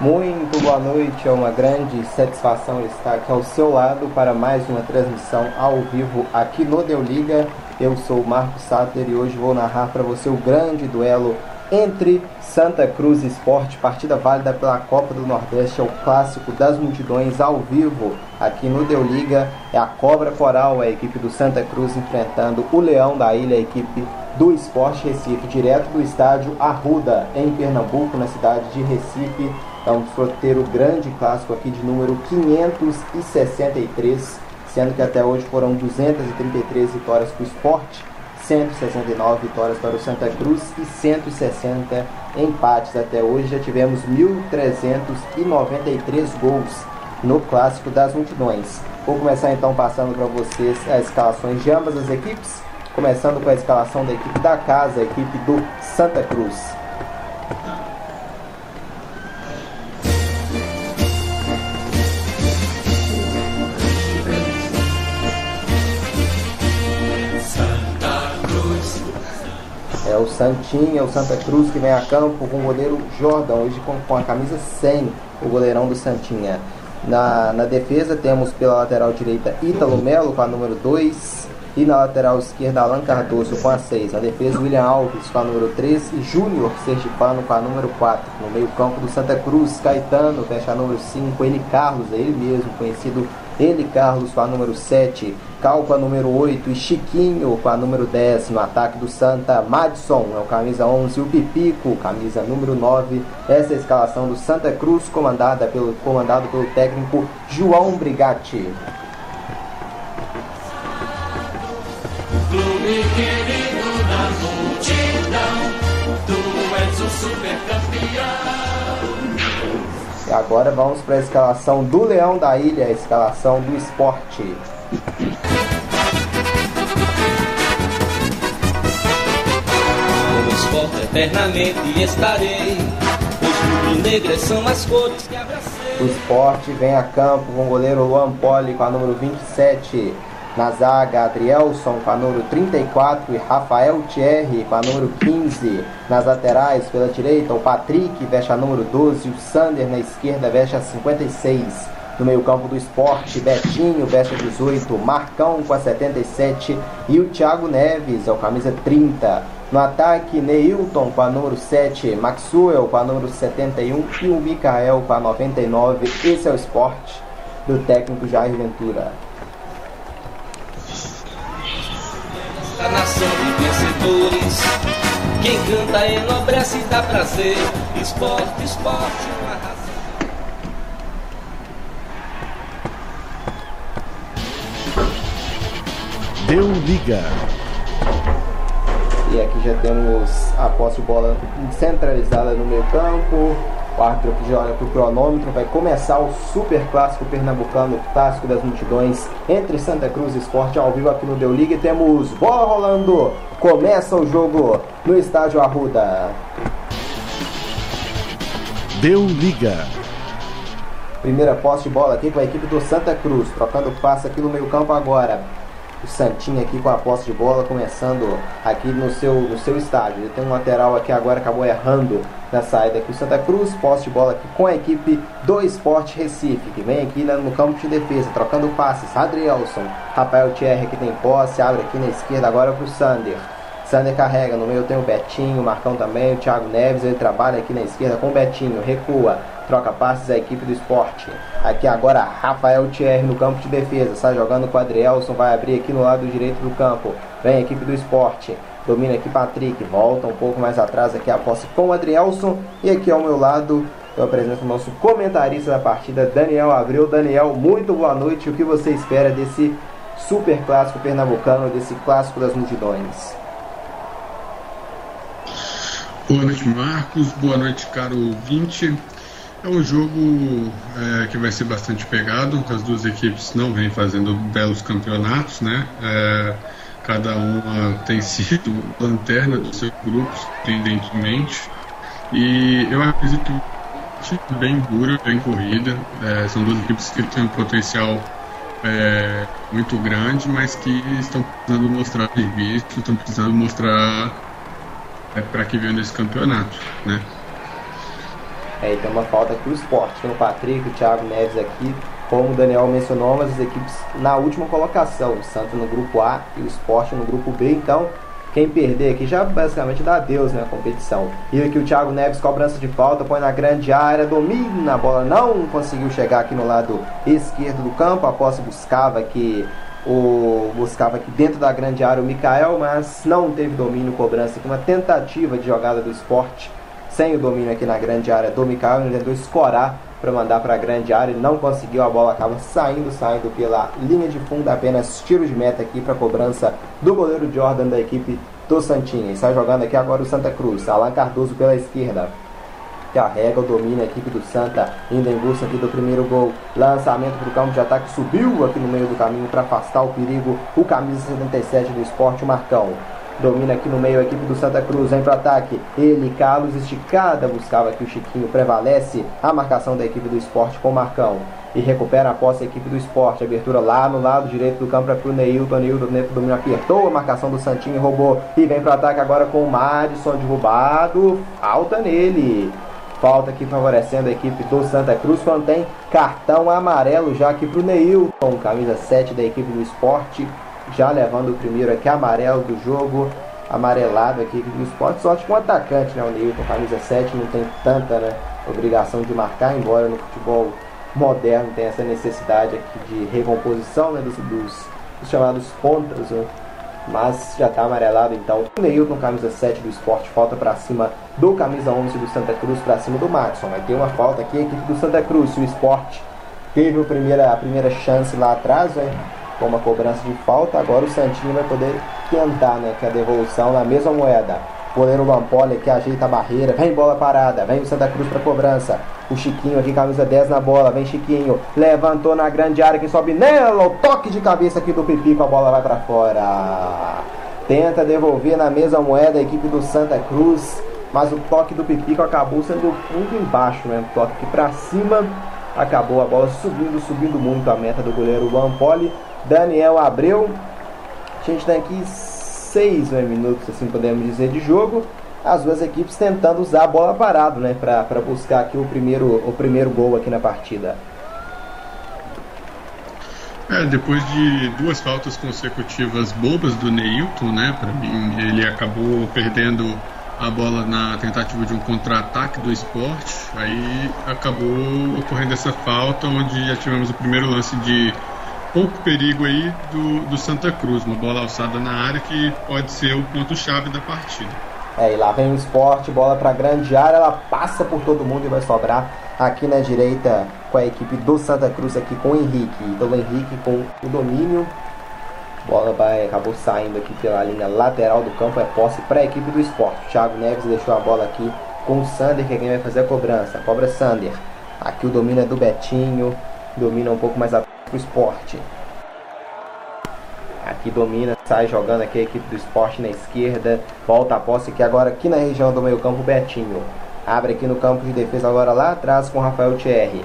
Muito boa noite, é uma grande satisfação estar aqui ao seu lado para mais uma transmissão ao vivo aqui no Deu Liga. Eu sou o Marcos Satter e hoje vou narrar para você o grande duelo entre Santa Cruz Esporte, partida válida pela Copa do Nordeste, é o clássico das multidões ao vivo aqui no Deu Liga. É a Cobra Coral, a equipe do Santa Cruz enfrentando o Leão da Ilha, a equipe do Esporte Recife, direto do estádio Arruda, em Pernambuco, na cidade de Recife. Vamos ter o grande clássico aqui de número 563, sendo que até hoje foram 233 vitórias para o esporte, 169 vitórias para o Santa Cruz e 160 empates até hoje. Já tivemos 1.393 gols no clássico das multidões. Vou começar então passando para vocês as escalações de ambas as equipes começando com a escalação da equipe da casa, a equipe do Santa Cruz. Santinha, o Santa Cruz que vem a campo com o goleiro Jordan, hoje com, com a camisa 100, o goleirão do Santinha. Na, na defesa temos pela lateral direita Ítalo Melo com a número 2, e na lateral esquerda, Alan Cardoso com a 6. Na defesa, William Alves com a número 3 e Júnior Sergipano com a número 4. No meio-campo do Santa Cruz, Caetano fecha a número 5. Ele Carlos, é ele mesmo, conhecido ele Carlos com a número 7. Cal com a número 8 e Chiquinho com a número 10. No ataque do Santa, Madison é o camisa 11 e o Pipico, camisa número 9. Essa é a escalação do Santa Cruz, comandada pelo, comandado pelo técnico João Brigatti. clube querido da multidão, E agora vamos para a escalação do Leão da Ilha, a escalação do esporte. No esporte eternamente estarei, rubro-negras são as cores que abracei. O esporte vem a campo com o goleiro Luan Poli com a número 27. Na zaga, Adrielson com a número 34 e Rafael Thierry com a número 15. Nas laterais, pela direita, o Patrick veste a número 12 e o Sander na esquerda veste a 56. No meio-campo do esporte, Betinho veste a 18, Marcão com a 77 e o Thiago Neves é o camisa 30. No ataque, Neilton com a número 7, Maxwell com a número 71 e o Mikael com a 99. Esse é o esporte do técnico Jair Ventura. Da nação de vencedores. Quem canta enobrece e dá prazer. Esporte, esporte, uma razão. Deu liga. E aqui já temos a posse de bola centralizada no meio campo. O árbitro já olha para o cronômetro. Vai começar o super clássico pernambucano, clássico das multidões, entre Santa Cruz e Esporte ao vivo aqui no Deu Liga. E temos bola rolando. Começa o jogo no estádio Arruda. Deu liga. Primeira posse de bola aqui com a equipe do Santa Cruz, trocando passe aqui no meio campo agora. O Santinho aqui com a posse de bola, começando aqui no seu, no seu estádio. Ele tem um lateral aqui agora, acabou errando na saída aqui. O Santa Cruz, posse de bola aqui com a equipe do Esporte Recife, que vem aqui no campo de defesa, trocando passes. Adrielson, Rafael Thierry que tem posse, abre aqui na esquerda agora para o Sander. Sander carrega, no meio tem o Betinho, o Marcão também, o Thiago Neves, ele trabalha aqui na esquerda com o Betinho, recua, troca passes a equipe do esporte. Aqui agora Rafael Thierry no campo de defesa, está jogando com Adrielson, vai abrir aqui no lado direito do campo. Vem a equipe do esporte, domina aqui Patrick, volta um pouco mais atrás aqui a posse com Adrielson. E aqui ao meu lado eu apresento o nosso comentarista da partida, Daniel Abreu. Daniel, muito boa noite. O que você espera desse super clássico pernambucano, desse clássico das multidões? Boa noite, Marcos. Boa noite, caro ouvinte. É um jogo é, que vai ser bastante pegado. As duas equipes não vêm fazendo belos campeonatos, né? É, cada uma tem sido lanterna dos seus grupos, tendentemente. E eu acredito bem dura, bem corrida. É, são duas equipes que têm um potencial é, muito grande, mas que estão precisando mostrar serviço, estão precisando mostrar é, para que veio nesse campeonato, né? É, e tem uma falta aqui o esporte, tem o Patrick, o Thiago Neves aqui, como o Daniel mencionou, as equipes na última colocação, o Santos no grupo A e o esporte no grupo B, então quem perder aqui já basicamente dá adeus na competição. E aqui o Thiago Neves, cobrança de falta, põe na grande área, domina a bola, não conseguiu chegar aqui no lado esquerdo do campo, a posse buscava que o buscava aqui dentro da grande área o Mikael, mas não teve domínio, cobrança aqui, uma tentativa de jogada do esporte sem o domínio aqui na grande área do Mikael, ele tentou escorar para mandar para a grande área, ele não conseguiu, a bola acaba saindo, saindo pela linha de fundo, apenas tiro de meta aqui para cobrança do goleiro Jordan da equipe do Santinha. Está jogando aqui agora o Santa Cruz, Alan Cardoso pela esquerda. Carrega o domínio a equipe do Santa, indo em busca aqui do primeiro gol. Lançamento para o campo de ataque, subiu aqui no meio do caminho para afastar o perigo. O camisa 77 do esporte, o Marcão. Domina aqui no meio a equipe do Santa Cruz, vem para ataque. Ele, Carlos, esticada, buscava aqui o Chiquinho, prevalece a marcação da equipe do esporte com o Marcão. E recupera a posse a equipe do esporte. Abertura lá no lado direito do campo para o Neilton. Neilton dentro do domínio apertou a marcação do Santinho, roubou. E vem para ataque agora com o Madison derrubado. Falta nele. Falta aqui favorecendo a equipe do Santa Cruz quando tem cartão amarelo já aqui para o Neilton, camisa 7 da equipe do esporte já levando o primeiro aqui amarelo do jogo, amarelado aqui do esporte, sorte com o atacante, né? O Neilton, camisa 7, não tem tanta né, obrigação de marcar, embora no futebol moderno tem essa necessidade aqui de recomposição né, dos, dos, dos chamados pontas, né? mas já está amarelado então. O Neilton, camisa 7 do esporte, falta para cima do camisa 11 do Santa Cruz, para cima do Maxson. Vai ter uma falta aqui, equipe do Santa Cruz, o esporte teve a primeira, a primeira chance lá atrás, né? Com uma cobrança de falta. Agora o Santinho vai poder tentar, né? Que a devolução na mesma moeda. Goleiro Lampoli que ajeita a barreira. Vem bola parada. Vem o Santa Cruz para cobrança. O Chiquinho aqui, camisa 10 na bola. Vem Chiquinho. Levantou na grande área. que sobe nela. O toque de cabeça aqui do Pipico. A bola vai para fora. Tenta devolver na mesma moeda a equipe do Santa Cruz. Mas o toque do Pipico acabou sendo muito embaixo, né? O toque aqui para cima. Acabou a bola subindo, subindo muito a meta do goleiro Lampoli. Daniel Abreu. A gente tem aqui seis né, minutos, assim podemos dizer, de jogo. As duas equipes tentando usar a bola parada, né, para buscar aqui o primeiro, o primeiro gol aqui na partida. É, depois de duas faltas consecutivas bobas do Neilton, né, para mim ele acabou perdendo a bola na tentativa de um contra-ataque do esporte, aí acabou ocorrendo essa falta, onde já tivemos o primeiro lance de pouco perigo aí do, do Santa Cruz, uma bola alçada na área que pode ser o ponto-chave da partida. É, e lá vem o esporte, bola para grande área, ela passa por todo mundo e vai sobrar aqui na direita com a equipe do Santa Cruz aqui com o Henrique. Então o Henrique com o domínio. Bola vai, acabou saindo aqui pela linha lateral do campo, é posse para a equipe do esporte. Thiago Neves deixou a bola aqui com o Sander, que é quem vai fazer a cobrança. Cobra Sander. Aqui o domínio é do Betinho, domina um pouco mais a o esporte. Aqui domina, sai jogando aqui a equipe do esporte na esquerda. Volta a posse aqui agora aqui na região do meio campo, Betinho. Abre aqui no campo de defesa agora lá atrás com Rafael Thierry.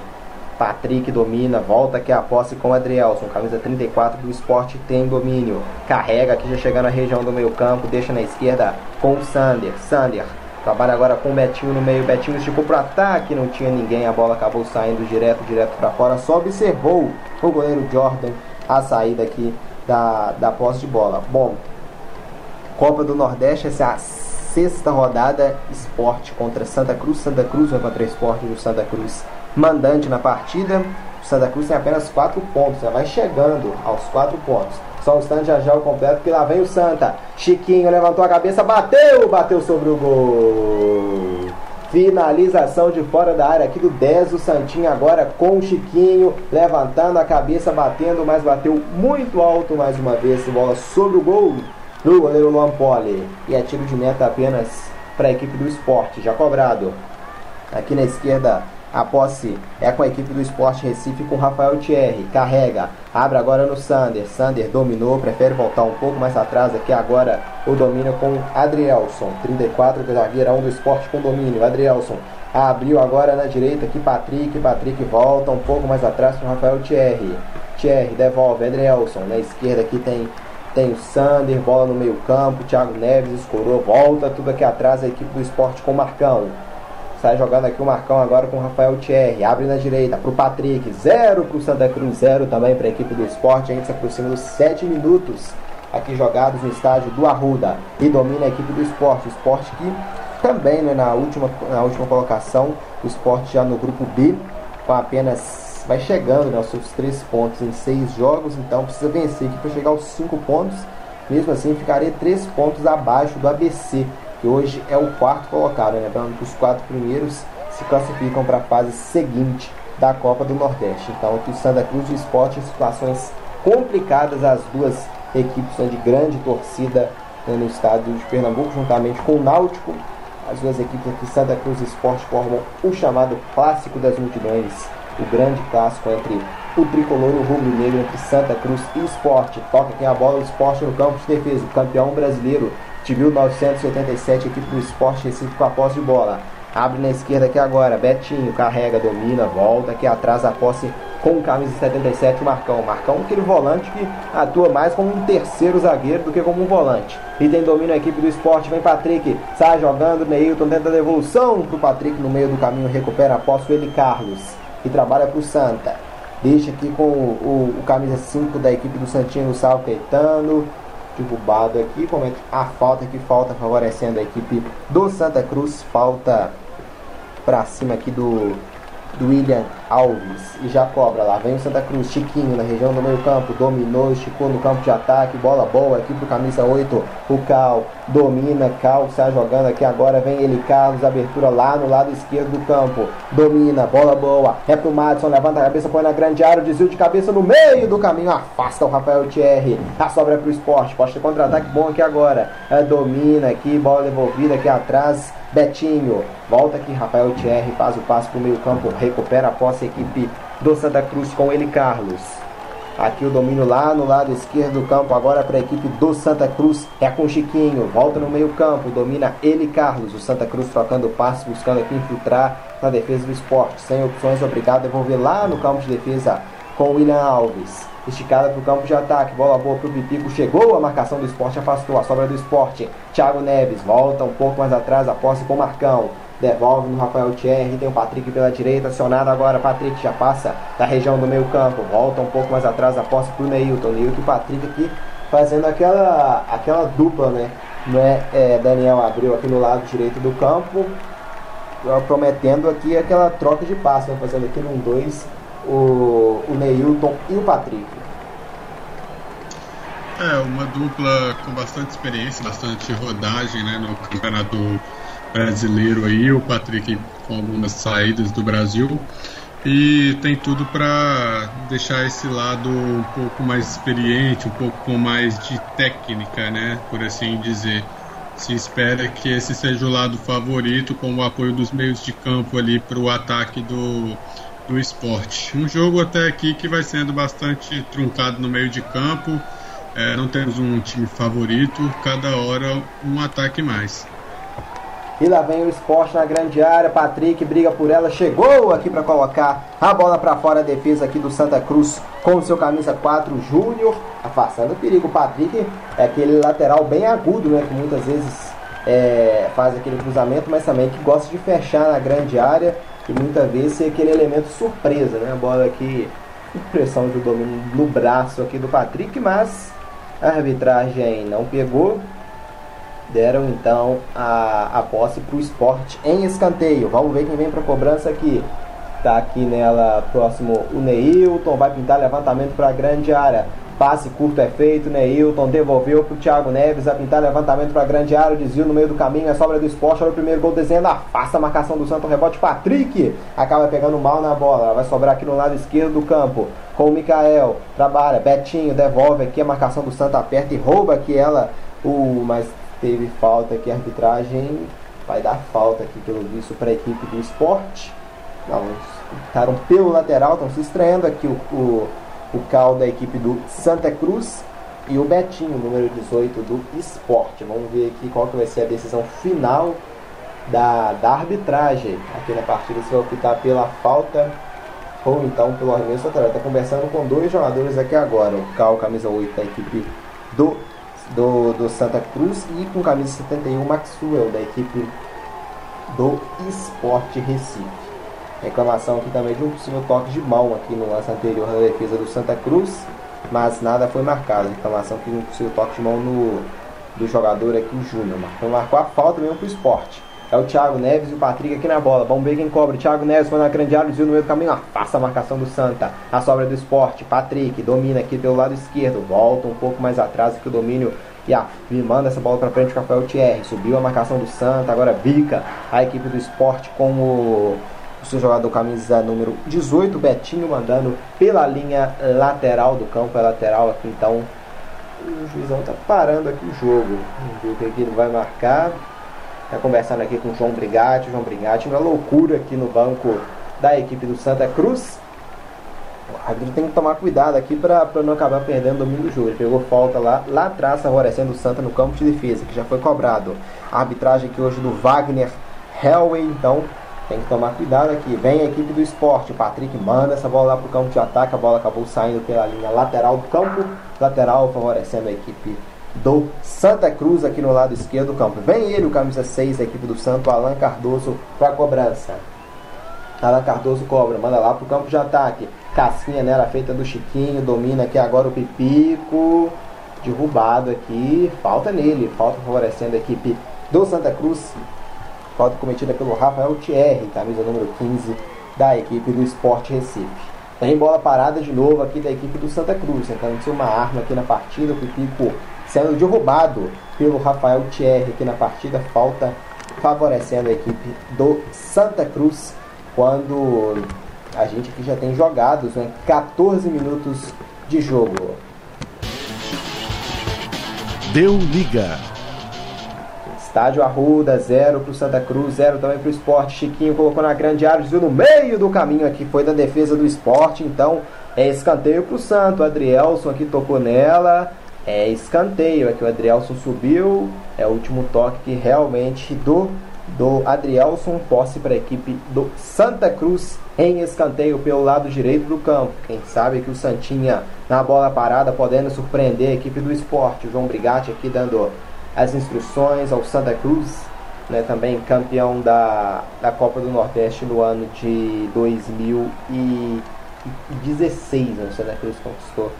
Patrick domina, volta aqui a posse com Adrielson, camisa 34 do esporte tem domínio. Carrega aqui já chegando na região do meio campo, deixa na esquerda com o Sander. Sander Trabalha agora com o Betinho no meio. Betinho esticou para ataque, não tinha ninguém. A bola acabou saindo direto, direto para fora. Só observou o goleiro Jordan a saída aqui da, da posse de bola. Bom, Copa do Nordeste, essa é a sexta rodada. Esporte contra Santa Cruz. Santa Cruz vai contra Esporte do Santa Cruz. Mandante na partida. O Santa Cruz tem apenas 4 pontos. Já vai chegando aos 4 pontos. Só um instante já já o completo, que lá vem o Santa. Chiquinho levantou a cabeça, bateu, bateu sobre o gol. Finalização de fora da área aqui do 10, o Santinho agora com o Chiquinho, levantando a cabeça, batendo, mas bateu muito alto mais uma vez. Bola sobre o gol do goleiro Luan Poli. E é tiro de meta apenas para a equipe do esporte, já cobrado. Aqui na esquerda, a posse é com a equipe do Esporte Recife com Rafael Thierry. Carrega. Abre agora no Sander. Sander dominou, prefere voltar um pouco mais atrás aqui agora o domínio com Adrielson. 34, zagueirão do esporte com domínio. Adrielson Abriu agora na direita aqui Patrick. Patrick volta um pouco mais atrás para Rafael Thierry. Thierry devolve. Edrelson. Na esquerda aqui tem, tem o Sander. Bola no meio campo. Thiago Neves escorou. Volta tudo aqui atrás a equipe do esporte com o Marcão. Sai jogando aqui o Marcão agora com o Rafael Thierry. Abre na direita para o Patrick. Zero para o Santa Cruz. Zero também para a equipe do esporte. A gente se aproxima dos 7 minutos aqui jogados no estádio do Arruda. E domina a equipe do esporte. O esporte que também né, na, última, na última colocação, o esporte já no grupo B, com apenas. vai chegando né, aos seus três pontos em seis jogos, então precisa vencer aqui para chegar aos cinco pontos. Mesmo assim, ficaria três pontos abaixo do ABC, que hoje é o quarto colocado. Né? Lembrando que os quatro primeiros se classificam para a fase seguinte da Copa do Nordeste. Então, aqui o Santa Cruz e o Esporte em situações complicadas, as duas equipes né, de grande torcida né, no estado de Pernambuco, juntamente com o Náutico as duas equipes aqui, Santa Cruz e Esporte, formam o chamado Clássico das Multidões, o grande clássico entre o tricolor e o rubro-negro, entre Santa Cruz e Esporte. Toca aqui a bola, o Esporte no campo de defesa, o campeão brasileiro de 1987, equipe do Esporte Recife com a posse de bola. Abre na esquerda aqui agora, Betinho carrega, domina, volta aqui atrás a posse com o camisa 77, o Marcão. Marcão, aquele volante que atua mais como um terceiro zagueiro do que como um volante. E tem domínio a equipe do esporte, vem Patrick, sai jogando, Neilton tenta a devolução pro Patrick no meio do caminho, recupera a posse ele Carlos, e trabalha pro Santa. Deixa aqui com o, o, o camisa 5 da equipe do Santinho, o Sal Caetano, derrubado aqui, comete a falta que falta favorecendo a equipe do Santa Cruz, falta para cima aqui do do William Alves e já cobra lá. Vem o Santa Cruz, Chiquinho na região do meio campo, dominou, esticou no campo de ataque, bola boa aqui pro camisa 8, o Cal domina, Cal está jogando aqui agora, vem ele Carlos, abertura lá no lado esquerdo do campo, domina, bola boa, é pro Madison, levanta a cabeça, põe na grande área, desvio de cabeça no meio do caminho, afasta o Rafael Thierry, a sobra é pro esporte, pode ter contra-ataque bom aqui agora, é, domina aqui, bola devolvida aqui atrás, Betinho, volta aqui, Rafael Thierry faz o passe para o meio campo, recupera a posse equipe do Santa Cruz com ele, Carlos. Aqui o domínio lá no lado esquerdo do campo, agora para a equipe do Santa Cruz, é com Chiquinho, volta no meio campo, domina ele, Carlos. O Santa Cruz trocando passe, buscando aqui infiltrar na defesa do esporte, sem opções, obrigado a devolver lá no campo de defesa com o William Alves esticada para o campo de ataque, bola boa para o Pipico, chegou a marcação do esporte, afastou a sobra do esporte. Thiago Neves volta um pouco mais atrás, a posse com o Marcão. Devolve no Rafael Thierry, tem o Patrick pela direita, acionado agora. Patrick já passa da região do meio campo, volta um pouco mais atrás, a posse para o Neilton. Neilton e Patrick aqui fazendo aquela, aquela dupla, né? Não é, é, Daniel abriu aqui no lado direito do campo, prometendo aqui aquela troca de passe, né? fazendo aqui num 2 o, o Neilton e o Patrick. É, uma dupla com bastante experiência, bastante rodagem né, no campeonato brasileiro aí, o Patrick com algumas saídas do Brasil e tem tudo para deixar esse lado um pouco mais experiente, um pouco com mais de técnica, né, por assim dizer. Se espera que esse seja o lado favorito, com o apoio dos meios de campo ali para o ataque do, do esporte. Um jogo até aqui que vai sendo bastante truncado no meio de campo. É, não temos um time favorito, cada hora um ataque mais. E lá vem o esporte na grande área. Patrick briga por ela. Chegou aqui para colocar a bola para fora. A defesa aqui do Santa Cruz com o seu camisa 4, Júnior. Afastando o perigo. Patrick é aquele lateral bem agudo, né? Que muitas vezes é, faz aquele cruzamento, mas também que gosta de fechar na grande área que muitas vezes é aquele elemento surpresa, né? A bola aqui, impressão de domínio no braço aqui do Patrick, mas a arbitragem não pegou. Deram então a, a posse para o esporte em escanteio. Vamos ver quem vem para a cobrança aqui. Tá aqui nela próximo o Neilton, vai pintar levantamento para a grande área. Passe curto é feito, Neilton devolveu para o Thiago Neves a pintar levantamento para a grande área, desvio no meio do caminho, a sobra do esporte, olha o primeiro gol desenhando, afasta a marcação do Santo, rebote Patrick, acaba pegando mal na bola, vai sobrar aqui no lado esquerdo do campo, com o Mikael, trabalha, Betinho devolve aqui a marcação do Santo, aperta e rouba aqui ela, o, mas teve falta aqui, a arbitragem vai dar falta aqui pelo visto para a equipe do esporte, não, ficaram pelo lateral, estão se estreando aqui o, o o Cal da equipe do Santa Cruz e o Betinho, número 18 do Esporte. Vamos ver aqui qual que vai ser a decisão final da, da arbitragem aqui na partida, se vai optar pela falta ou então pelo arremesso lateral. Está conversando com dois jogadores aqui agora, o Cal, camisa 8 da equipe do, do, do Santa Cruz e com camisa 71 o Maxwell da equipe do Esporte Recife. Reclamação aqui também de um possível toque de mão aqui no lance anterior da defesa do Santa Cruz, mas nada foi marcado. Reclamação aqui de um possível toque de mão no, do jogador aqui, o Júnior. Então marcou a falta mesmo para o esporte. É o Thiago Neves e o Patrick aqui na bola. Vamos ver quem cobra. Thiago Neves foi na grande área, desviou no meio do caminho. Afasta a marcação do Santa. A sobra do esporte. Patrick domina aqui pelo lado esquerdo. Volta um pouco mais atrás que o domínio. E, a, e manda essa bola para frente o Rafael Thierry. Subiu a marcação do Santa. Agora bica a equipe do esporte com o, o seu jogador camisa número 18. Betinho mandando pela linha lateral do campo. É lateral aqui então. O juizão está parando aqui o jogo. Vamos ver o que ele vai marcar. Está conversando aqui com o João Brigatti. João Brigatti, uma loucura aqui no banco da equipe do Santa Cruz. O árbitro tem que tomar cuidado aqui para não acabar perdendo o domínio do jogo. Pegou falta lá, lá atrás, favorecendo o Santa no campo de defesa, que já foi cobrado. A arbitragem aqui hoje do Wagner Helway, então tem que tomar cuidado aqui. Vem a equipe do esporte. O Patrick manda essa bola lá para o campo de ataque. A bola acabou saindo pela linha lateral do campo. Lateral favorecendo a equipe do Santa Cruz aqui no lado esquerdo do campo. Vem ele, o camisa 6 da equipe do Santo, Alan Cardoso, para cobrança. Alan Cardoso cobra, manda lá pro campo de ataque. Casquinha nela feita do Chiquinho, domina aqui agora o Pipico. Derrubado aqui, falta nele, falta favorecendo a equipe do Santa Cruz. Falta cometida pelo Rafael Thierry, camisa número 15 da equipe do Esporte Recife. Tem bola parada de novo aqui da equipe do Santa Cruz, tentando ser uma arma aqui na partida. O Pipico sendo derrubado pelo Rafael Thierry aqui na partida, falta favorecendo a equipe do Santa Cruz quando a gente aqui já tem jogados né, 14 minutos de jogo. Deu liga. Estádio Arruda, 0 para o Santa Cruz, 0 também para o esporte. Chiquinho colocou na grande área, desviou no meio do caminho aqui, foi da defesa do esporte. Então é escanteio para o Santo. Adrielson aqui tocou nela é escanteio, é que o Adrielson subiu, é o último toque que realmente do, do Adrielson, posse para a equipe do Santa Cruz em escanteio pelo lado direito do campo. Quem sabe que o Santinha na bola parada podendo surpreender a equipe do esporte. O João Brigatti aqui dando as instruções ao Santa Cruz, né, também campeão da, da Copa do Nordeste no ano de 2016, né, o Santa Cruz conquistou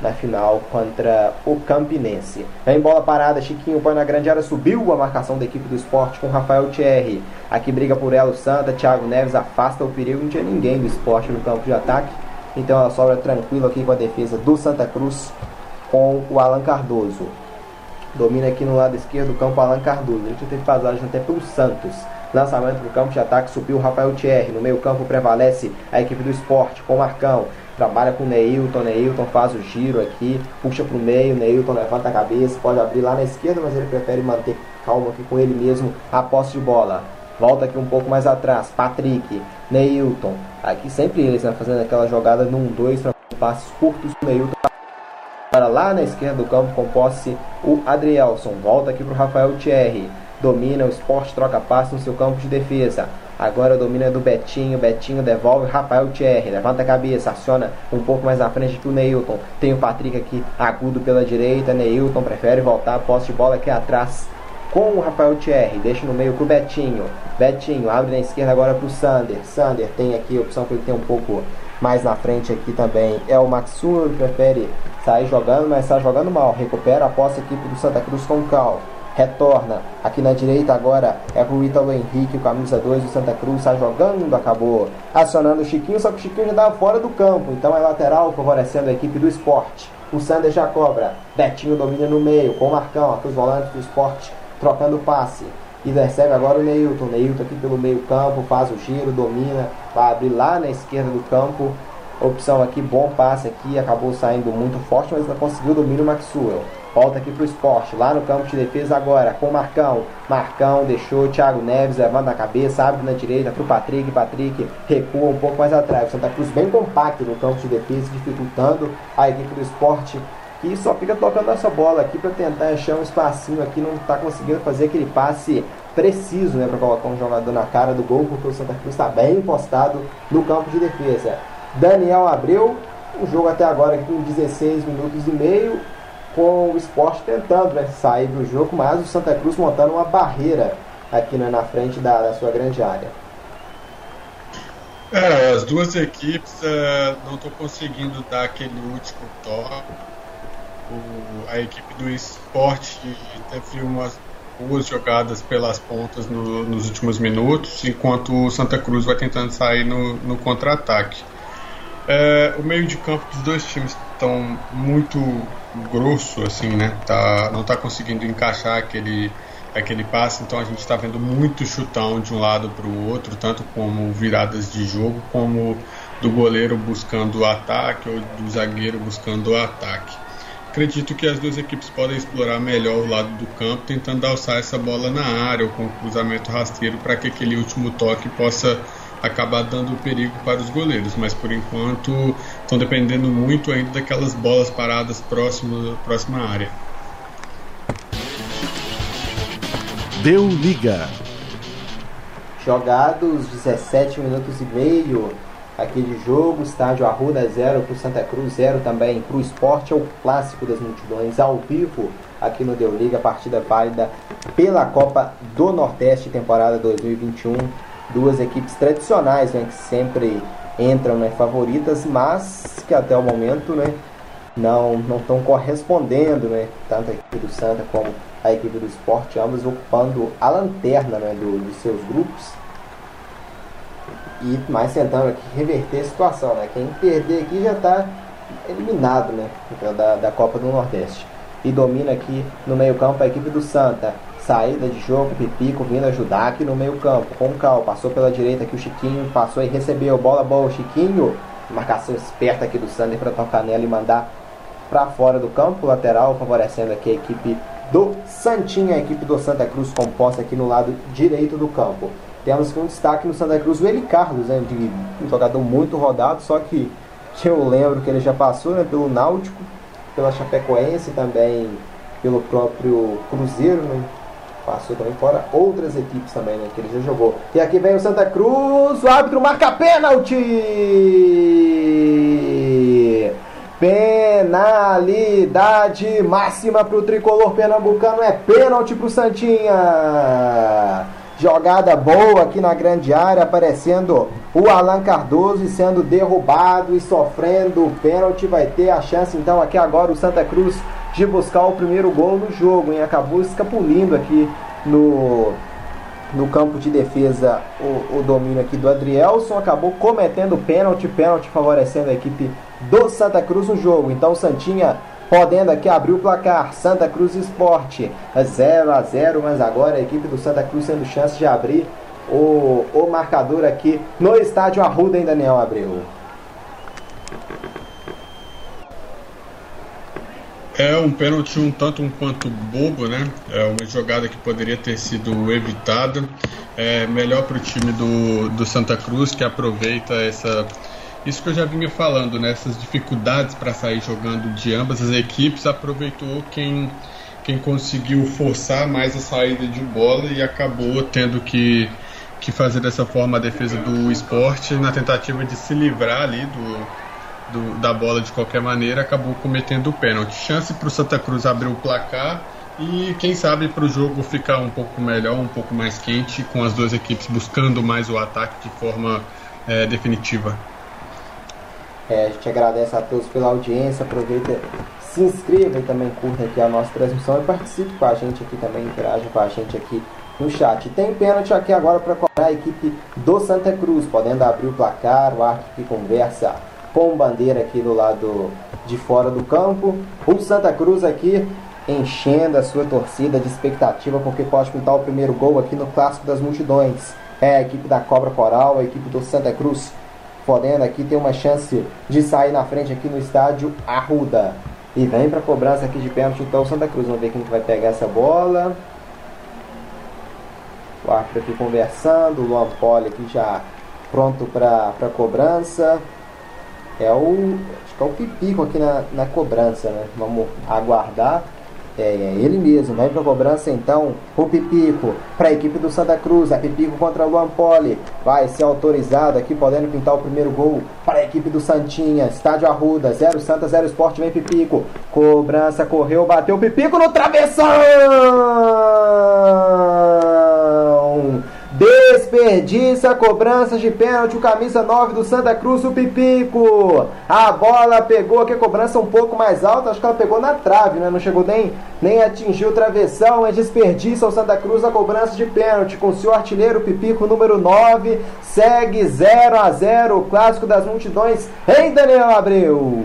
na final contra o Campinense. Em bola parada, Chiquinho põe na grande área, subiu a marcação da equipe do esporte com Rafael Thierry. Aqui briga por ela o Santa, Thiago Neves afasta o perigo, não tinha ninguém do esporte no campo de ataque. Então ela sobra tranquilo aqui com a defesa do Santa Cruz com o Alan Cardoso. Domina aqui no lado esquerdo do campo Alan Cardoso. A gente teve passagem até pelo Santos. Lançamento para o campo de ataque, subiu o Rafael Thierry. No meio campo prevalece a equipe do esporte com Marcão trabalha com o Neilton, Neilton faz o giro aqui, puxa para o meio, Neilton levanta a cabeça, pode abrir lá na esquerda, mas ele prefere manter calmo aqui com ele mesmo a posse de bola. Volta aqui um pouco mais atrás, Patrick, Neilton, aqui sempre eles né, fazendo aquela jogada num dois para passos curtos, Neilton para lá na esquerda do campo com posse o Adrielson, volta aqui para o Rafael Thierry, domina o esporte, troca passe no seu campo de defesa. Agora domina do Betinho. Betinho devolve. Rafael Thierry. Levanta a cabeça. Aciona um pouco mais à frente que o Neilton. Tem o Patrick aqui agudo pela direita. Neilton prefere voltar. Posse de bola aqui atrás com o Rafael Thierry. Deixa no meio pro Betinho. Betinho abre na esquerda agora pro Sander. Sander tem aqui a opção que ele tem um pouco mais na frente aqui também. É o. Ele prefere sair jogando, mas está jogando mal. Recupera a posse equipe do Santa Cruz com o Cal retorna aqui na direita agora é pro Ítalo Henrique, o camisa 2 do Santa Cruz, está jogando, acabou acionando o Chiquinho, só que o Chiquinho já estava fora do campo, então é lateral favorecendo a equipe do esporte. O Sander já cobra, Betinho domina no meio, com o Marcão, aqui os volantes do esporte trocando passe. E recebe agora o Neilton. Neilton aqui pelo meio campo, faz o giro, domina, vai abrir lá na esquerda do campo. Opção aqui, bom passe aqui, acabou saindo muito forte, mas não conseguiu domínio o Maxwell. Volta aqui pro esporte, lá no campo de defesa agora, com o Marcão. Marcão deixou o Thiago Neves levando a cabeça, abre na direita pro Patrick. Patrick recua um pouco mais atrás. O Santa Cruz bem compacto no campo de defesa, dificultando a equipe do esporte que só fica tocando essa bola aqui para tentar achar um espacinho aqui, não está conseguindo fazer aquele passe preciso né, para colocar um jogador na cara do gol, porque o Santa Cruz está bem postado no campo de defesa. Daniel Abreu, o jogo até agora com 16 minutos e meio, com o esporte tentando né, sair do jogo, mas o Santa Cruz montando uma barreira aqui né, na frente da, da sua grande área. É, as duas equipes uh, não estão conseguindo dar aquele último toque. a equipe do esporte teve umas boas jogadas pelas pontas no, nos últimos minutos, enquanto o Santa Cruz vai tentando sair no, no contra-ataque. É, o meio de campo dos dois times estão muito grosso, assim, né? Tá, não está conseguindo encaixar aquele aquele passe, então a gente está vendo muito chutão de um lado para o outro, tanto como viradas de jogo, como do goleiro buscando o ataque ou do zagueiro buscando o ataque. Acredito que as duas equipes podem explorar melhor o lado do campo, tentando alçar essa bola na área ou com cruzamento rasteiro para que aquele último toque possa acabar dando perigo para os goleiros, mas por enquanto estão dependendo muito ainda daquelas bolas paradas próximo, próxima área. Deu liga. Jogados 17 minutos e meio aqui de jogo, estádio Arruda 0 para o Santa Cruz, 0 também para o esporte, é o clássico das multidões ao vivo aqui no Deu Liga, partida válida pela Copa do Nordeste, temporada 2021. Duas equipes tradicionais né, que sempre entram né, favoritas, mas que até o momento né, não estão correspondendo, né, tanto a equipe do Santa como a equipe do esporte, ambos ocupando a lanterna né, do, de seus grupos. E mais tentando aqui reverter a situação. Né? Quem perder aqui já está eliminado né, da, da Copa do Nordeste. E domina aqui no meio-campo a equipe do Santa. Saída de jogo, Pipico vindo ajudar aqui no meio-campo. Com o Cal, passou pela direita aqui o Chiquinho, passou e recebeu. Bola boa, Chiquinho. Marcação esperta aqui do Sander para tocar nela e mandar para fora do campo lateral, favorecendo aqui a equipe do Santinha, a equipe do Santa Cruz composta aqui no lado direito do campo. Temos um destaque no Santa Cruz o Eli Carlos, né, um jogador muito rodado, só que, que eu lembro que ele já passou né, pelo Náutico, pela Chapecoense também pelo próprio Cruzeiro, né, passou também fora outras equipes também, né, que ele já jogou. E aqui vem o Santa Cruz, o árbitro marca pênalti! Penalidade máxima para o tricolor pernambucano é pênalti para o Santinha. Jogada boa aqui na grande área, aparecendo o Alan Cardoso e sendo derrubado e sofrendo o pênalti. Vai ter a chance então aqui agora o Santa Cruz de buscar o primeiro gol no jogo. Hein? Acabou escapulindo aqui no, no campo de defesa o, o domínio aqui do Adrielson. Acabou cometendo pênalti, pênalti favorecendo a equipe do Santa Cruz no jogo. Então Santinha podendo aqui abrir o placar. Santa Cruz Esporte 0 a 0 mas agora a equipe do Santa Cruz tendo chance de abrir o, o marcador aqui no estádio Arruda em Daniel Abreu. É um pênalti um tanto um quanto bobo, né? É uma jogada que poderia ter sido evitada. É melhor para o time do, do Santa Cruz que aproveita essa isso que eu já vinha falando, né? Essas dificuldades para sair jogando de ambas as equipes, aproveitou quem, quem conseguiu forçar mais a saída de bola e acabou tendo que, que fazer dessa forma a defesa do esporte na tentativa de se livrar ali do, do da bola de qualquer maneira, acabou cometendo o pênalti. Chance para o Santa Cruz abrir o placar e quem sabe para o jogo ficar um pouco melhor, um pouco mais quente, com as duas equipes buscando mais o ataque de forma é, definitiva. É, a gente agradece a todos pela audiência. Aproveita, se inscreva e também curta aqui a nossa transmissão e participe com a gente aqui também, interaja com a gente aqui no chat. Tem pênalti aqui agora para cobrar a equipe do Santa Cruz, podendo abrir o placar, o árbitro que conversa com bandeira aqui do lado de fora do campo. O Santa Cruz aqui enchendo a sua torcida de expectativa porque pode pintar o primeiro gol aqui no Clássico das Multidões. É a equipe da Cobra Coral, a equipe do Santa Cruz podendo aqui ter uma chance de sair na frente aqui no estádio Arruda. E vem para cobrança aqui de pênalti então Santa Cruz. Vamos ver quem que vai pegar essa bola. O árbitro aqui conversando, o Luan Poli aqui já pronto para cobrança. É o, acho que é o Pipico aqui na, na cobrança, né? Vamos aguardar. É, é ele mesmo, vai para a cobrança então. O Pipico para a equipe do Santa Cruz. É Pipico contra o Luan Poli. Vai ser autorizado aqui, podendo pintar o primeiro gol para a equipe do Santinha. Estádio Arruda, 0 Santa, 0 Esporte. Vem Pipico. Cobrança, correu, bateu. Pipico no travessão! Desperdiça cobranças de pênalti, o camisa 9 do Santa Cruz, o Pipico. A bola pegou aqui, a cobrança um pouco mais alta, acho que ela pegou na trave, né? Não chegou nem, nem atingiu o travessão, mas desperdiça o Santa Cruz a cobrança de pênalti com o seu artilheiro Pipico, número 9. Segue 0 a 0 o clássico das multidões em Daniel Abreu.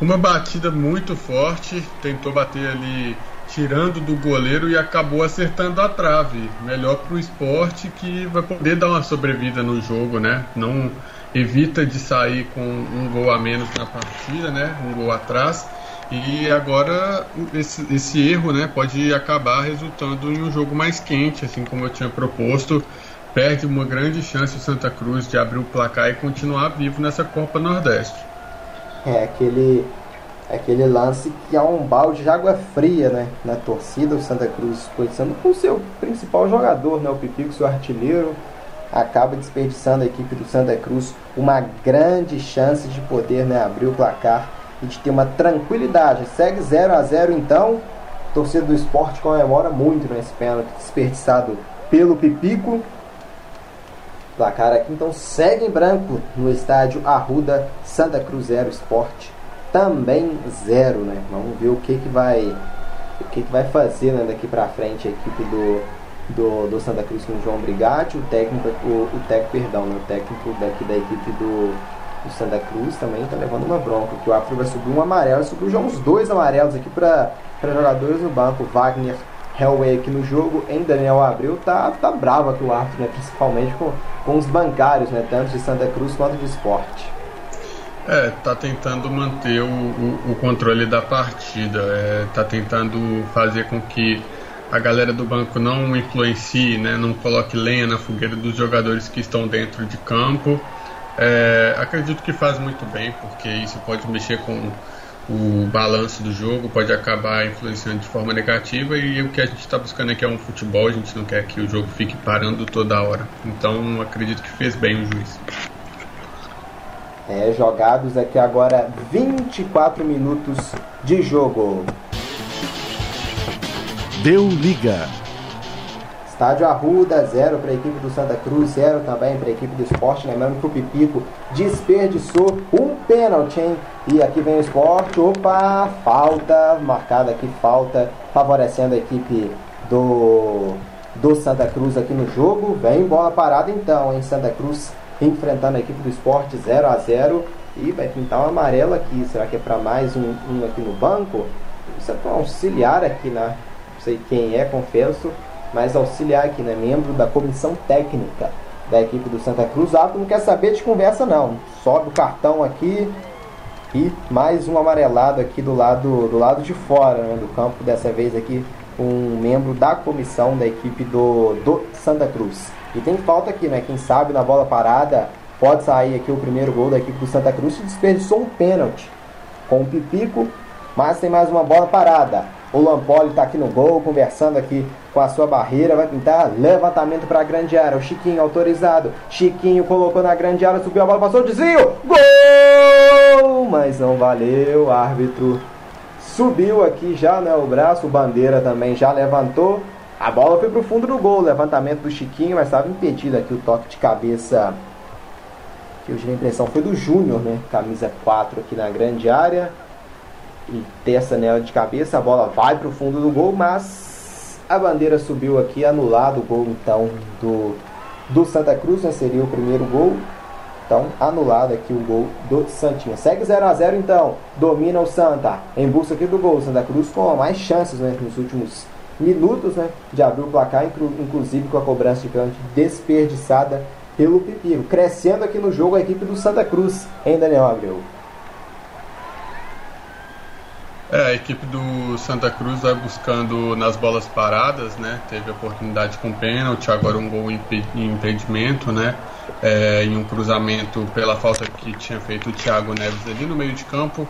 Uma batida muito forte, tentou bater ali tirando do goleiro e acabou acertando a trave. Melhor para o esporte que vai poder dar uma sobrevida no jogo, né? Não evita de sair com um gol a menos na partida, né? Um gol atrás. E agora esse, esse erro, né, pode acabar resultando em um jogo mais quente, assim como eu tinha proposto. Perde uma grande chance o Santa Cruz de abrir o placar e continuar vivo nessa Copa Nordeste. É aquele aquele lance que há um balde de água fria né, na torcida, o Santa Cruz começando com o seu principal jogador, né, o Pipico, seu artilheiro, acaba desperdiçando a equipe do Santa Cruz uma grande chance de poder né, abrir o placar e de ter uma tranquilidade. Segue 0 a 0 então, a torcida do esporte comemora muito nesse pênalti desperdiçado pelo Pipico. Placar aqui então segue em branco no estádio Arruda, Santa Cruz 0 Esporte também zero, né? Vamos ver o que que vai o que que vai fazer né, daqui para frente a equipe do, do, do, Santa Cruz com o João Brigatti, o técnico o, o técnico, perdão, né, o técnico daqui da equipe do, do Santa Cruz também tá levando uma bronca, que o árbitro vai subir um amarelo, subiu já uns dois amarelos aqui para jogadores no banco, Wagner Hellway aqui no jogo, em Daniel Abreu, tá, tá bravo aqui o árbitro, né, principalmente com, com os bancários, né, tanto de Santa Cruz quanto de esporte. É, tá tentando manter o, o, o controle da partida, é, tá tentando fazer com que a galera do banco não influencie, né, não coloque lenha na fogueira dos jogadores que estão dentro de campo. É, acredito que faz muito bem, porque isso pode mexer com o balanço do jogo, pode acabar influenciando de forma negativa e o que a gente está buscando aqui é um futebol, a gente não quer que o jogo fique parando toda hora. Então acredito que fez bem o juiz. É, jogados aqui agora 24 minutos de jogo. Deu liga. Estádio Arruda, 0 para a equipe do Santa Cruz, 0 também para a equipe do esporte. Lembrando que o Pipico desperdiçou um pênalti, hein? E aqui vem o esporte. Opa, falta, marcada aqui, falta, favorecendo a equipe do, do Santa Cruz aqui no jogo. Vem bola parada então, em Santa Cruz enfrentando a equipe do esporte 0 a 0 e vai pintar um amarelo aqui. Será que é para mais um, um, aqui no banco? Isso é para um auxiliar aqui, né? Não sei quem é, confesso, mas auxiliar aqui, né? Membro da comissão técnica da equipe do Santa Cruz. Ah, não quer saber de conversa, não. Sobe o cartão aqui e mais um amarelado aqui do lado, do lado de fora né? do campo. Dessa vez aqui, um membro da comissão da equipe do, do Santa Cruz. E tem falta aqui, né? Quem sabe na bola parada pode sair aqui o primeiro gol da equipe do Santa Cruz e desperdiçou um pênalti com o Pipico, mas tem mais uma bola parada. O Lampoli está aqui no gol, conversando aqui com a sua barreira, vai pintar levantamento para a grande área. O Chiquinho autorizado. Chiquinho colocou na grande área, subiu a bola, passou o desvio. Gol! Mas não valeu, árbitro subiu aqui já, né, o braço, o bandeira também já levantou. A bola foi para o fundo do gol, levantamento do Chiquinho, mas estava impedido aqui o toque de cabeça. Que eu tive a impressão foi do Júnior, né? Camisa 4 aqui na grande área. E testa nela de cabeça, a bola vai para o fundo do gol, mas a bandeira subiu aqui, anulado o gol então do, do Santa Cruz, né? Seria o primeiro gol. Então, anulado aqui o gol do Santinha. Segue 0 a 0 então. Domina o Santa. Em busca aqui do gol. Santa Cruz com mais chances né, nos últimos minutos né, de abrir o placar, inclusive com a cobrança de pênalti desperdiçada pelo Pipiro. Crescendo aqui no jogo a equipe do Santa Cruz, em Daniel Abreu. É, a equipe do Santa Cruz vai buscando nas bolas paradas, né? Teve oportunidade com pênalti, agora um gol em impedimento, né? é, em um cruzamento pela falta que tinha feito o Thiago Neves ali no meio de campo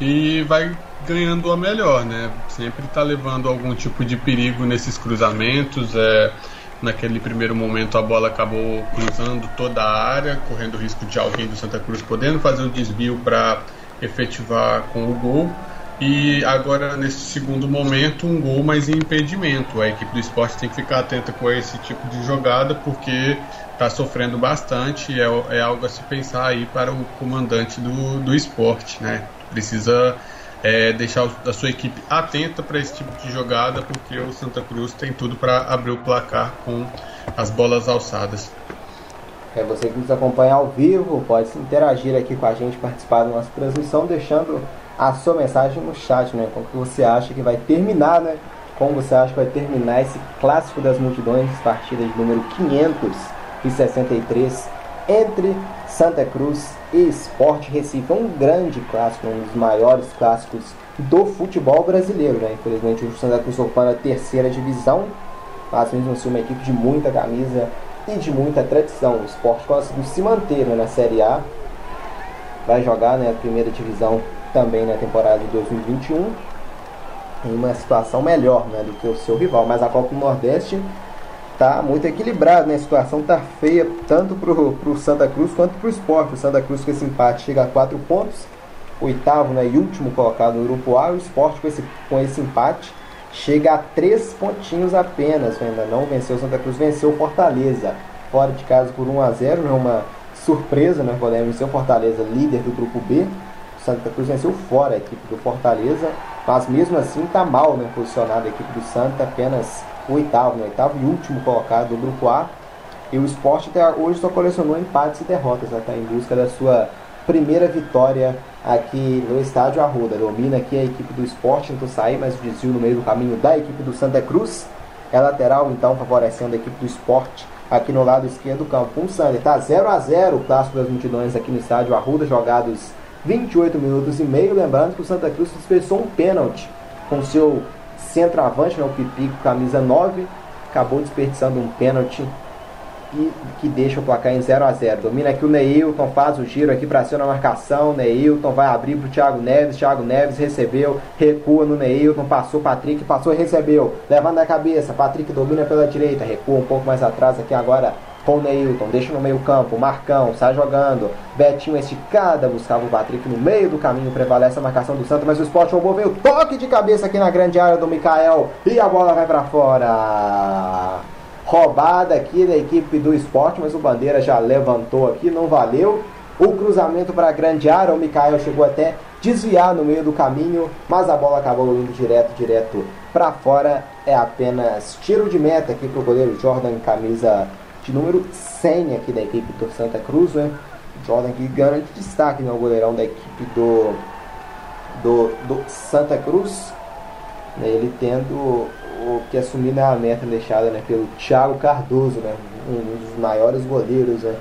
e vai ganhando a melhor, né? Sempre está levando algum tipo de perigo nesses cruzamentos. É, naquele primeiro momento a bola acabou cruzando toda a área, correndo o risco de alguém do Santa Cruz podendo fazer um desvio para efetivar com o gol. E agora, nesse segundo momento, um gol mais em impedimento. A equipe do esporte tem que ficar atenta com esse tipo de jogada, porque está sofrendo bastante é, é, algo a se pensar aí para o comandante do, do esporte. Né? Precisa é, deixar a sua equipe atenta para esse tipo de jogada, porque o Santa Cruz tem tudo para abrir o placar com as bolas alçadas. É você que nos acompanha ao vivo, pode se interagir aqui com a gente, participar da nossa transmissão, deixando a sua mensagem no chat, né? Como que você acha que vai terminar, né? Como você acha que vai terminar esse clássico das multidões, partida de número 563 entre Santa Cruz e Sport Recife. É um grande clássico, um dos maiores clássicos do futebol brasileiro, né? Infelizmente o Santa Cruz ocupando a terceira divisão, mas mesmo assim uma equipe de muita camisa e de muita tradição. O Sport conseguiu se manter né, na Série A, vai jogar né, a primeira divisão também na temporada de 2021 em uma situação melhor né, do que o seu rival, mas a Copa do Nordeste tá muito equilibrado, né? A situação tá feia tanto pro, pro Santa Cruz quanto pro esporte. O Santa Cruz com esse empate chega a 4 pontos, oitavo né, e último colocado no grupo A. O esporte com esse, com esse empate chega a 3 pontinhos apenas. Ainda não venceu o Santa Cruz, venceu o Fortaleza. Fora de casa por 1 a 0 né? uma surpresa, né? Podemos vencer o Fortaleza, líder do grupo B. O Santa Cruz venceu fora a equipe do Fortaleza, mas mesmo assim está mal né, posicionada a equipe do Santa, apenas o oitavo, né? oitavo e último colocado do grupo A. E o esporte até hoje só colecionou empates e derrotas, está né? em busca da sua primeira vitória aqui no estádio Arruda. Domina aqui a equipe do esporte, tentou sair, mas desvio no meio do caminho da equipe do Santa Cruz. É lateral, então, favorecendo a equipe do esporte aqui no lado esquerdo do campo. Um Sander, tá 0 a 0 o clássico das multidões aqui no estádio Arruda, jogados 28 minutos e meio. Lembrando que o Santa Cruz dispensou um pênalti com seu centroavante, né, o Pipico, camisa 9, acabou desperdiçando um pênalti e que deixa o placar em 0 a 0 Domina aqui o Neilton, faz o giro aqui para cima na marcação. Neilton vai abrir para o Thiago Neves. Thiago Neves recebeu, recua no Neilton, passou Patrick, passou e recebeu. Levando a cabeça, Patrick domina pela direita, recua um pouco mais atrás aqui agora com o Neilton, deixa no meio campo, Marcão, sai jogando, Betinho esticada, buscava o Patrick no meio do caminho, prevalece a marcação do Santos, mas o Sport roubou, veio toque de cabeça aqui na grande área do Mikael, e a bola vai para fora. Roubada aqui da equipe do esporte, mas o Bandeira já levantou aqui, não valeu. O cruzamento para a grande área, o Mikael chegou até desviar no meio do caminho, mas a bola acabou indo direto, direto para fora. É apenas tiro de meta aqui para o goleiro Jordan, camisa de número 100 aqui da equipe do Santa Cruz, né? Jordan que garante destaque no goleirão da equipe do, do, do Santa Cruz. Né? Ele tendo o que assumir né, a meta deixada né, pelo Thiago Cardoso, né? um dos maiores goleiros né,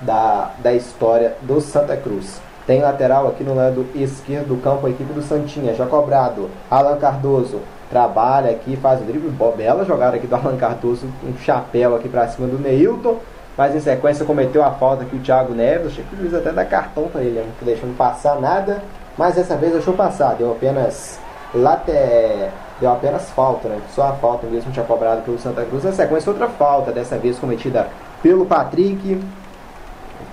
da, da história do Santa Cruz. Tem lateral aqui no lado esquerdo do campo a equipe do Santinha, já cobrado. Alan Cardoso trabalha aqui, faz o drible, bela jogada aqui do Alan Cardoso, um chapéu aqui para cima do Neilton, mas em sequência cometeu a falta aqui o Thiago Neves, achei que o juiz até dá cartão para ele, não deixando passar nada, mas dessa vez deixou passar, deu apenas late... deu apenas falta, né? Só a falta mesmo tinha cobrado pelo Santa Cruz. Na sequência outra falta, dessa vez cometida pelo Patrick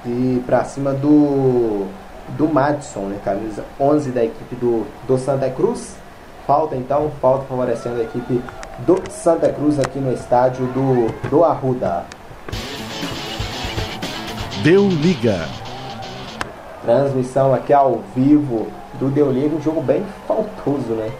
e para cima do do Madison, né? Camisa 11 da equipe do, do Santa Cruz. Falta então, falta favorecendo a equipe do Santa Cruz aqui no estádio do, do Arruda. Deu liga. Transmissão aqui ao vivo do Deu Liga, um jogo bem faltoso, né?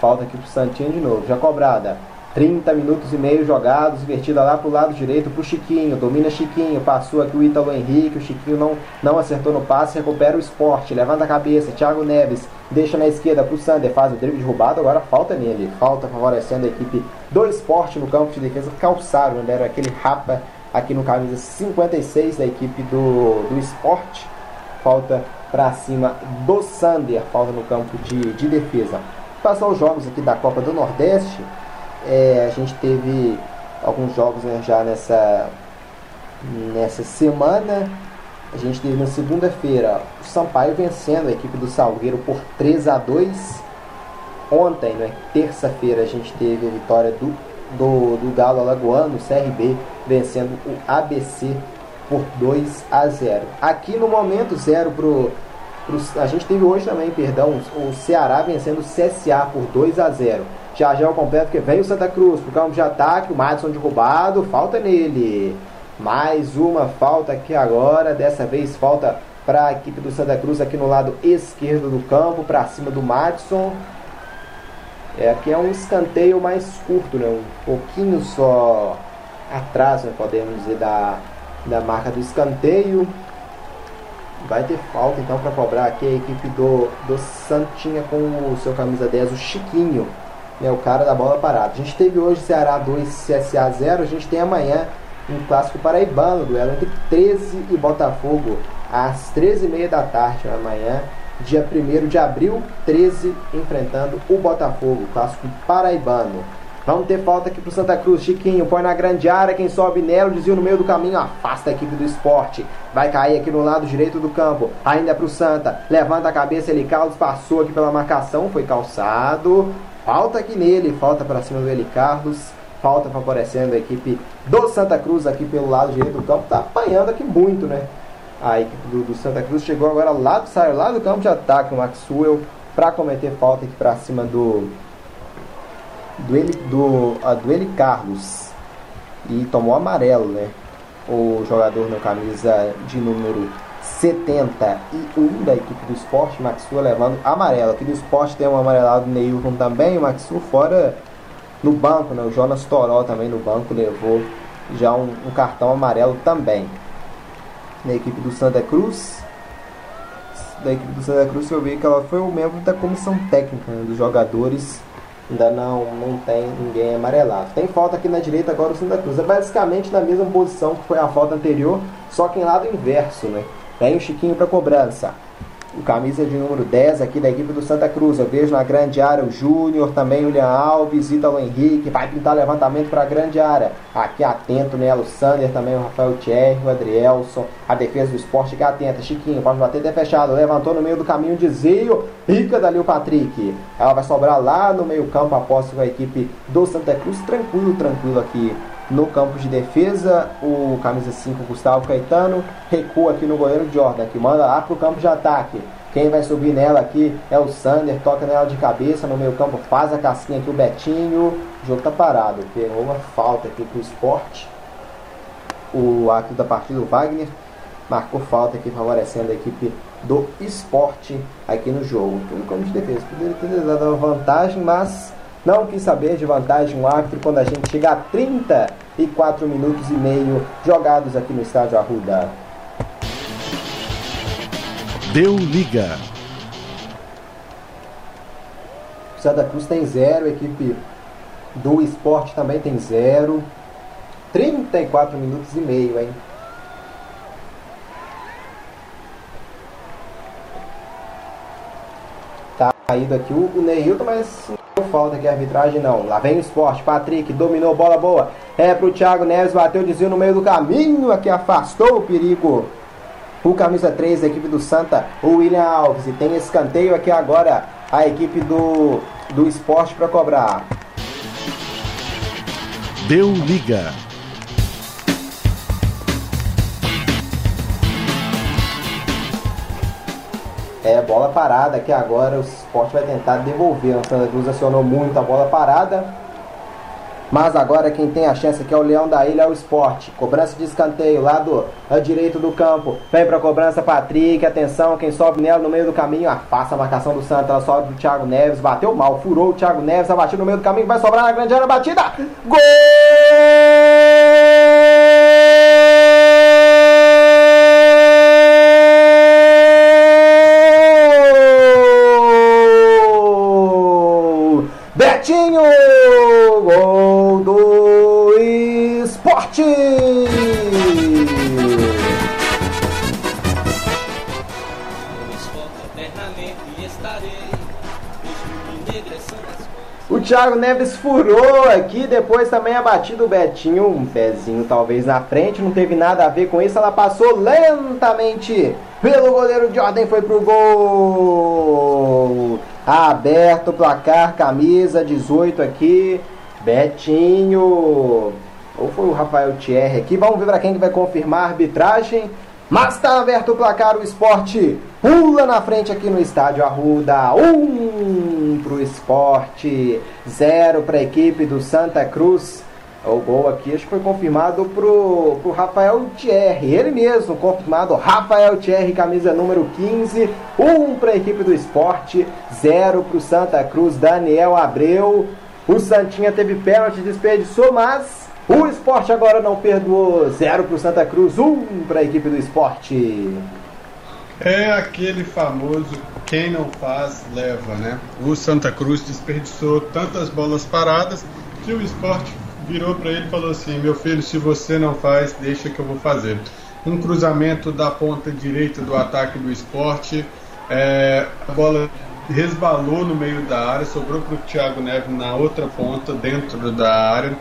Falta aqui pro Santinho de novo, já cobrada. 30 minutos e meio jogados, invertida lá pro lado direito pro Chiquinho, domina Chiquinho, passou aqui o Ítalo Henrique, o Chiquinho não, não acertou no passe, recupera o esporte, levanta a cabeça, Thiago Neves, deixa na esquerda pro Sander, faz o drible derrubado, agora falta nele, falta favorecendo a equipe do esporte no campo de defesa, calçaram, né? era aquele rapa aqui no camisa 56 da equipe do, do esporte, falta para cima do Sander, falta no campo de, de defesa. Passou os jogos aqui da Copa do Nordeste, é, a gente teve alguns jogos né, já nessa, nessa semana. A gente teve na segunda-feira o Sampaio vencendo a equipe do Salgueiro por 3 a 2 Ontem, né, terça-feira, a gente teve a vitória do, do, do Galo Alagoano, CRB, vencendo o ABC por 2 a 0. Aqui no momento, 0 pro, pro. A gente teve hoje também, perdão, o Ceará vencendo o CSA por 2 a 0. É o completo que vem o Santa Cruz pro campo de ataque, o Madison derrubado, falta nele. Mais uma falta aqui agora, dessa vez falta para a equipe do Santa Cruz aqui no lado esquerdo do campo, para cima do Madison. É, aqui é um escanteio mais curto, né? um pouquinho só atrás, né? podemos dizer, da, da marca do escanteio. Vai ter falta então para cobrar aqui a equipe do, do Santinha com o seu camisa 10, o Chiquinho, né? o cara da bola parada. A gente teve hoje Ceará 2, CSA 0, a gente tem amanhã um clássico paraibano, duelo entre 13 e Botafogo, às 13h30 da tarde amanhã dia 1 de abril, 13, enfrentando o Botafogo, clássico paraibano. Vamos ter falta aqui pro Santa Cruz. Chiquinho põe na grande área. Quem sobe nela, desvio no meio do caminho. Afasta a equipe do esporte. Vai cair aqui no lado direito do campo. Ainda pro Santa. Levanta a cabeça. Ele Carlos passou aqui pela marcação. Foi calçado. Falta aqui nele. Falta para cima do Eli Carlos. Falta favorecendo a equipe do Santa Cruz aqui pelo lado direito do campo. Tá apanhando aqui muito, né? a equipe do, do, Santa Cruz chegou agora lá do, saiu lá do campo de ataque, o Maxwell, para cometer falta aqui para cima do do Eli, do, a, do Eli Carlos e tomou amarelo, né? O jogador na camisa de número 71 da equipe do esporte, Maxwell levando amarelo. Aqui do esporte tem um amarelado Neilton também, o Maxwell fora no banco, né? O Jonas Toró também no banco levou já um, um cartão amarelo também na equipe do Santa Cruz. Da equipe do Santa Cruz eu vi que ela foi o membro da comissão técnica né, dos jogadores. Ainda não, não tem ninguém amarelado. Tem falta aqui na direita agora o Santa Cruz. É basicamente na mesma posição que foi a falta anterior, só que em lado inverso, né? Tem o Chiquinho para cobrança o camisa de número 10 aqui da equipe do Santa Cruz. Eu vejo na grande área o Júnior, também o William Alves, Ítalo Henrique, vai pintar levantamento para a grande área. Aqui atento nela o Sander, também o Rafael Thierry, o Adrielson, a defesa do esporte que atenta. Chiquinho, pode bater até fechado, levantou no meio do caminho, desvio, rica dali o Patrick. Ela vai sobrar lá no meio campo após a equipe do Santa Cruz, tranquilo, tranquilo aqui no campo de defesa, o camisa 5 Gustavo Caetano recua aqui no goleiro Jordan, que manda lá pro campo de ataque. Quem vai subir nela aqui é o Sander, toca nela de cabeça no meio campo, faz a casquinha aqui o Betinho. O jogo tá parado, pegou uma falta aqui pro esporte. O árbitro da partida, o Wagner, marcou falta aqui favorecendo a equipe do esporte aqui no jogo. Tudo campo de defesa. Poderia ter dado uma vantagem, mas não quis saber de vantagem um árbitro quando a gente chega a 34 minutos e meio jogados aqui no estádio Arruda. Deu liga. Santa Cruz tem zero, a equipe do esporte também tem zero. 34 minutos e meio, hein? Tá caído aqui o, o Neilton, mas falta aqui a arbitragem não. Lá vem o esporte. Patrick dominou, bola boa. É pro Thiago Neves, bateu, desvio no meio do caminho. Aqui afastou o perigo. O camisa 3 da equipe do Santa, o William Alves. E tem escanteio aqui agora a equipe do, do esporte para cobrar. Deu liga. É, bola parada que agora o esporte vai tentar devolver. O Santa Cruz acionou muito a bola parada. Mas agora quem tem a chance aqui é o Leão da Ilha, é o esporte. Cobrança de escanteio, lado direito do campo. Vem pra cobrança, Patrick. Atenção, quem sobe nela no meio do caminho. Afasta a marcação do Santa. Ela sobe pro Thiago Neves. Bateu mal, furou o Thiago Neves. Abatiu no meio do caminho. Vai sobrar na grande área. Batida. Gol! Thiago Neves furou aqui, depois também abatido o Betinho, um pezinho talvez na frente, não teve nada a ver com isso, ela passou lentamente pelo goleiro Jordan, foi pro gol. Aberto o placar, camisa 18 aqui, Betinho. Ou foi o Rafael Thierry aqui, vamos ver para quem que vai confirmar a arbitragem. Mas está aberto o placar, o esporte pula na frente aqui no estádio Arruda. Um para o esporte, zero para a equipe do Santa Cruz. O gol aqui acho que foi confirmado pro, pro Rafael Thierry, ele mesmo, confirmado, Rafael Thierry, camisa número 15, um para a equipe do esporte, zero para o Santa Cruz, Daniel Abreu. O Santinha teve pênalti, desperdiçou, mas o esporte agora não perdoou. Zero para o Santa Cruz, um para a equipe do esporte. É aquele famoso quem não faz, leva, né? O Santa Cruz desperdiçou tantas bolas paradas que o esporte virou para ele e falou assim: Meu filho, se você não faz, deixa que eu vou fazer. Um cruzamento da ponta direita do ataque do esporte, é, a bola resbalou no meio da área, sobrou para o Thiago Neves na outra ponta, dentro da área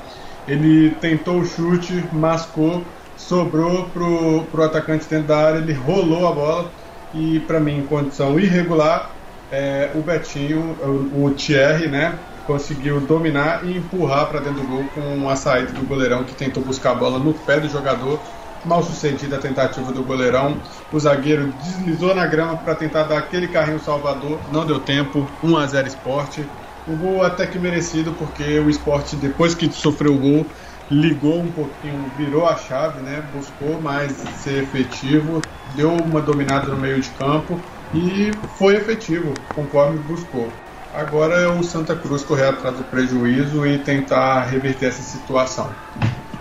ele tentou o chute, mascou, sobrou pro, pro atacante dentro da área, ele rolou a bola e para mim em condição irregular é, o Betinho, o, o Thierry, né, conseguiu dominar e empurrar para dentro do gol com a saída do goleirão que tentou buscar a bola no pé do jogador. Mal sucedida a tentativa do goleirão, o zagueiro deslizou na grama para tentar dar aquele carrinho salvador, não deu tempo, 1 a 0 esporte. O gol até que merecido, porque o esporte, depois que sofreu o gol, ligou um pouquinho, virou a chave, né? Buscou mais ser efetivo, deu uma dominada no meio de campo e foi efetivo, conforme buscou. Agora é o Santa Cruz correr atrás do prejuízo e tentar reverter essa situação.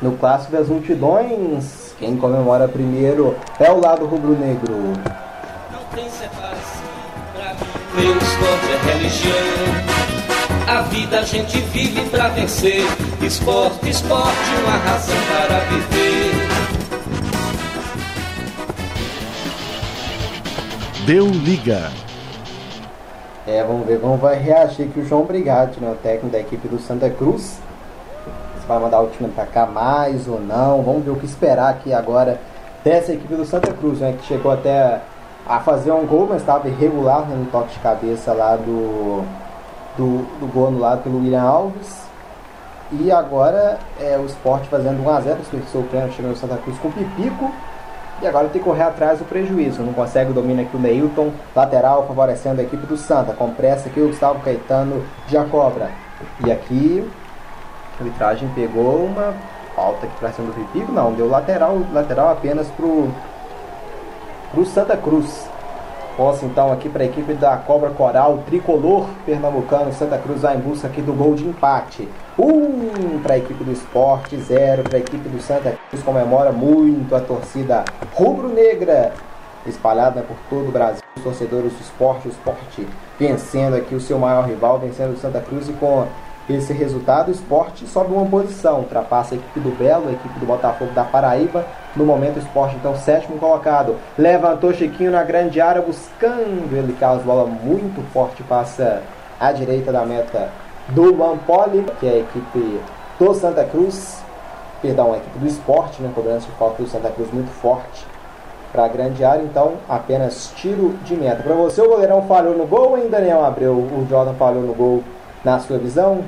No clássico das multidões, quem comemora primeiro é o lado rubro-negro. Não tem separação, pra mim, Deus, é religião. A vida a gente vive pra vencer. Esporte, esporte, uma razão para viver. Deu liga. É, vamos ver como vai reagir aqui o João Brigatti, né, o técnico da equipe do Santa Cruz. Se vai mandar o time atacar mais ou não. Vamos ver o que esperar aqui agora dessa equipe do Santa Cruz, né, que chegou até a fazer um gol, mas estava irregular né, no toque de cabeça lá do do, do gol anulado pelo William Alves. E agora é o esporte fazendo 1x0, desperdiçou o pênalti chegando no Santa Cruz com o Pipico. E agora tem que correr atrás do prejuízo. Não consegue o domínio aqui o Neilton, lateral favorecendo a equipe do Santa. Com pressa aqui o Gustavo Caetano já cobra. E aqui a arbitragem pegou uma falta aqui para cima do Pipico. Não, deu lateral, lateral apenas pro, pro Santa Cruz. Posse então aqui para a equipe da Cobra Coral, tricolor pernambucano. Santa Cruz vai em busca aqui do gol de empate. Um para a equipe do esporte, zero para a equipe do Santa Cruz. Comemora muito a torcida rubro-negra espalhada por todo o Brasil. Os torcedores do esporte, o esporte vencendo aqui o seu maior rival, vencendo o Santa Cruz e com esse resultado, o esporte sobe uma posição, ultrapassa a equipe do Belo, a equipe do Botafogo da Paraíba. No momento, o esporte, então, sétimo colocado. Levantou Chiquinho na grande área, buscando ele, Carlos Bola muito forte, passa à direita da meta do Mampoli, que é a equipe do Santa Cruz. Perdão, a equipe do esporte, né? Cobrança de falta do Santa Cruz muito forte para a grande área, então apenas tiro de meta. Para você, o goleirão falhou no gol, hein, Daniel Abreu? O Jordan falhou no gol na sua visão?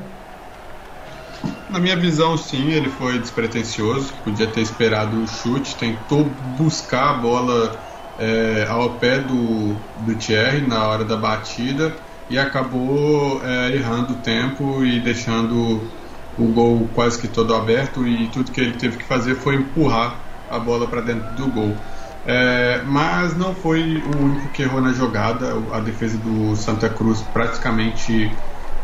Na minha visão, sim, ele foi despretensioso, podia ter esperado o chute, tentou buscar a bola é, ao pé do, do Thierry na hora da batida e acabou é, errando o tempo e deixando o gol quase que todo aberto e tudo que ele teve que fazer foi empurrar a bola para dentro do gol. É, mas não foi o único que errou na jogada. A defesa do Santa Cruz praticamente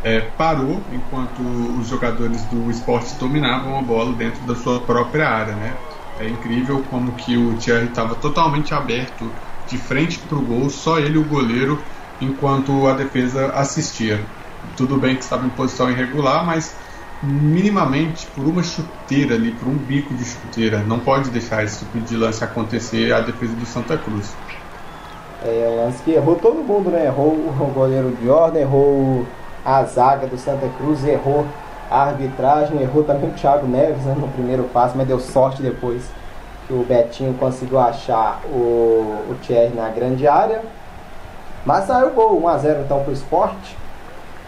é, parou enquanto os jogadores do esporte dominavam a bola dentro da sua própria área, né? É incrível como que o Thierry estava totalmente aberto de frente para o gol, só ele o goleiro, enquanto a defesa assistia. Tudo bem que estava em posição irregular, mas minimamente por uma chuteira ali, por um bico de chuteira, não pode deixar esse tipo de lance acontecer a defesa do Santa Cruz. É, lance que errou todo mundo, né? Errou o goleiro de ordem, errou a zaga do Santa Cruz errou a arbitragem, errou também o Thiago Neves né, no primeiro passo, mas deu sorte depois que o Betinho conseguiu achar o, o Thierry na grande área. Mas saiu o gol, 1x0 então para o esporte.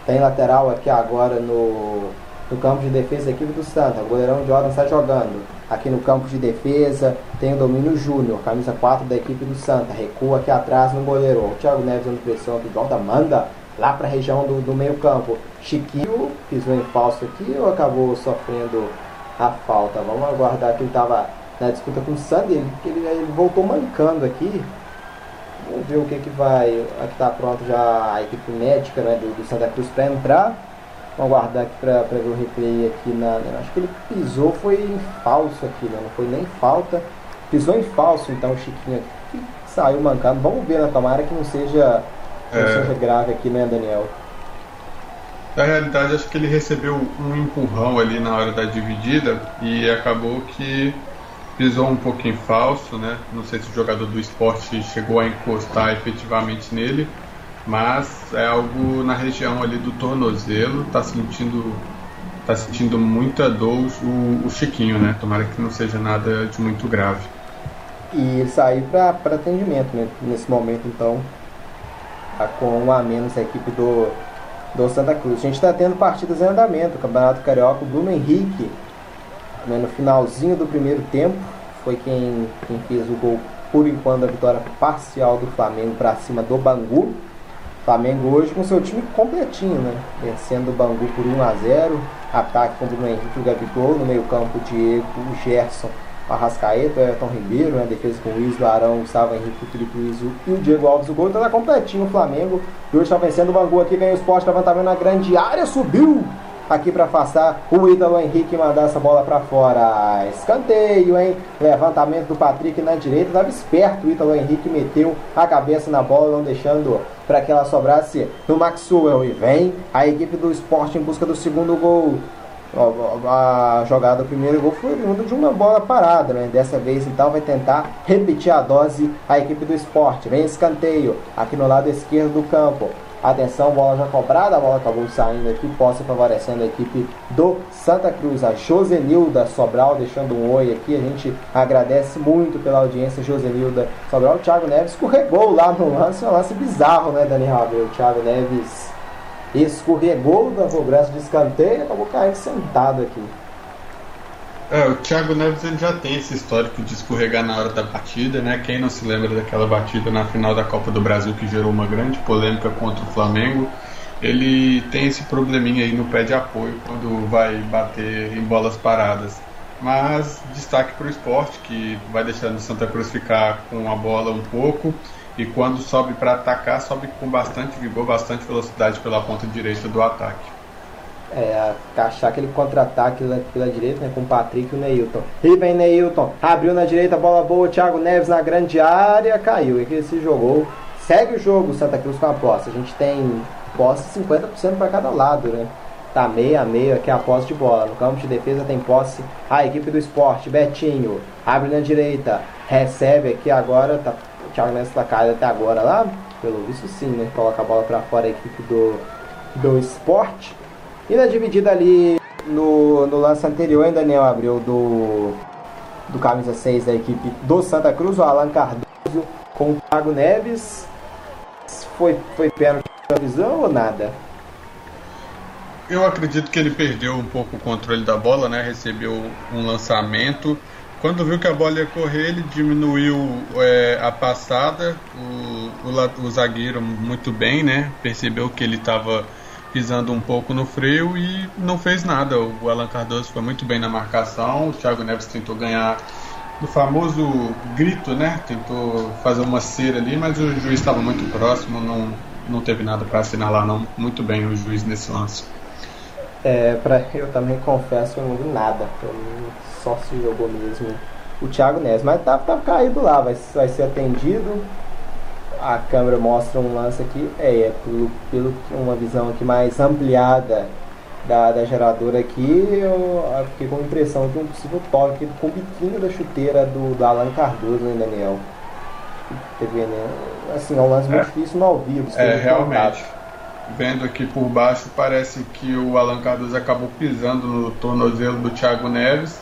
Tem lateral aqui agora no, no campo de defesa da equipe do Santa. O goleirão Jordan está jogando. Aqui no campo de defesa tem o Domínio Júnior, camisa 4 da equipe do Santa. Recua aqui atrás no goleiro. O Thiago Neves dando pressão aqui. Jordan manda lá para a região do, do meio campo. Chiquinho pisou em falso aqui ou acabou sofrendo a falta? Vamos aguardar que ele estava na disputa com o Sandy, ele, ele, ele, voltou mancando aqui. Vamos ver o que, que vai. Aqui está pronto já a equipe médica né, do, do Santa Cruz para entrar. Vamos aguardar aqui para ver o replay aqui na. Né, acho que ele pisou, foi em falso aqui, né? Não foi nem falta. Pisou em falso então o Chiquinho aqui. Saiu mancando. Vamos ver, né? Tomara que não seja, é... seja grave aqui, né, Daniel? Na realidade, acho que ele recebeu um empurrão ali na hora da dividida e acabou que pisou um pouquinho falso, né? Não sei se o jogador do esporte chegou a encostar efetivamente nele, mas é algo na região ali do tornozelo, tá sentindo tá sentindo muita dor o, o Chiquinho, né? Tomara que não seja nada de muito grave. E sair para atendimento, né? Nesse momento, então, com um a menos a equipe do, do Santa Cruz. A gente está tendo partidas em andamento. O Campeonato Carioca, o Bruno Henrique né, no finalzinho do primeiro tempo, foi quem, quem fez o gol por enquanto da vitória parcial do Flamengo para cima do Bangu. Flamengo hoje com seu time completinho, né? Vencendo o Bangu por 1 a 0 Ataque com o Bruno Henrique e o Gabigol. No meio campo, o Diego, o Gerson, Arrascaeta, Everton Ribeiro, né? Defesa com o o Arão, Gustavo Henrique, Felipe Luiz e o Diego Alves. O gol então tá completinho o Flamengo. E hoje está vencendo o Bangu aqui, ganha o esporte, levantamento na grande área, subiu! aqui para afastar o Ítalo Henrique mandar essa bola para fora. Escanteio, hein? Levantamento do Patrick na direita. Estava esperto o Ítalo Henrique, meteu a cabeça na bola, não deixando para que ela sobrasse no Maxwell. E vem a equipe do esporte em busca do segundo gol. A jogada do primeiro gol foi oriunda de uma bola parada, né? Dessa vez então vai tentar repetir a dose a equipe do esporte. Vem escanteio aqui no lado esquerdo do campo. Atenção, bola já cobrada, a bola acabou saindo aqui, posse favorecendo a equipe do Santa Cruz. A Josenilda Sobral deixando um oi aqui. A gente agradece muito pela audiência, Josenilda Sobral. O Thiago Neves escorregou lá no lance, um lance bizarro, né, Daniel Abreu? O Thiago Neves escorregou da cobrança de escanteio e acabou caindo sentado aqui. É, o Thiago Neves ele já tem esse histórico de escorregar na hora da batida, né? Quem não se lembra daquela batida na final da Copa do Brasil que gerou uma grande polêmica contra o Flamengo? Ele tem esse probleminha aí no pé de apoio quando vai bater em bolas paradas. Mas destaque para o esporte, que vai deixando o Santa Cruz ficar com a bola um pouco e quando sobe para atacar, sobe com bastante vigor, bastante velocidade pela ponta direita do ataque é, achar aquele contra-ataque pela direita, né, com o Patrick e o Neilton. E vem Neilton, abriu na direita, bola boa, Thiago Neves na grande área, caiu. E que se jogou. Segue o jogo, Santa Cruz com a posse. A gente tem posse 50% para cada lado, né? Tá meio a meio aqui a posse de bola. No campo de defesa tem posse a equipe do esporte. Betinho abre na direita, recebe aqui agora. Tá, Thiago Neves tá caído até agora lá. Pelo visto, sim, né? Coloca a bola para fora a equipe do, do esporte. E na dividida ali no, no lance anterior, hein, Daniel abriu do, do camisa 6 da equipe do Santa Cruz, o Alan Cardoso com o Thiago Neves. Foi, foi pênalti na visão ou nada? Eu acredito que ele perdeu um pouco o controle da bola, né? Recebeu um lançamento. Quando viu que a bola ia correr, ele diminuiu é, a passada. O, o, o zagueiro muito bem, né? Percebeu que ele estava pisando um pouco no freio e não fez nada. O Alan Cardoso foi muito bem na marcação, o Thiago Neves tentou ganhar do famoso grito, né? Tentou fazer uma cera ali, mas o juiz estava muito próximo, não, não teve nada para assinalar não. Muito bem o juiz nesse lance. É, pra, eu também confesso eu não vi nada. Só se jogou mesmo o Thiago Neves. Mas tá, tá caído lá, vai, vai ser atendido a câmera mostra um lance aqui, é, é pelo, pelo uma visão aqui mais ampliada da, da geradora aqui, eu, eu fiquei com a impressão de um possível toque com o biquinho da chuteira do, do Alan Cardoso, né, Daniel? Teve, né? Assim, é um lance muito é, difícil no ao vivo. É, realmente. vendo aqui por baixo, parece que o Alan Cardoso acabou pisando no tornozelo do Thiago Neves,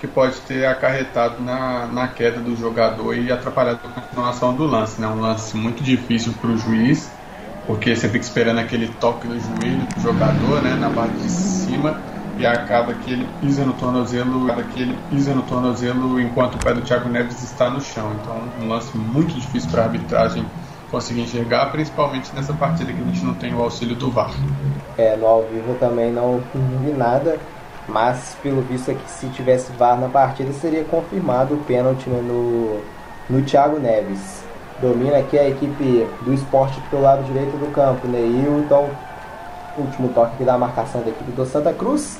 que pode ter acarretado na, na queda do jogador e atrapalhado a continuação do lance. Né? Um lance muito difícil para o juiz, porque você fica esperando aquele toque no joelho do jogador, né, na parte de cima, e acaba que ele pisa no tornozelo, acaba que ele pisa no tornozelo enquanto o pé do Thiago Neves está no chão. Então, um lance muito difícil para a arbitragem conseguir enxergar, principalmente nessa partida que a gente não tem o auxílio do VAR. É, no ao vivo também não vi nada, mas pelo visto é que se tivesse VAR na partida seria confirmado o pênalti no, no Thiago Neves. Domina aqui a equipe do esporte pelo lado direito do campo, Neil, então último toque aqui da marcação da equipe do Santa Cruz.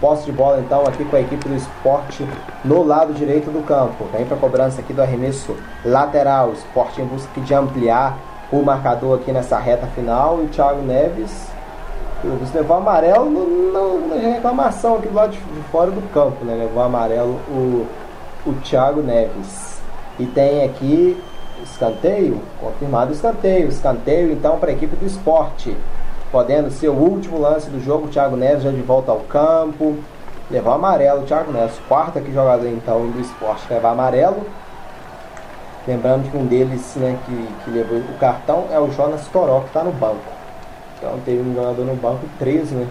Posse de bola então aqui com a equipe do esporte no lado direito do campo. Vem para cobrança aqui do arremesso lateral. Esporte em busca de ampliar o marcador aqui nessa reta final. E o Thiago Neves levou amarelo no, na reclamação aqui do lado de, de, fora do campo. Né? Levou amarelo o, o Thiago Neves. E tem aqui escanteio, confirmado escanteio. Escanteio então para a equipe do esporte podendo ser o último lance do jogo. O Thiago Neves já de volta ao campo. Levar amarelo, o Thiago Neves, quarto aqui jogador então do esporte, levar amarelo. Lembrando que um deles né, que, que levou o cartão é o Jonas Toró, que está no banco. Então teve um jogador no banco, três né,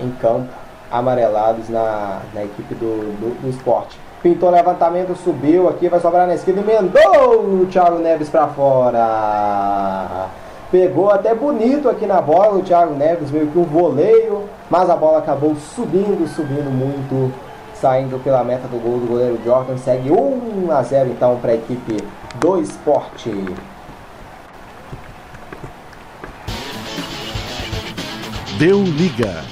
em campo, amarelados na, na equipe do, do, do esporte. Pintou levantamento, subiu aqui, vai sobrar na esquerda, emendou o Thiago Neves para fora. Pegou até bonito aqui na bola o Thiago Neves, meio que um voleio, mas a bola acabou subindo, subindo muito, saindo pela meta do gol do goleiro Jordan. Segue 1 a 0 então para a equipe do esporte. Deu liga.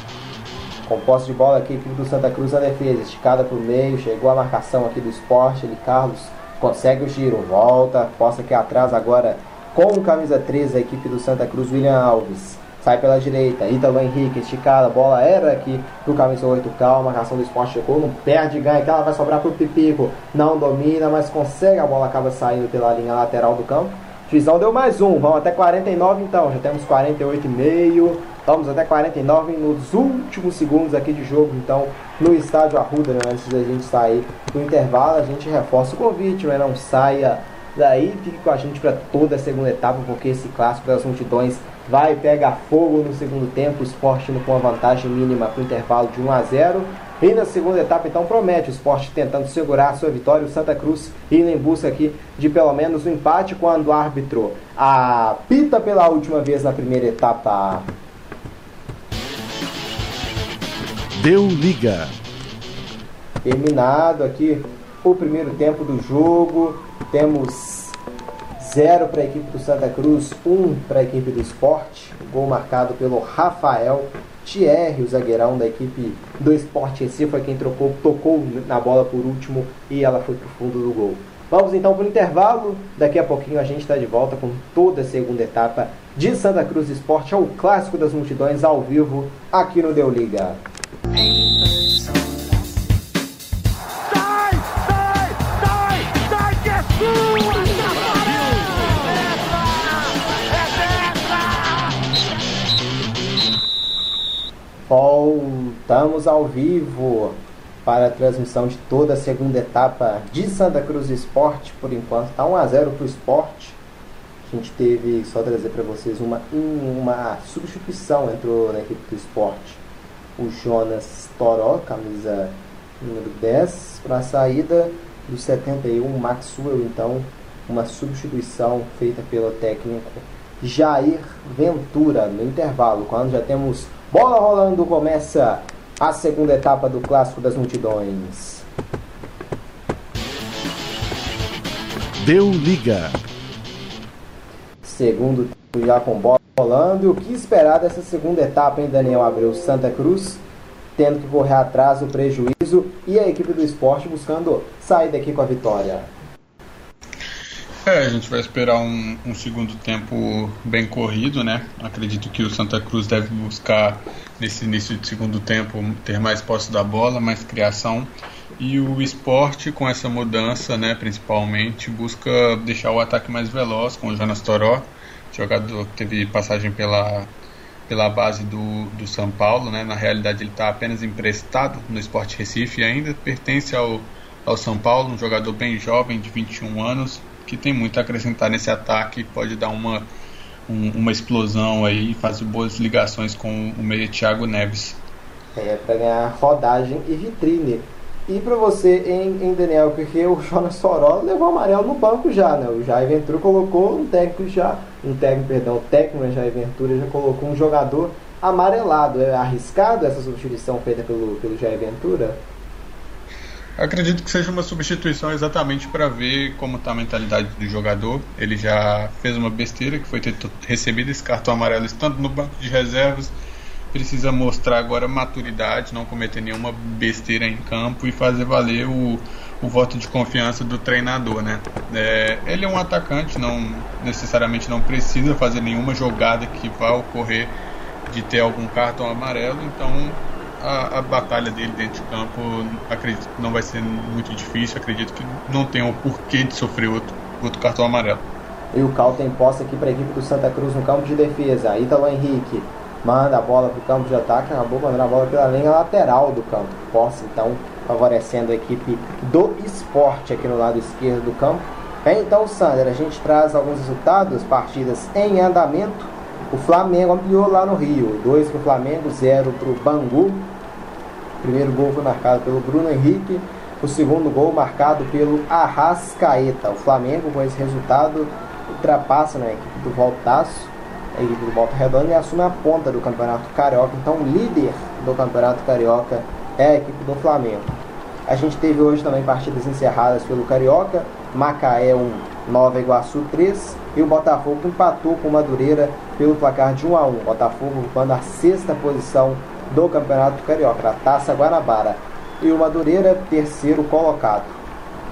Com posse de bola aqui, equipe do Santa Cruz a defesa, esticada para o meio, chegou a marcação aqui do esporte, ele Carlos consegue o giro, volta, posse aqui atrás agora com camisa 13, a equipe do Santa Cruz, William Alves. Sai pela direita, Ítalo Henrique, esticada, bola era aqui pro camisa 8, calma, marcação do esporte chegou, não perde, ganha, que ela vai sobrar pro Pipico, não domina, mas consegue, a bola acaba saindo pela linha lateral do campo. Juizão deu mais um, vamos até 49 então, já temos 48,5, vamos até 49 nos últimos segundos aqui de jogo, então, no estádio Arruda, né, antes da gente sair do intervalo, a gente reforça o convite, né, não saia Daí fique com a gente para toda a segunda etapa, porque esse clássico das multidões vai pegar fogo no segundo tempo. O esporte indo com uma vantagem mínima para o intervalo de 1 a 0. E na segunda etapa, então, promete o esporte tentando segurar a sua vitória. O Santa Cruz indo em busca aqui de pelo menos um empate quando o árbitro apita pela última vez na primeira etapa. Deu liga. Terminado aqui o primeiro tempo do jogo. Temos zero para a equipe do Santa Cruz, um para a equipe do Esporte. Gol marcado pelo Rafael Thierry, o zagueirão da equipe do Esporte em si, foi quem trocou, tocou na bola por último e ela foi para o fundo do gol. Vamos então para o intervalo. Daqui a pouquinho a gente está de volta com toda a segunda etapa de Santa Cruz Esporte, ao clássico das multidões ao vivo aqui no Deu Liga. Voltamos ao vivo para a transmissão de toda a segunda etapa de Santa Cruz Esporte. Por enquanto está 1 a 0 para o esporte. A gente teve, só trazer para vocês, uma, uma substituição entrou na equipe do esporte. O Jonas Toró, camisa número 10, para a saída do 71, Maxwell. Então, uma substituição feita pelo técnico Jair Ventura no intervalo, quando já temos Bola rolando, começa a segunda etapa do Clássico das Multidões. Deu liga. Segundo já com bola rolando. E o que esperar dessa segunda etapa, hein, Daniel Abreu? Santa Cruz tendo que correr atrás do prejuízo e a equipe do esporte buscando sair daqui com a vitória. É, a gente vai esperar um, um, segundo tempo bem corrido, né? Acredito que o Santa Cruz deve buscar nesse início de segundo tempo ter mais posse da bola, mais criação. E o esporte, com essa mudança, né, principalmente, busca deixar o ataque mais veloz com o Jonas Toró, jogador que teve passagem pela, pela base do, do São Paulo, né? Na realidade ele está apenas emprestado no Sport Recife e ainda pertence ao, ao São Paulo, um jogador bem jovem de 21 anos que tem muito a acrescentar nesse ataque, pode dar uma um, uma explosão aí, fazer boas ligações com o meia Thiago Neves. É, para ganhar rodagem e vitrine. E para você em, em, Daniel, porque o Jonas Sorolla levou amarelo no banco já, né? O Jair colocou um técnico já, um técnico, perdão, o técnico né, Jair Ventura já colocou um jogador amarelado. É arriscado essa substituição feita pelo, pelo Jair Ventura? acredito que seja uma substituição exatamente para ver como está a mentalidade do jogador. Ele já fez uma besteira que foi ter recebido esse cartão amarelo estando no banco de reservas precisa mostrar agora maturidade, não cometer nenhuma besteira em campo e fazer valer o, o voto de confiança do treinador, né? É, ele é um atacante, não necessariamente não precisa fazer nenhuma jogada que vá ocorrer de ter algum cartão amarelo, então a, a, batalha dele dentro de campo acredito não vai ser muito difícil, acredito que não tem o porquê de sofrer outro, outro cartão amarelo. E o Cal tem posse aqui para a equipe do Santa Cruz no campo de defesa. Ítalo Henrique manda a bola para o campo de ataque, acabou mandando a bola pela linha lateral do campo. Posse então favorecendo a equipe do esporte aqui no lado esquerdo do campo. Bem, então, Sander, a gente traz alguns resultados, partidas em andamento. O Flamengo ampliou lá no Rio, 2 para o Flamengo, 0 para o Bangu. Primeiro gol foi marcado pelo Bruno Henrique, o segundo gol marcado pelo Arrascaeta. O Flamengo, com esse resultado, ultrapassa né, a equipe do Voltaço a equipe do Volta Redonda e assume a ponta do Campeonato Carioca. Então, líder do Campeonato Carioca é a equipe do Flamengo. A gente teve hoje também partidas encerradas pelo Carioca, Macaé 1, Nova Iguaçu 3 e o Botafogo empatou com o Madureira pelo placar de 1 a 1. Botafogo ocupando a sexta posição do Campeonato Carioca, na Taça Guanabara. E o Madureira, terceiro colocado.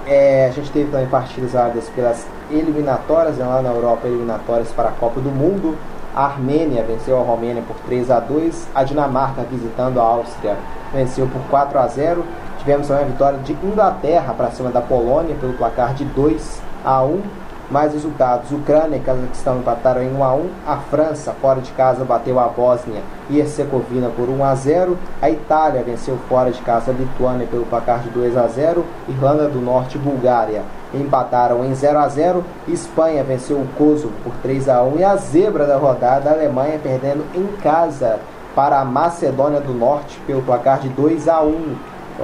É, a gente teve também partidas válidas pelas eliminatórias, né, lá na Europa, eliminatórias para a Copa do Mundo. A Armênia venceu a Romênia por 3 a 2. A Dinamarca, visitando a Áustria, venceu por 4 a 0. Tivemos também a vitória de Inglaterra para cima da Polônia pelo placar de 2 a 1. Mais resultados: Ucrânia e Cazaquistão empataram em 1 a 1. A França, fora de casa, bateu a Bósnia e Herzegovina por 1 a 0. A Itália venceu fora de casa a Lituânia pelo placar de 2 a 0. Irlanda do Norte e Bulgária empataram em 0 a 0. Espanha venceu o Kosovo por 3 a 1 e a zebra da rodada, a Alemanha perdendo em casa para a Macedônia do Norte pelo placar de 2 a 1.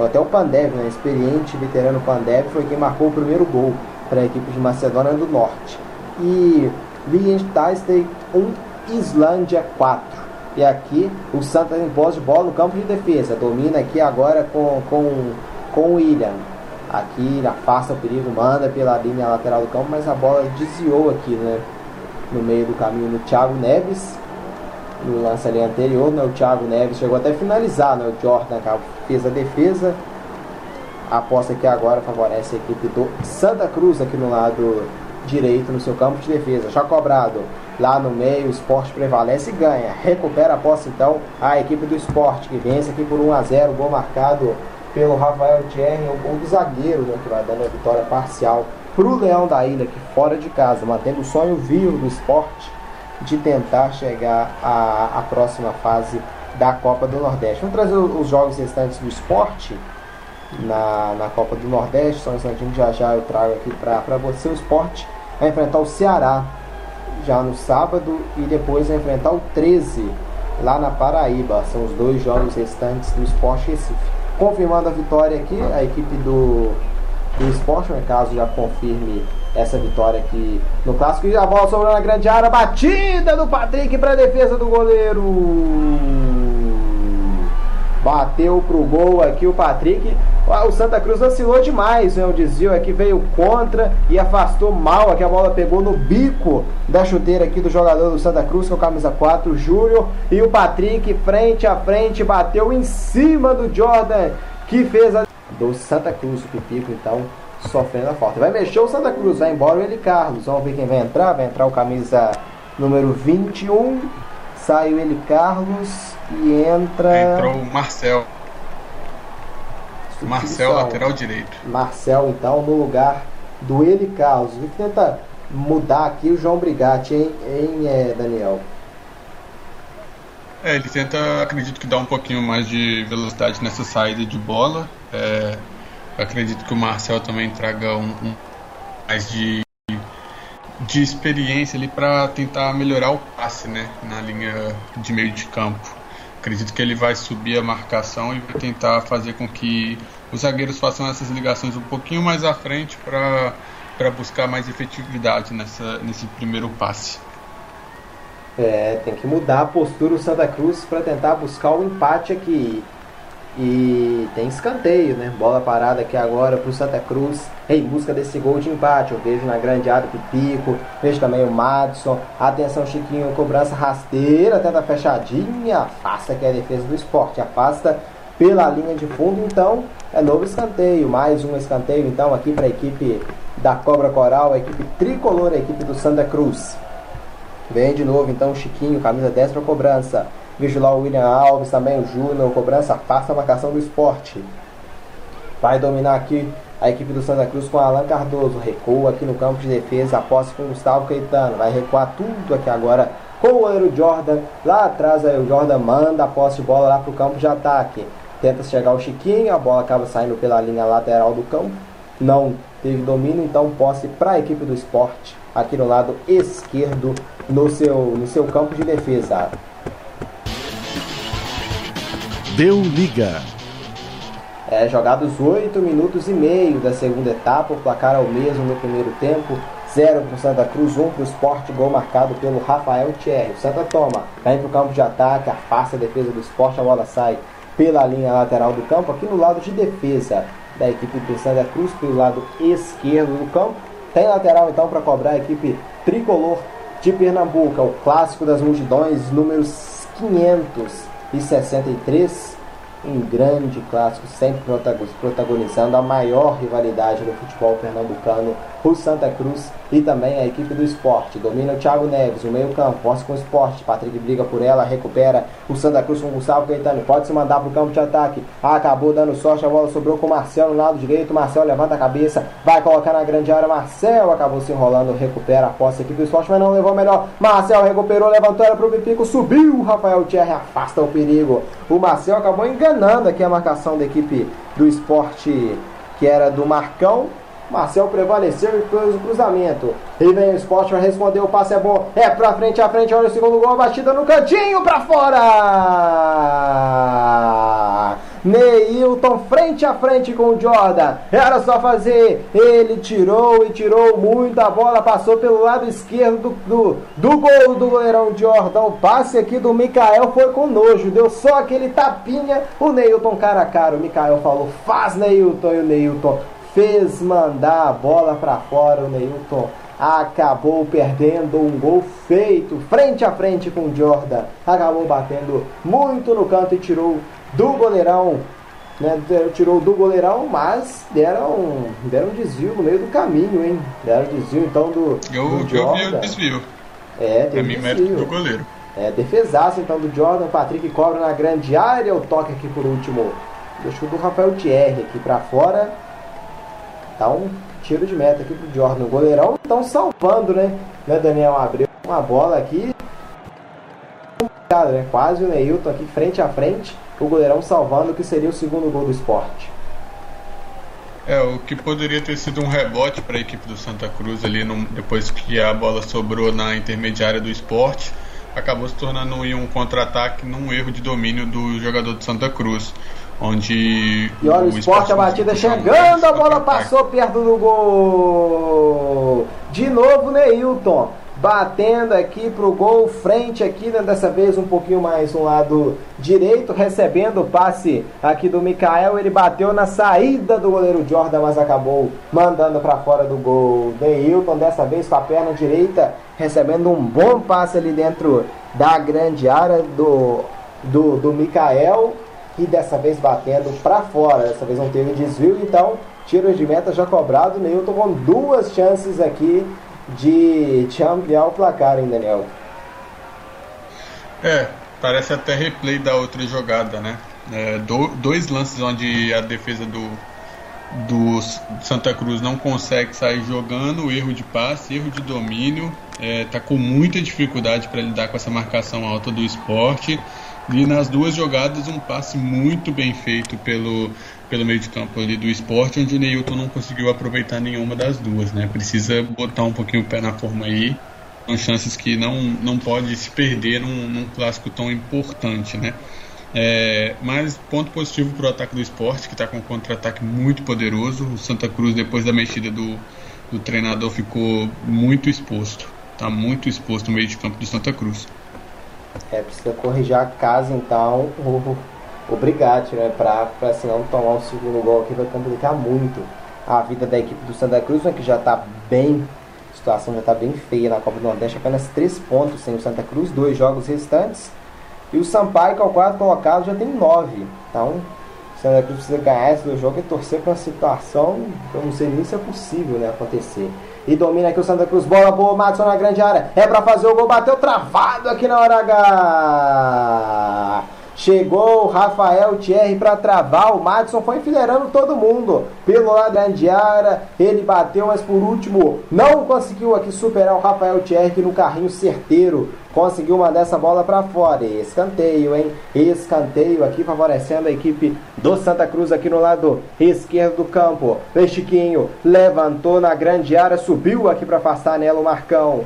Até o Pandev, né, experiente veterano Pandev, foi quem marcou o primeiro gol para a equipe de Macedônia do Norte. E Liechtenstein 1, Islândia 4. E aqui o Santa em posse de bola no campo de defesa. Domina aqui agora com, com, com o William. Aqui afasta o perigo, manda pela linha lateral do campo, mas a bola desviou aqui, né? No meio do caminho no Thiago Neves. No lance ali anterior, né? O Thiago Neves chegou até finalizar, né? O Jordan fez a defesa. A aposta aqui agora favorece a equipe do Santa Cruz aqui no lado direito no seu campo de defesa. Já cobrado lá no meio, o esporte prevalece e ganha. Recupera a posse então a equipe do esporte que vence aqui por 1 a 0 gol marcado pelo Rafael Thierry, o gol do zagueiro, né, que vai dando a vitória parcial para o Leão da Ilha, que fora de casa, mantendo o sonho vivo do esporte de tentar chegar à, à próxima fase da Copa do Nordeste. Vamos trazer os jogos restantes do esporte na, na Copa do Nordeste. Só um instantinho, já já eu trago aqui para você. O esporte vai enfrentar o Ceará já no sábado e depois vai enfrentar o 13 lá na Paraíba. São os dois jogos restantes do Esporte Recife. Confirmando a vitória aqui, a equipe do, do esporte, no caso já confirme essa vitória aqui no clássico. E a bola sobrou na grande área, batida do Patrick para defesa do goleiro. Bateu pro gol aqui o Patrick. O Santa Cruz vacilou demais, né? O desvio aqui veio contra e afastou mal. Aqui a bola pegou no bico da chuteira aqui do jogador do Santa Cruz com a camisa 4, Júlio. E o Patrick, frente a frente, bateu em cima do Jordan, que fez a. Do Santa Cruz, o Pipico, então, sofrendo a falta. Vai mexer o Santa Cruz, vai embora o Eli Carlos. Vamos ver quem vai entrar. Vai entrar o camisa número 21. Sai o Eli Carlos e entra. Entrou o Marcel. Marcel, lateral direito. Marcel, então, no lugar do Eli Carlos. A gente tenta mudar aqui o João Brigatti, hein, hein é, Daniel? É, ele tenta, acredito que dá um pouquinho mais de velocidade nessa saída de bola. É, acredito que o Marcel também traga um, um mais de, de experiência ali para tentar melhorar o passe, né, na linha de meio de campo. Acredito que ele vai subir a marcação e vai tentar fazer com que os zagueiros façam essas ligações um pouquinho mais à frente para buscar mais efetividade nessa, nesse primeiro passe. É, tem que mudar a postura o Santa Cruz para tentar buscar o empate aqui. E tem escanteio, né? Bola parada aqui agora para o Santa Cruz em busca desse gol de empate. Eu vejo na grande área o Pico, vejo também o Madison. Atenção, Chiquinho, cobrança rasteira, tenta fechadinha. Afasta que é a defesa do esporte, afasta pela linha de fundo. Então é novo escanteio, mais um escanteio então aqui para a equipe da Cobra Coral, a equipe tricolor, a equipe do Santa Cruz. Vem de novo então Chiquinho, camisa 10 para cobrança. Lá o William Alves, também o Júnior, cobrança, afasta a marcação do esporte. Vai dominar aqui a equipe do Santa Cruz com Alan Cardoso. Recua aqui no campo de defesa, posse com Gustavo Caetano. Vai recuar tudo aqui agora com o goleiro Jordan. Lá atrás aí o Jordan manda a posse de bola lá para o campo de ataque. Tenta chegar o Chiquinho, a bola acaba saindo pela linha lateral do campo. Não teve domínio, então posse para a equipe do esporte aqui no lado esquerdo no seu, no seu campo de defesa. Deu liga. É, jogados 8 minutos e meio da segunda etapa, o placar é o mesmo no primeiro tempo. 0 para o Santa Cruz, 1 um para o Esporte, gol marcado pelo Rafael Thierry. O Santa toma, vem para o campo de ataque, afasta a defesa do Esporte, a bola sai pela linha lateral do campo, aqui no lado de defesa da equipe do Santa Cruz, pelo lado esquerdo do campo. Tem lateral então para cobrar a equipe tricolor de Pernambuco, é o clássico das multidões, números 563 um grande clássico, sempre protagonizando a maior rivalidade no futebol pernambucano, o Santa Cruz e também a equipe do esporte. Domina o Thiago Neves, o meio-campo, posse com o esporte. Patrick briga por ela, recupera o Santa Cruz com o Gustavo Caetano. Pode se mandar para o campo de ataque. Acabou dando sorte, a bola sobrou com o Marcel no lado direito. Marcel levanta a cabeça, vai colocar na grande área. Marcel acabou se enrolando, recupera a posse aqui do esporte, mas não levou melhor. Marcel recuperou, levantou ela para o Bipico, subiu. Rafael Thierry afasta o perigo. O Marcel acabou enganando aqui a marcação da equipe do esporte que era do Marcão Marcel prevaleceu e fez o cruzamento. E vem o esporte para responder, o passe é bom. É pra frente, a frente, olha o segundo gol, batida no cantinho para fora. Neilton frente a frente com o Jordan. Era só fazer. Ele tirou e tirou muito. A bola passou pelo lado esquerdo do, do, do gol do goleirão Jordan. O passe aqui do Mikael foi com nojo. Deu só aquele tapinha. O Neilton cara a cara. O Mikael falou: faz Neilton. E o Neilton fez mandar a bola para fora. O Neilton acabou perdendo um gol feito frente a frente com o Jordan. Acabou batendo muito no canto e tirou do goleirão. Né, tirou do goleirão, mas deram, deram um desvio no meio do caminho, hein? Deram desvio então do. Eu, do eu vi o desvio. É, mim, mérito do goleiro. É, defesaço então do Jordan. Patrick cobra na grande área. O toque aqui por último. Deixa do Rafael Thierry aqui para fora. Tá um tiro de meta aqui pro Jordan. O goleirão estão salvando, né? né? Daniel abriu uma bola aqui. Né? Quase o Neilton aqui frente a frente. O goleirão salvando o que seria o segundo gol do esporte. É, o que poderia ter sido um rebote para a equipe do Santa Cruz ali no, depois que a bola sobrou na intermediária do esporte, acabou se tornando um contra-ataque num erro de domínio do jogador do Santa Cruz onde e olha o, o esporte a batida chegando, a bola passou perto do gol. De novo Neilton batendo aqui pro gol, frente aqui, né, dessa vez um pouquinho mais no lado direito, recebendo o passe aqui do Mikael, ele bateu na saída do goleiro Jordan, mas acabou mandando para fora do gol. Neilton dessa vez com a perna direita, recebendo um bom passe ali dentro da grande área do do, do Mikael e dessa vez batendo para fora. Dessa vez não teve desvio, então tiro de meta já cobrado. Neilton com duas chances aqui de, de ampliar o placar, hein, Daniel? É, parece até replay da outra jogada, né? É, do, dois lances onde a defesa do, do Santa Cruz não consegue sair jogando, erro de passe, erro de domínio, é, tá com muita dificuldade para lidar com essa marcação alta do esporte E nas duas jogadas, um passe muito bem feito pelo, pelo meio de campo ali do esporte, onde o Neilton não conseguiu aproveitar nenhuma das duas, né? Precisa botar um pouquinho o pé na forma aí. São chances que não, não pode se perder num, num clássico tão importante, né? É, mas ponto positivo para o ataque do esporte, que está com um contra-ataque muito poderoso. O Santa Cruz, depois da mexida do, do treinador, ficou muito exposto. Está muito exposto no meio de campo do Santa Cruz. É, precisa corrigir a casa, então, o, né? Pra, pra senão tomar o segundo gol aqui vai complicar muito a vida da equipe do Santa Cruz, né, que já está bem, a situação já está bem feia na Copa do Nordeste, apenas 3 pontos sem o Santa Cruz, dois jogos restantes. E o Sampaio, que é o quarto colocado, já tem 9. Então, Santa Cruz precisa ganhar esse jogo e torcer para uma situação eu não sei nem se é possível né, acontecer. E domina aqui o Santa Cruz. Bola boa, Matson na grande área. É para fazer o gol. Bateu travado aqui na hora H. Chegou Rafael Thierry para travar. O Madison foi enfileirando todo mundo. Pelo lado da ele bateu, mas por último não conseguiu aqui superar o Rafael Thierry que no carrinho certeiro conseguiu mandar essa bola para fora. Escanteio, hein? Escanteio aqui favorecendo a equipe do Santa Cruz aqui no lado esquerdo do campo. Chiquinho levantou na grande área, subiu aqui para afastar nela o Marcão.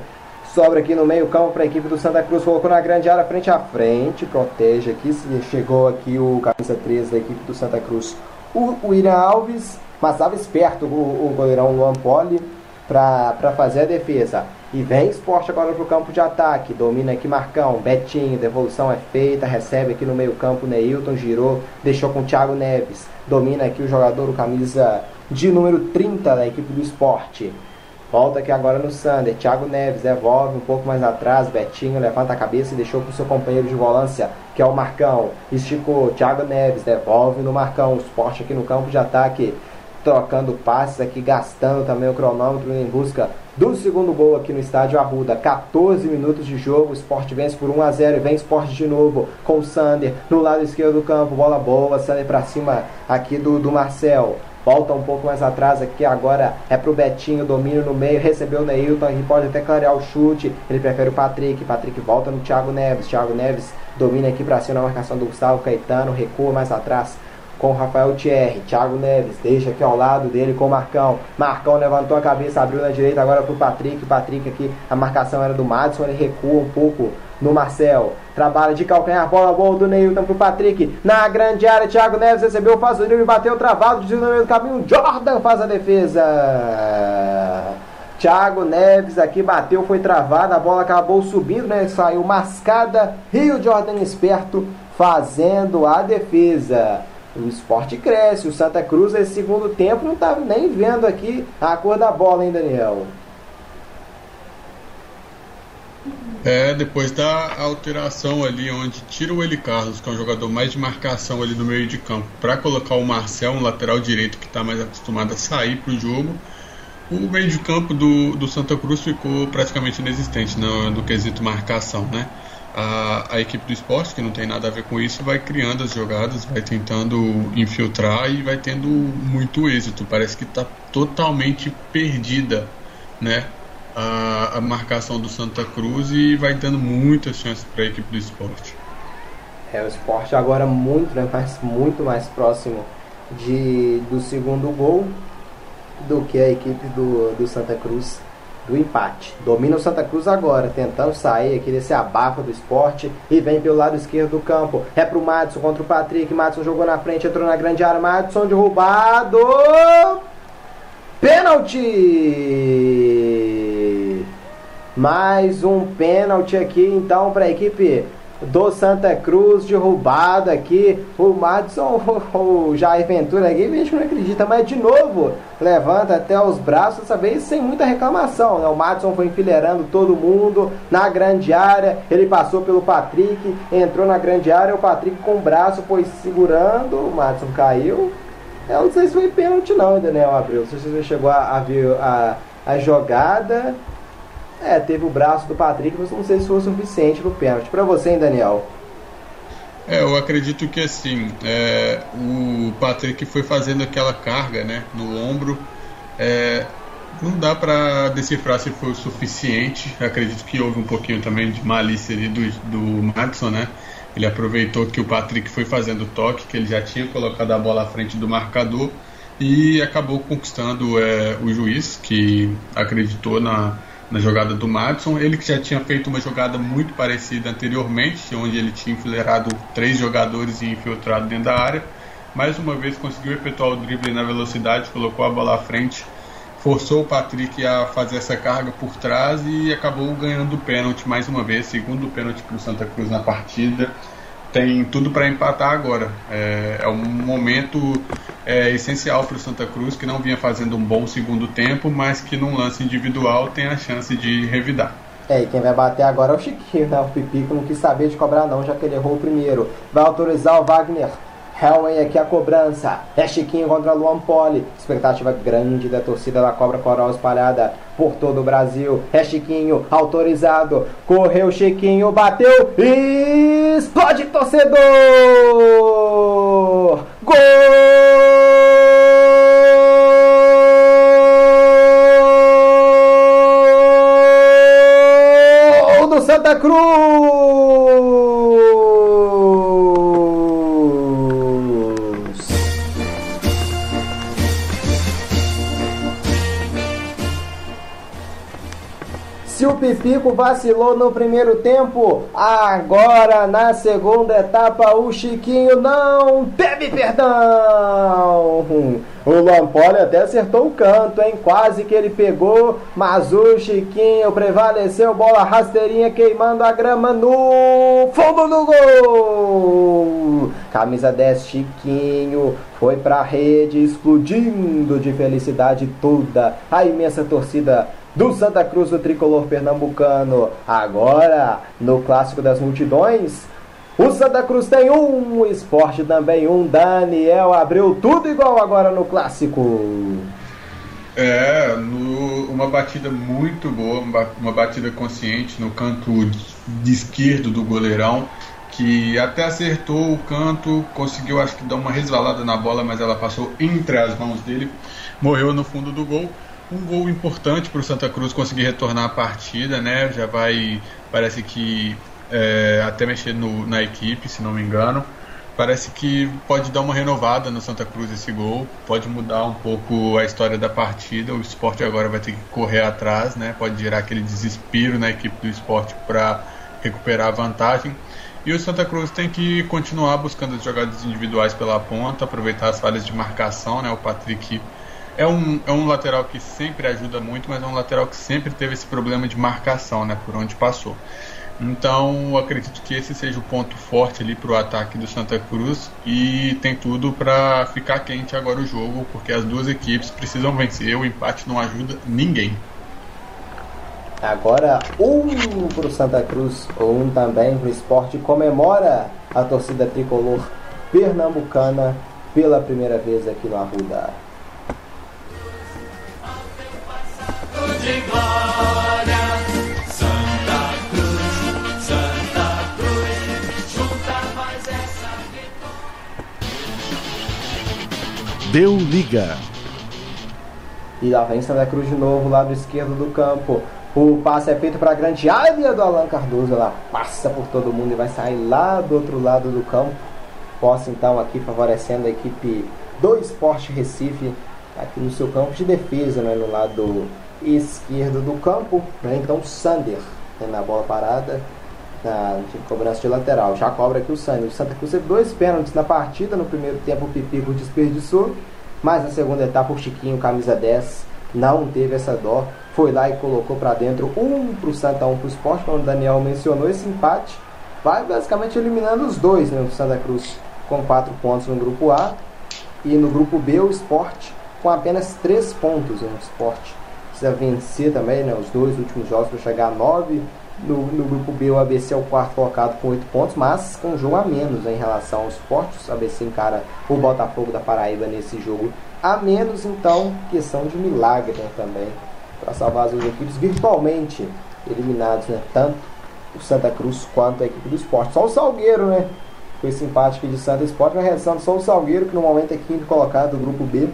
Sobra aqui no meio campo para a equipe do Santa Cruz. Colocou na grande área, frente a frente. Protege aqui. Chegou aqui o camisa 13 da equipe do Santa Cruz. O, o Alves, mas estava esperto o, o goleirão Luan Poli para fazer a defesa. E vem esporte agora para o campo de ataque. Domina aqui Marcão, Betinho, devolução é feita, recebe aqui no meio campo Neilton, girou, deixou com o Thiago Neves. Domina aqui o jogador, o camisa de número 30 da equipe do esporte. Volta aqui agora no Sander. Thiago Neves devolve um pouco mais atrás. Betinho levanta a cabeça e deixou para o seu companheiro de volância, que é o Marcão. Esticou. Thiago Neves devolve no Marcão. O esporte aqui no campo de ataque. Trocando passes aqui, gastando também o cronômetro em busca do segundo gol aqui no estádio Arruda. 14 minutos de jogo. O esporte vence por 1 a 0 e vem esporte de novo com o Sander no lado esquerdo do campo. Bola boa. Sander para cima aqui do, do Marcel. Volta um pouco mais atrás aqui, agora é pro Betinho, domínio no meio, recebeu o Neilton, ele pode até clarear o chute, ele prefere o Patrick, Patrick volta no Thiago Neves, Thiago Neves domina aqui pra cima na marcação do Gustavo Caetano, recua mais atrás com Rafael Thierry, Thiago Neves, deixa aqui ao lado dele com o Marcão, Marcão levantou a cabeça, abriu na direita agora pro Patrick, Patrick aqui, a marcação era do Madison, ele recua um pouco no Marcel. Trabalha de calcanhar, bola boa do Neilton pro Patrick. Na grande área, Thiago Neves recebeu, faz o e bateu travado, de no meio do caminho. Jordan faz a defesa. Thiago Neves aqui bateu, foi travado, a bola acabou subindo, né? Saiu mascada. Rio Jordan esperto fazendo a defesa. O esporte cresce, o Santa Cruz esse segundo tempo não estava nem vendo aqui a cor da bola, hein, Daniel? É, depois da alteração ali, onde tira o Eli Carlos, que é um jogador mais de marcação ali no meio de campo, para colocar o Marcel, um lateral direito que está mais acostumado a sair para o jogo, o meio de campo do, do Santa Cruz ficou praticamente inexistente no, no quesito marcação, né? A, a, equipe do esporte, que não tem nada a ver com isso, vai criando as jogadas, vai tentando infiltrar e vai tendo muito êxito. Parece que está totalmente perdida, né? a, a marcação do Santa Cruz e vai dando muitas chances para a equipe do esporte. É, o esporte agora muito, né, mais, muito mais próximo de, do segundo gol do que a equipe do, do Santa Cruz do empate. Domina o Santa Cruz agora, tentando sair aqui desse abafa do esporte e vem pelo lado esquerdo do campo. É pro Madison contra o Patrick. Madison jogou na frente, entrou na grande área. Madison derrubado. Pênalti! Mais um pênalti aqui então para a equipe do Santa Cruz, derrubado aqui. O Madison, o Jair Ventura aqui, gente não acredita, mas de novo levanta até os braços, dessa vez sem muita reclamação. Né? O Madison foi enfileirando todo mundo na grande área. Ele passou pelo Patrick, entrou na grande área. O Patrick com o braço foi segurando. O Madison caiu. Eu não sei se foi pênalti não, Daniel Abreu. Se você chegou a, a ver a, a jogada. É, teve o braço do Patrick, mas não sei se foi o suficiente no pênalti. Para você, hein, Daniel? É, eu acredito que assim, é, o Patrick foi fazendo aquela carga né, no ombro. É, não dá para decifrar se foi o suficiente. acredito que houve um pouquinho também de malícia ali do, do Madison, né? Ele aproveitou que o Patrick foi fazendo toque, que ele já tinha colocado a bola à frente do marcador e acabou conquistando é, o juiz, que acreditou na, na jogada do Madison. Ele que já tinha feito uma jogada muito parecida anteriormente, onde ele tinha enfileirado três jogadores e infiltrado dentro da área. Mais uma vez conseguiu efetuar o drible na velocidade, colocou a bola à frente, forçou o Patrick a fazer essa carga por trás e acabou ganhando o pênalti mais uma vez, segundo pênalti para o Santa Cruz na partida tem tudo para empatar agora. É, é um momento é, essencial para o Santa Cruz, que não vinha fazendo um bom segundo tempo, mas que num lance individual tem a chance de revidar. É, e quem vai bater agora é o Chiquinho, né? O Pipico não quis saber de cobrar não, já que ele errou o primeiro. Vai autorizar o Wagner. Hellway aqui a cobrança. É Chiquinho contra Luan Poli. Expectativa grande da torcida da Cobra Coral espalhada por todo o Brasil. É Chiquinho, autorizado. Correu Chiquinho, bateu e explode torcedor! Gol Santa Cruz! Pipico vacilou no primeiro tempo. Agora, na segunda etapa, o Chiquinho não teve perdão. O Lampoli até acertou o canto, hein? Quase que ele pegou, mas o Chiquinho prevaleceu. Bola rasteirinha queimando a grama no fundo do gol. Camisa 10, Chiquinho, foi pra rede, explodindo de felicidade toda. A imensa torcida do Santa Cruz do tricolor pernambucano. Agora, no clássico das multidões, o Santa Cruz tem um, o esporte também um. Daniel abriu tudo igual agora no clássico. É, no, uma batida muito boa, uma batida consciente no canto de esquerdo do goleirão, que até acertou o canto, conseguiu acho que dar uma resvalada na bola, mas ela passou entre as mãos dele, morreu no fundo do gol um gol importante para o Santa Cruz conseguir retornar a partida, né? Já vai, parece que é, até mexer no, na equipe, se não me engano. Parece que pode dar uma renovada no Santa Cruz esse gol, pode mudar um pouco a história da partida. O esporte agora vai ter que correr atrás, né? Pode gerar aquele desespero na equipe do esporte para recuperar a vantagem. E o Santa Cruz tem que continuar buscando as jogadas individuais pela ponta, aproveitar as falhas de marcação, né? O Patrick é um, é um lateral que sempre ajuda muito, mas é um lateral que sempre teve esse problema de marcação, né, por onde passou. Então, acredito que esse seja o ponto forte ali para o ataque do Santa Cruz e tem tudo para ficar quente agora o jogo, porque as duas equipes precisam vencer. O empate não ajuda ninguém. Agora, um para o Santa Cruz, um também para o esporte. Comemora a torcida tricolor pernambucana pela primeira vez aqui no Arruda. Deu liga. E lá vem Santa Cruz de novo, lado esquerdo do campo. O passe é feito para a grande área do Alan Cardoso. Ela passa por todo mundo e vai sair lá do outro lado do campo. Posse então aqui favorecendo a equipe do Esporte Recife aqui no seu campo de defesa, né, no lado esquerdo do campo. Né? Então, Sander né, na bola parada, na cobrança de lateral. Já cobra aqui o Sander. O Santa Cruz teve dois pênaltis na partida. No primeiro tempo, o Pipico desperdiçou. Mas na segunda etapa, o Chiquinho, camisa 10, não teve essa dó. Foi lá e colocou para dentro um para o Santa, um para o Esporte. Como o Daniel mencionou, esse empate vai basicamente eliminando os dois. Né? O Santa Cruz com quatro pontos no grupo A. E no grupo B, o Esporte com apenas três pontos. Né? O Esporte precisa vencer também né, os dois últimos jogos para chegar a 9. No, no, grupo B, o ABC é o quarto colocado com 8 pontos, mas com um jogo a menos né, em relação aos esportes. O ABC encara o Botafogo da Paraíba nesse jogo a menos, então, questão de milagre né, também para salvar as duas equipes virtualmente eliminados, né, tanto o Santa Cruz quanto a equipe do esporte. Só o Salgueiro, né? Empate aqui de Santa Esporte, vai reação só o Salgueiro, que no momento é quinto colocado do grupo B,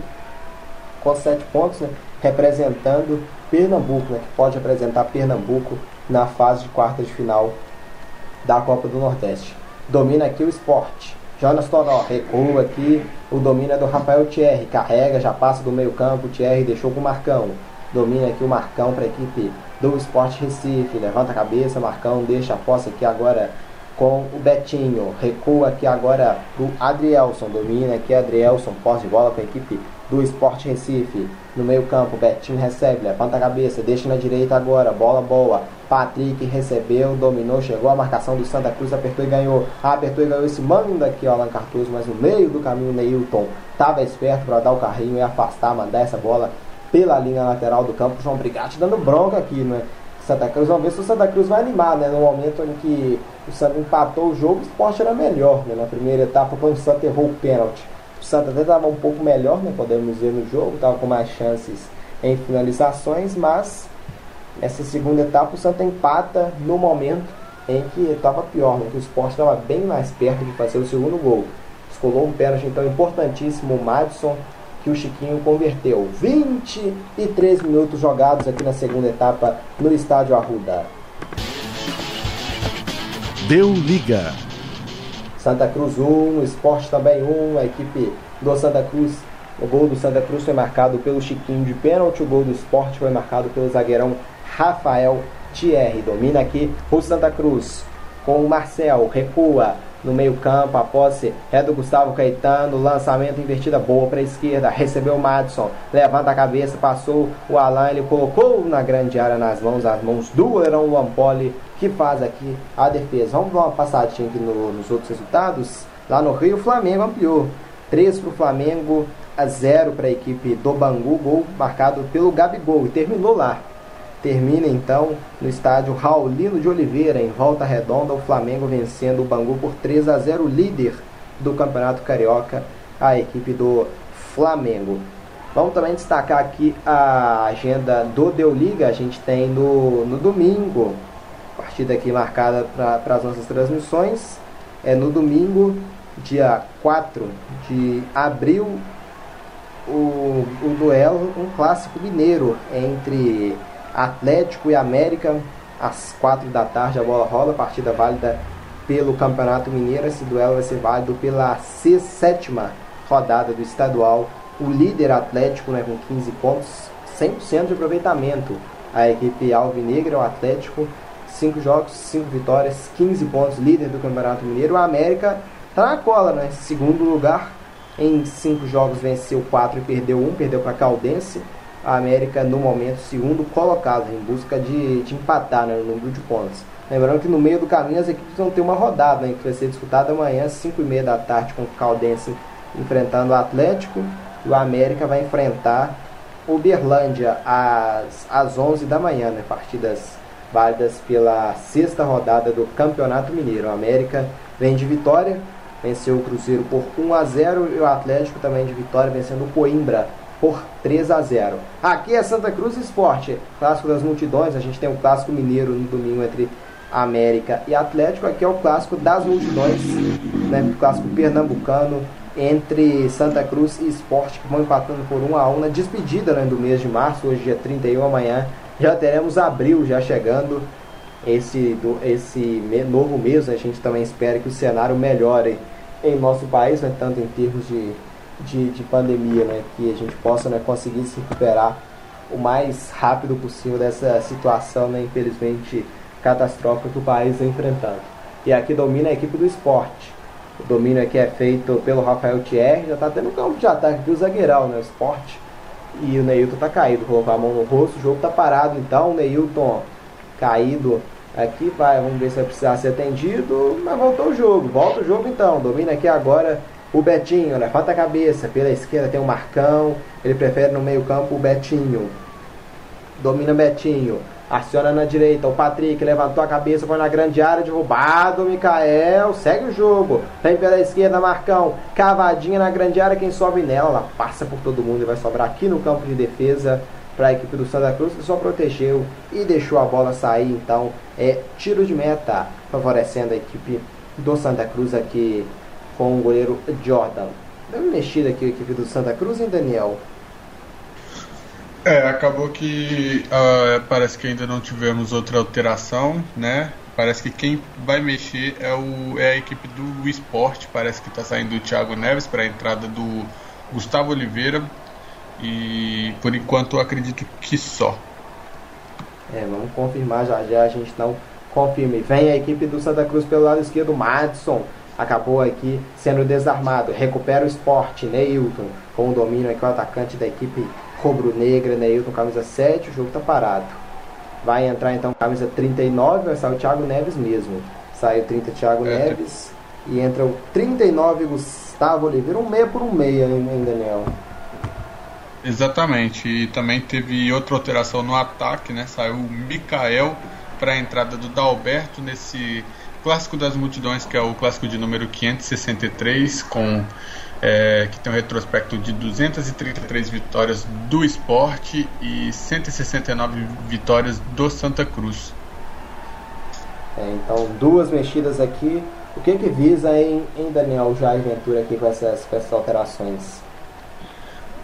com 7 pontos, né? representando Pernambuco, né, que pode representar Pernambuco na fase de quartas de final da Copa do Nordeste. Domina aqui o esporte. Jonas Toró recua aqui. O domínio é do Rafael Thierry. Carrega, já passa do meio campo. Thierry deixou com o Marcão. Domina aqui o Marcão para a equipe do Esporte Recife. Levanta a cabeça, Marcão deixa a posse aqui agora com o Betinho. Recua aqui agora do Adrielson. Domina aqui Adrielson. Posse de bola com a equipe do Esporte Recife. No meio campo, Betinho recebe, levanta a cabeça, deixa na direita agora, bola boa. Patrick recebeu, dominou, chegou a marcação do Santa Cruz, apertou e ganhou. apertou e ganhou esse manda aqui, Alan Cartoso, mas no meio do caminho, Neilton estava esperto para dar o carrinho e afastar, mandar essa bola pela linha lateral do campo. João Brigatti dando bronca aqui, né? Santa Cruz, vamos ver se o Santa Cruz vai animar, né? No momento em que o Santa empatou o jogo, o esporte era melhor, né? Na primeira etapa, quando o Santa errou o pênalti. O Santa até estava um pouco melhor, né? Podemos ver no jogo, estava com mais chances em finalizações, mas nessa segunda etapa o Santa empata no momento em que estava pior, né? que o esporte estava bem mais perto de fazer o segundo gol. Escolou um pênalti então importantíssimo, o Madison, que o Chiquinho converteu. 23 minutos jogados aqui na segunda etapa no estádio Arruda. Deu liga. Santa Cruz 1, Esporte também 1, a equipe do Santa Cruz. O gol do Santa Cruz foi marcado pelo Chiquinho de pênalti, o gol do Esporte foi marcado pelo zagueirão Rafael Thierry. Domina aqui o Santa Cruz com o Marcel, recua no meio-campo, a posse é do Gustavo Caetano, lançamento invertida boa para a esquerda, recebeu o Madison, levanta a cabeça, passou o Alan, ele colocou na grande área nas mãos, as mãos do Leirão Lampoli, que faz aqui a defesa. Vamos dar uma passadinha aqui no, nos outros resultados. Lá no Rio, o Flamengo ampliou. 3 para o Flamengo, a 0 para a equipe do Bangu, gol marcado pelo Gabigol e terminou lá. Termina então no estádio Raulino de Oliveira, em volta redonda, o Flamengo vencendo o Bangu por 3 a 0, líder do Campeonato Carioca, a equipe do Flamengo. Vamos também destacar aqui a agenda do Deu Liga, a gente tem no, no domingo, partida aqui marcada para as nossas transmissões, é no domingo, dia 4 de abril, o, o duelo, um clássico mineiro entre Atlético e América, às 4 da tarde a bola rola, partida válida pelo Campeonato Mineiro. Esse duelo vai ser válido pela sétima rodada do estadual. O líder Atlético né, com 15 pontos, 100% de aproveitamento. A equipe Alvinegra, o Atlético, 5 jogos, 5 vitórias, 15 pontos, líder do Campeonato Mineiro. O América está na cola, né? Segundo lugar, em 5 jogos venceu 4 e perdeu 1, um, perdeu para Caldense a América no momento segundo colocado, em busca de, de empatar né, no número de pontos. Lembrando que no meio do caminho as equipes vão ter uma rodada né, que vai ser disputada amanhã às 5 e meia da tarde com o Caldense enfrentando o Atlético e o América vai enfrentar o Berlândia às, às 11 da manhã, né, partidas válidas pela sexta rodada do Campeonato Mineiro. O América vem de vitória, venceu o Cruzeiro por 1 a 0 e o Atlético também de vitória vencendo o Coimbra por 3 a 0. Aqui é Santa Cruz Esporte, clássico das multidões. A gente tem o clássico mineiro no domingo entre América e Atlético. Aqui é o clássico das multidões, né? O clássico pernambucano entre Santa Cruz e Esporte, que vão empatando por 1 a 1 na despedida né, do mês de março, hoje dia 31 amanhã. Já teremos abril já chegando esse, do, esse novo mês. A gente também espera que o cenário melhore em nosso país, né, tanto em termos de de, de pandemia, né? Que a gente possa né, conseguir se recuperar o mais rápido possível dessa situação, né, infelizmente, catastrófica que o país está enfrentando. E aqui domina a equipe do esporte. O domínio aqui é feito pelo Rafael Thierry, já está tendo um campo de ataque aqui o zagueirão, né? O esporte. E o Neilton está caído, colocou a mão no rosto, o jogo está parado então, o Neilton caído aqui, vai, vamos ver se vai precisar ser atendido, mas voltou o jogo, volta o jogo então, domina aqui agora o Betinho, levanta a cabeça. Pela esquerda tem o Marcão. Ele prefere no meio-campo o Betinho. Domina o Betinho. Aciona na direita. O Patrick levantou a cabeça, foi na grande área, derrubado. Mikael segue o jogo. Vem pela esquerda, Marcão. Cavadinha na grande área. Quem sobe nela, ela passa por todo mundo e vai sobrar aqui no campo de defesa para a equipe do Santa Cruz, que só protegeu e deixou a bola sair. Então, é tiro de meta, favorecendo a equipe do Santa Cruz aqui com o goleiro Jordan. Deu uma mexida aqui a equipe do Santa Cruz, hein, Daniel? É, acabou que uh, parece que ainda não tivemos outra alteração, né? Parece que quem vai mexer é, o, é a equipe do esporte. Parece que está saindo o Thiago Neves para a entrada do Gustavo Oliveira. E por enquanto acredito que só. É, vamos confirmar já já, a gente não confirma. Vem a equipe do Santa Cruz pelo lado esquerdo, Madison. Acabou aqui sendo desarmado. Recupera o esporte, Neilton. Com o domínio aqui, o atacante da equipe rubro-negra, Neilton, camisa 7. O jogo está parado. Vai entrar então camisa 39, vai sair o Thiago Neves mesmo. Sai o 30 Thiago é, Neves. E entra o 39 Gustavo Oliveira. Um meia por um meia, hein, Daniel? Exatamente. E também teve outra alteração no ataque, né? Saiu o Mikael para a entrada do Dalberto nesse clássico das multidões, que é o clássico de número 563, com é, que tem um retrospecto de 233 vitórias do esporte e 169 vitórias do Santa Cruz. É, então, duas mexidas aqui. O que que visa em, em Daniel Jair Ventura aqui com essas, com essas alterações?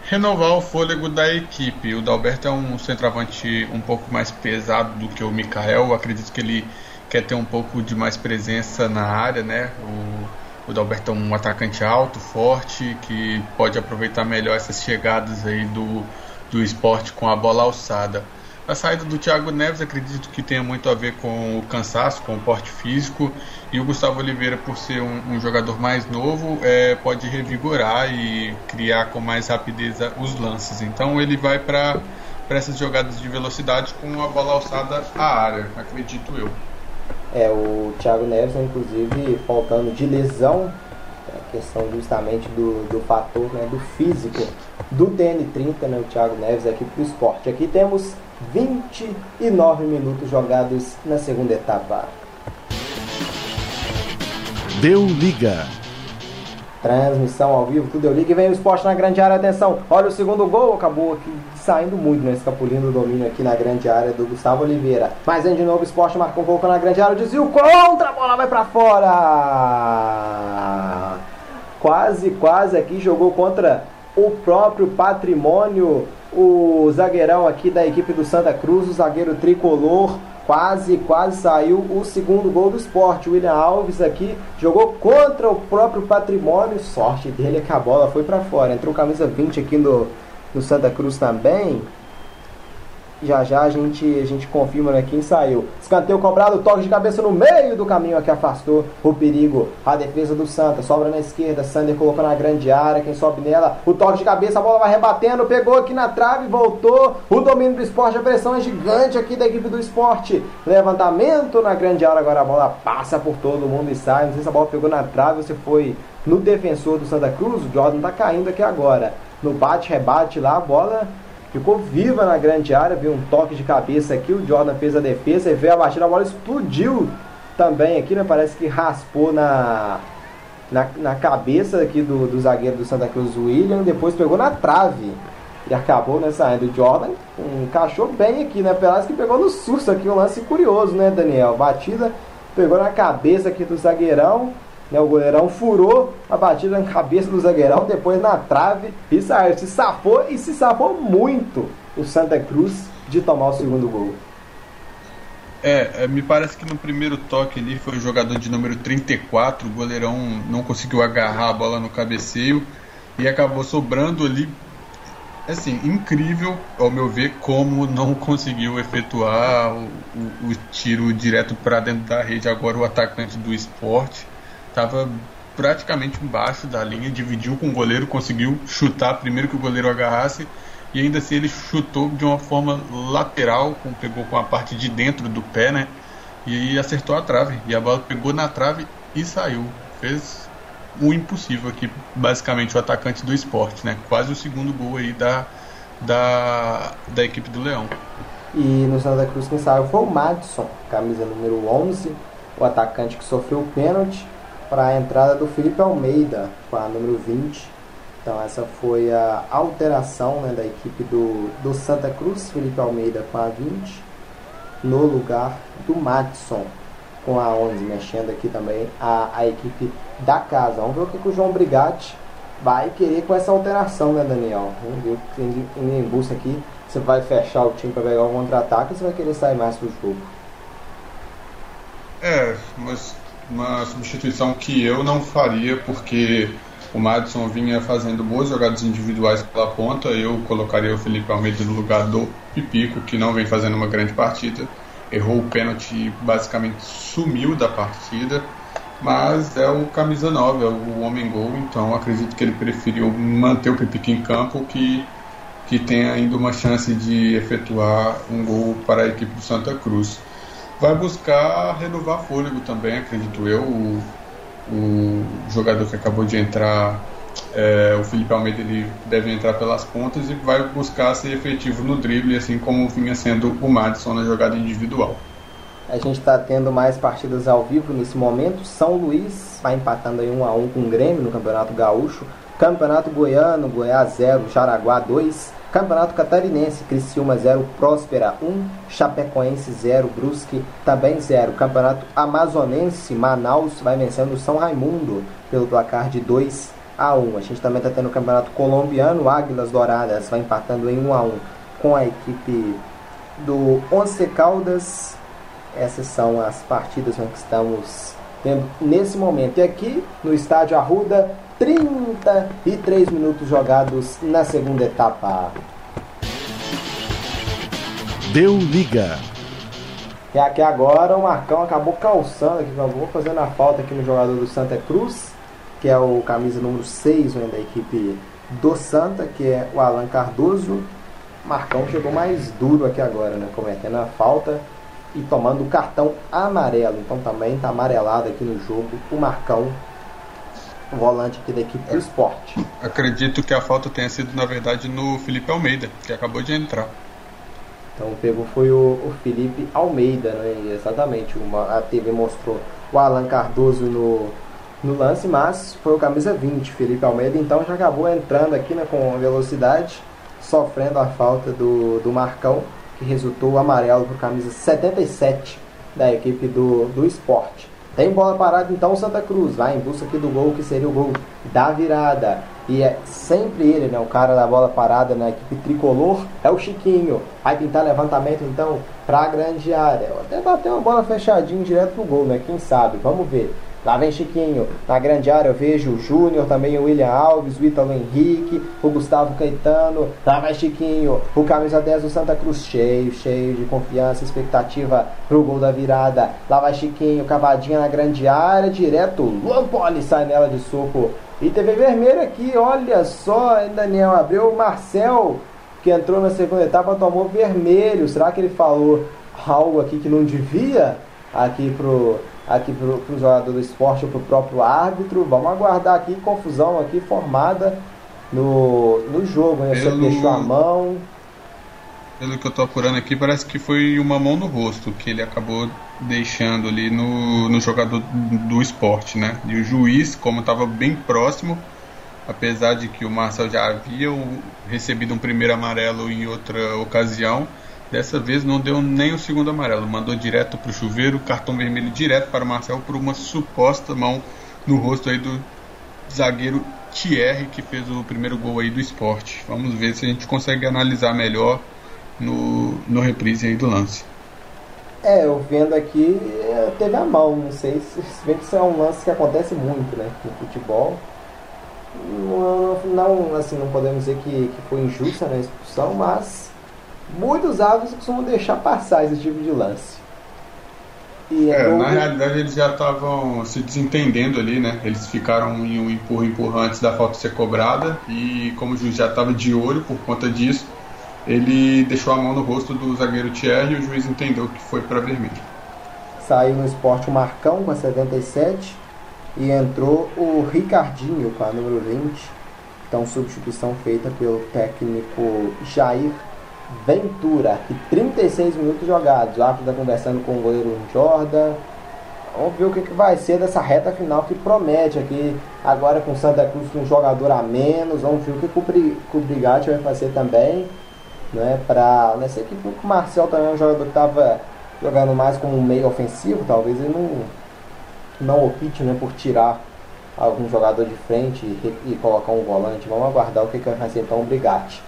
renovar o fôlego da equipe. O Dalberto é um centroavante um pouco mais pesado do que o Mikael. Eu acredito que ele quer ter um pouco de mais presença na área, né? O, o Dalberto é um atacante alto, forte, que pode aproveitar melhor essas chegadas aí do, do esporte com a bola alçada. A saída do Thiago Neves acredito que tenha muito a ver com o cansaço, com o porte físico. E o Gustavo Oliveira, por ser um, um jogador mais novo, é, pode revigorar e criar com mais rapidez os lances. Então ele vai para essas jogadas de velocidade com a bola alçada à área, acredito eu. É, o Thiago Neves, inclusive, faltando de lesão, é a questão justamente do, do fator né, do físico do TN30, né, o Thiago Neves aqui para o esporte. Aqui temos 29 minutos jogados na segunda etapa. Deu liga. Transmissão ao vivo, tudo deu liga e vem o esporte na grande área. Atenção, olha o segundo gol, acabou aqui saindo muito, né? Escapulindo o domínio aqui na grande área do Gustavo Oliveira. Mas vem de novo o esporte, marca um pouco na grande área, desvio contra, a bola vai para fora. Quase, quase aqui jogou contra o próprio patrimônio o zagueirão aqui da equipe do Santa Cruz, o zagueiro tricolor, quase, quase saiu o segundo gol do esporte. O William Alves aqui jogou contra o próprio patrimônio. Sorte dele é que a bola foi para fora. Entrou camisa 20 aqui no, no Santa Cruz também. Já já a gente, a gente confirma né, quem saiu. Escanteio cobrado, toque de cabeça no meio do caminho aqui afastou o perigo. A defesa do Santa, sobra na esquerda. Sander colocou na grande área. Quem sobe nela, o toque de cabeça, a bola vai rebatendo. Pegou aqui na trave, voltou. O domínio do esporte, a pressão é gigante aqui da equipe do esporte. Levantamento na grande área. Agora a bola passa por todo mundo e sai. Não sei se a bola pegou na trave ou se foi no defensor do Santa Cruz. O Jordan tá caindo aqui agora. No bate-rebate lá, a bola ficou viva na grande área, viu um toque de cabeça aqui, o Jordan fez a defesa e veio a batida, a bola explodiu também aqui, né? Parece que raspou na, na, na cabeça aqui do, do zagueiro do Santa Cruz, William, depois pegou na trave e acabou né, saindo. O Jordan encaixou bem aqui, né? Parece que pegou no susto aqui, um lance curioso, né, Daniel? Batida pegou na cabeça aqui do zagueirão né, o goleirão furou a batida na cabeça do zagueirão, depois na trave e saiu. Se safou e se safou muito o Santa Cruz de tomar o segundo gol. É, é, me parece que no primeiro toque ali foi o jogador de número 34, o goleirão não conseguiu agarrar a bola no cabeceio e acabou sobrando ali. Assim, incrível, ao meu ver, como não conseguiu efetuar o, o, o tiro direto para dentro da rede. Agora o atacante do esporte estava praticamente embaixo da linha, dividiu com o goleiro, conseguiu chutar primeiro que o goleiro agarrasse e ainda assim ele chutou de uma forma lateral, com, pegou com a parte de dentro do pé, né? E acertou a trave. E a bola pegou na trave e saiu. Fez o impossível aqui, basicamente, o atacante do esporte, né? Quase o segundo gol aí da, da, da equipe do Leão. E no Santa Cruz quem saiu foi o Madison, camisa número 11, o atacante que sofreu o pênalti para a entrada do Felipe Almeida com a número 20. Então essa foi a alteração né, da equipe do, do Santa Cruz, Felipe Almeida com a 20, no lugar do Matson com a 11, mexendo aqui também a, a equipe da casa. Vamos ver o que, que o João Brigatti vai querer com essa alteração, né, Daniel? Vamos ver o que em, em busca aqui. Você vai fechar o time para pegar o contra-ataque ou você vai querer sair mais pro jogo? É, mas uma substituição que eu não faria, porque o Madison vinha fazendo boas jogadas individuais pela ponta. Eu colocaria o Felipe Almeida no lugar do Pipico, que não vem fazendo uma grande partida. Errou o pênalti e basicamente sumiu da partida. Mas é o camisa 9, é o homem gol, então acredito que ele preferiu manter o Pipico em campo, que, que tem ainda uma chance de efetuar um gol para a equipe do Santa Cruz vai buscar renovar fôlego também, acredito eu. O, o jogador que acabou de entrar, é, o Felipe Almeida, ele deve entrar pelas pontas e vai buscar ser efetivo no drible, assim como vinha sendo o Madison na jogada individual. A gente está tendo mais partidas ao vivo nesse momento. São Luís vai empatando aí 1 a 1 com o Grêmio no Campeonato Gaúcho. Campeonato Goiano, Goiás 0, Jaraguá 2. Campeonato Catarinense, Criciúma 0, Próspera 1, Chapecoense 0, Brusque também 0. Campeonato Amazonense, Manaus vai vencendo São Raimundo pelo placar de 2 a 1. A gente também está tendo o Campeonato Colombiano, Águilas Douradas vai empatando em 1 a 1 com a equipe do Once Caldas. Essas são as partidas que estamos tendo nesse momento. E aqui no estádio Arruda, 33 minutos jogados na segunda etapa. Deu liga. E aqui agora o Marcão acabou calçando aqui, acabou fazendo a falta aqui no jogador do Santa Cruz, que é o camisa número 6 né, da equipe do Santa, que é o Alan Cardoso. Marcão chegou mais duro aqui agora, né? Cometendo a falta e tomando o cartão amarelo. Então também está amarelado aqui no jogo o Marcão volante aqui da equipe do esporte. Acredito que a falta tenha sido, na verdade, no Felipe Almeida, que acabou de entrar. Então pegou foi o, o Felipe Almeida, né? Exatamente. Uma, a TV mostrou o Alan Cardoso no, no lance, mas foi o camisa 20, Felipe Almeida, então já acabou entrando aqui né, com velocidade, sofrendo a falta do, do Marcão, que resultou amarelo para o camisa 77 da equipe do, do esporte. Tem bola parada então Santa Cruz, vai em busca aqui do gol que seria o gol da virada. E é sempre ele, né, o cara da bola parada na equipe tricolor, é o Chiquinho. Vai pintar levantamento então para a grande área. Até bater uma bola fechadinha direto pro gol, né? Quem sabe? Vamos ver. Lá vem Chiquinho. Na grande área eu vejo o Júnior, também o William Alves, o Ítalo Henrique, o Gustavo Caetano. Lá vai Chiquinho. O camisa 10 do Santa Cruz cheio, cheio de confiança, expectativa pro gol da virada. Lá vai Chiquinho, cavadinha na grande área, direto. Luan Poli sai nela de soco. E TV vermelha aqui, olha só, Daniel abriu o Marcel, que entrou na segunda etapa, tomou vermelho. Será que ele falou algo aqui que não devia? Aqui pro aqui para o jogador do esporte ou para o próprio árbitro. Vamos aguardar aqui confusão aqui formada no, no jogo. Né? Pelo... Você deixou a mão. Pelo que eu estou apurando aqui, parece que foi uma mão no rosto que ele acabou deixando ali no, no jogador do esporte, né? E o juiz, como estava bem próximo, apesar de que o Marcel já havia recebido um primeiro amarelo em outra ocasião, Dessa vez não deu nem o segundo amarelo, mandou direto para o chuveiro, cartão vermelho direto para o Marcel por uma suposta mão no rosto aí do zagueiro Thierry que fez o primeiro gol aí do esporte. Vamos ver se a gente consegue analisar melhor no, no reprise aí do lance. É, eu vendo aqui, é, teve a mão, não sei se, se é um lance que acontece muito, né, no futebol. Não, não, assim, não podemos dizer que, que foi injusta né, a expulsão, mas muitos árbitros costumam deixar passar esse tipo de lance. E é, na realidade eles já estavam se desentendendo ali, né? Eles ficaram em um empurra empurra antes da falta ser cobrada e como o juiz já estava de olho por conta disso, ele deixou a mão no rosto do zagueiro Thierry e o juiz entendeu que foi para vermelho. Saiu no esporte o Marcão com a 77 e entrou o Ricardinho com a número 20. Então substituição feita pelo técnico Jair Ventura, que 36 minutos jogados. O árbitro está conversando com o goleiro Jordan. Vamos ver o que, que vai ser dessa reta final que promete aqui. Agora com Santa Cruz com um jogador a menos. Vamos ver o que, que o Brigatti vai fazer também. Né, pra, nessa equipe o Marcel também é um jogador que estava jogando mais como meio ofensivo. Talvez ele não, não opte né, por tirar algum jogador de frente e, e colocar um volante. Vamos aguardar o que, que vai fazer então o Brigatti.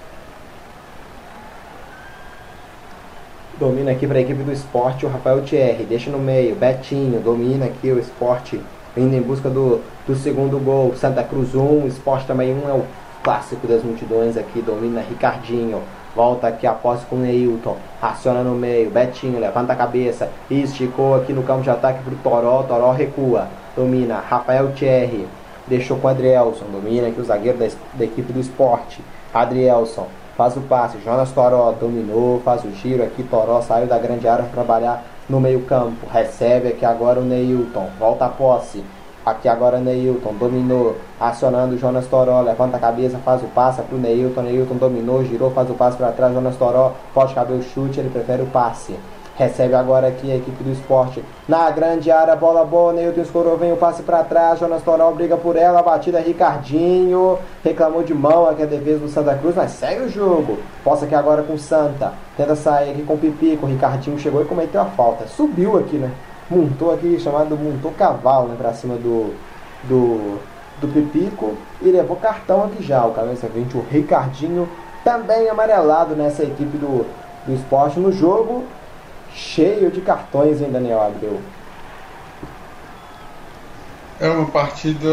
Domina aqui para a equipe do esporte o Rafael Thierry. Deixa no meio. Betinho. Domina aqui o esporte. Indo em busca do, do segundo gol. Santa Cruz 1. Esporte também 1 é o clássico das multidões aqui. Domina Ricardinho. Volta aqui a posse com o Neilton. Raciona no meio. Betinho levanta a cabeça. Esticou aqui no campo de ataque para o Toró. Toró recua. Domina. Rafael Thierry. Deixou com Adrielson. Domina aqui o zagueiro da, da equipe do esporte. Adrielson. Faz o passe. Jonas Toró dominou. Faz o giro aqui. Toró saiu da grande área para trabalhar no meio campo. Recebe aqui agora o Neilton. Volta a posse. Aqui agora Neilton dominou, acionando Jonas Toró, levanta a cabeça, faz o passe para o Neilton, Neilton dominou, girou, faz o passe para trás, Jonas Toró pode caber o chute, ele prefere o passe. Recebe agora aqui a equipe do esporte. Na grande área, bola boa, Neilton escorou, vem o passe para trás, Jonas Toró briga por ela, batida Ricardinho, reclamou de mão aqui a defesa do Santa Cruz, mas segue o jogo. Possa aqui agora com Santa, tenta sair aqui com o Pipi, com o Ricardinho chegou e cometeu a falta. Subiu aqui, né? montou aqui, chamado montou cavalo né, para cima do, do, do Pipico e levou cartão aqui já. O camisa 20, o Ricardinho, também amarelado nessa equipe do, do esporte no jogo, cheio de cartões, hein, Daniel Abreu? É uma partida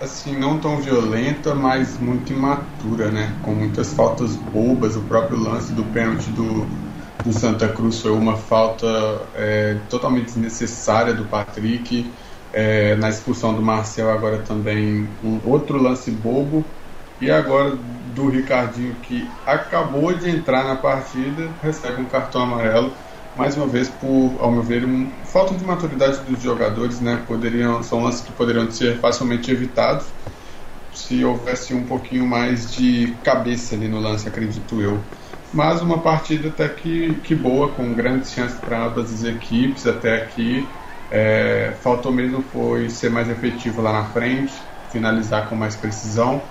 assim não tão violenta, mas muito imatura, né? Com muitas faltas bobas, o próprio lance do pênalti do do Santa Cruz foi uma falta é, totalmente desnecessária do Patrick. É, na expulsão do Marcel, agora também um outro lance bobo. E agora do Ricardinho, que acabou de entrar na partida, recebe um cartão amarelo. Mais uma vez, por, ao meu ver, um, falta de maturidade dos jogadores, né? Poderiam, são lances que poderiam ser facilmente evitados se houvesse um pouquinho mais de cabeça ali no lance, acredito eu mas uma partida até que, que boa, com grandes chances para ambas as equipes até aqui. É, faltou mesmo foi ser mais efetivo lá na frente, finalizar com mais precisão,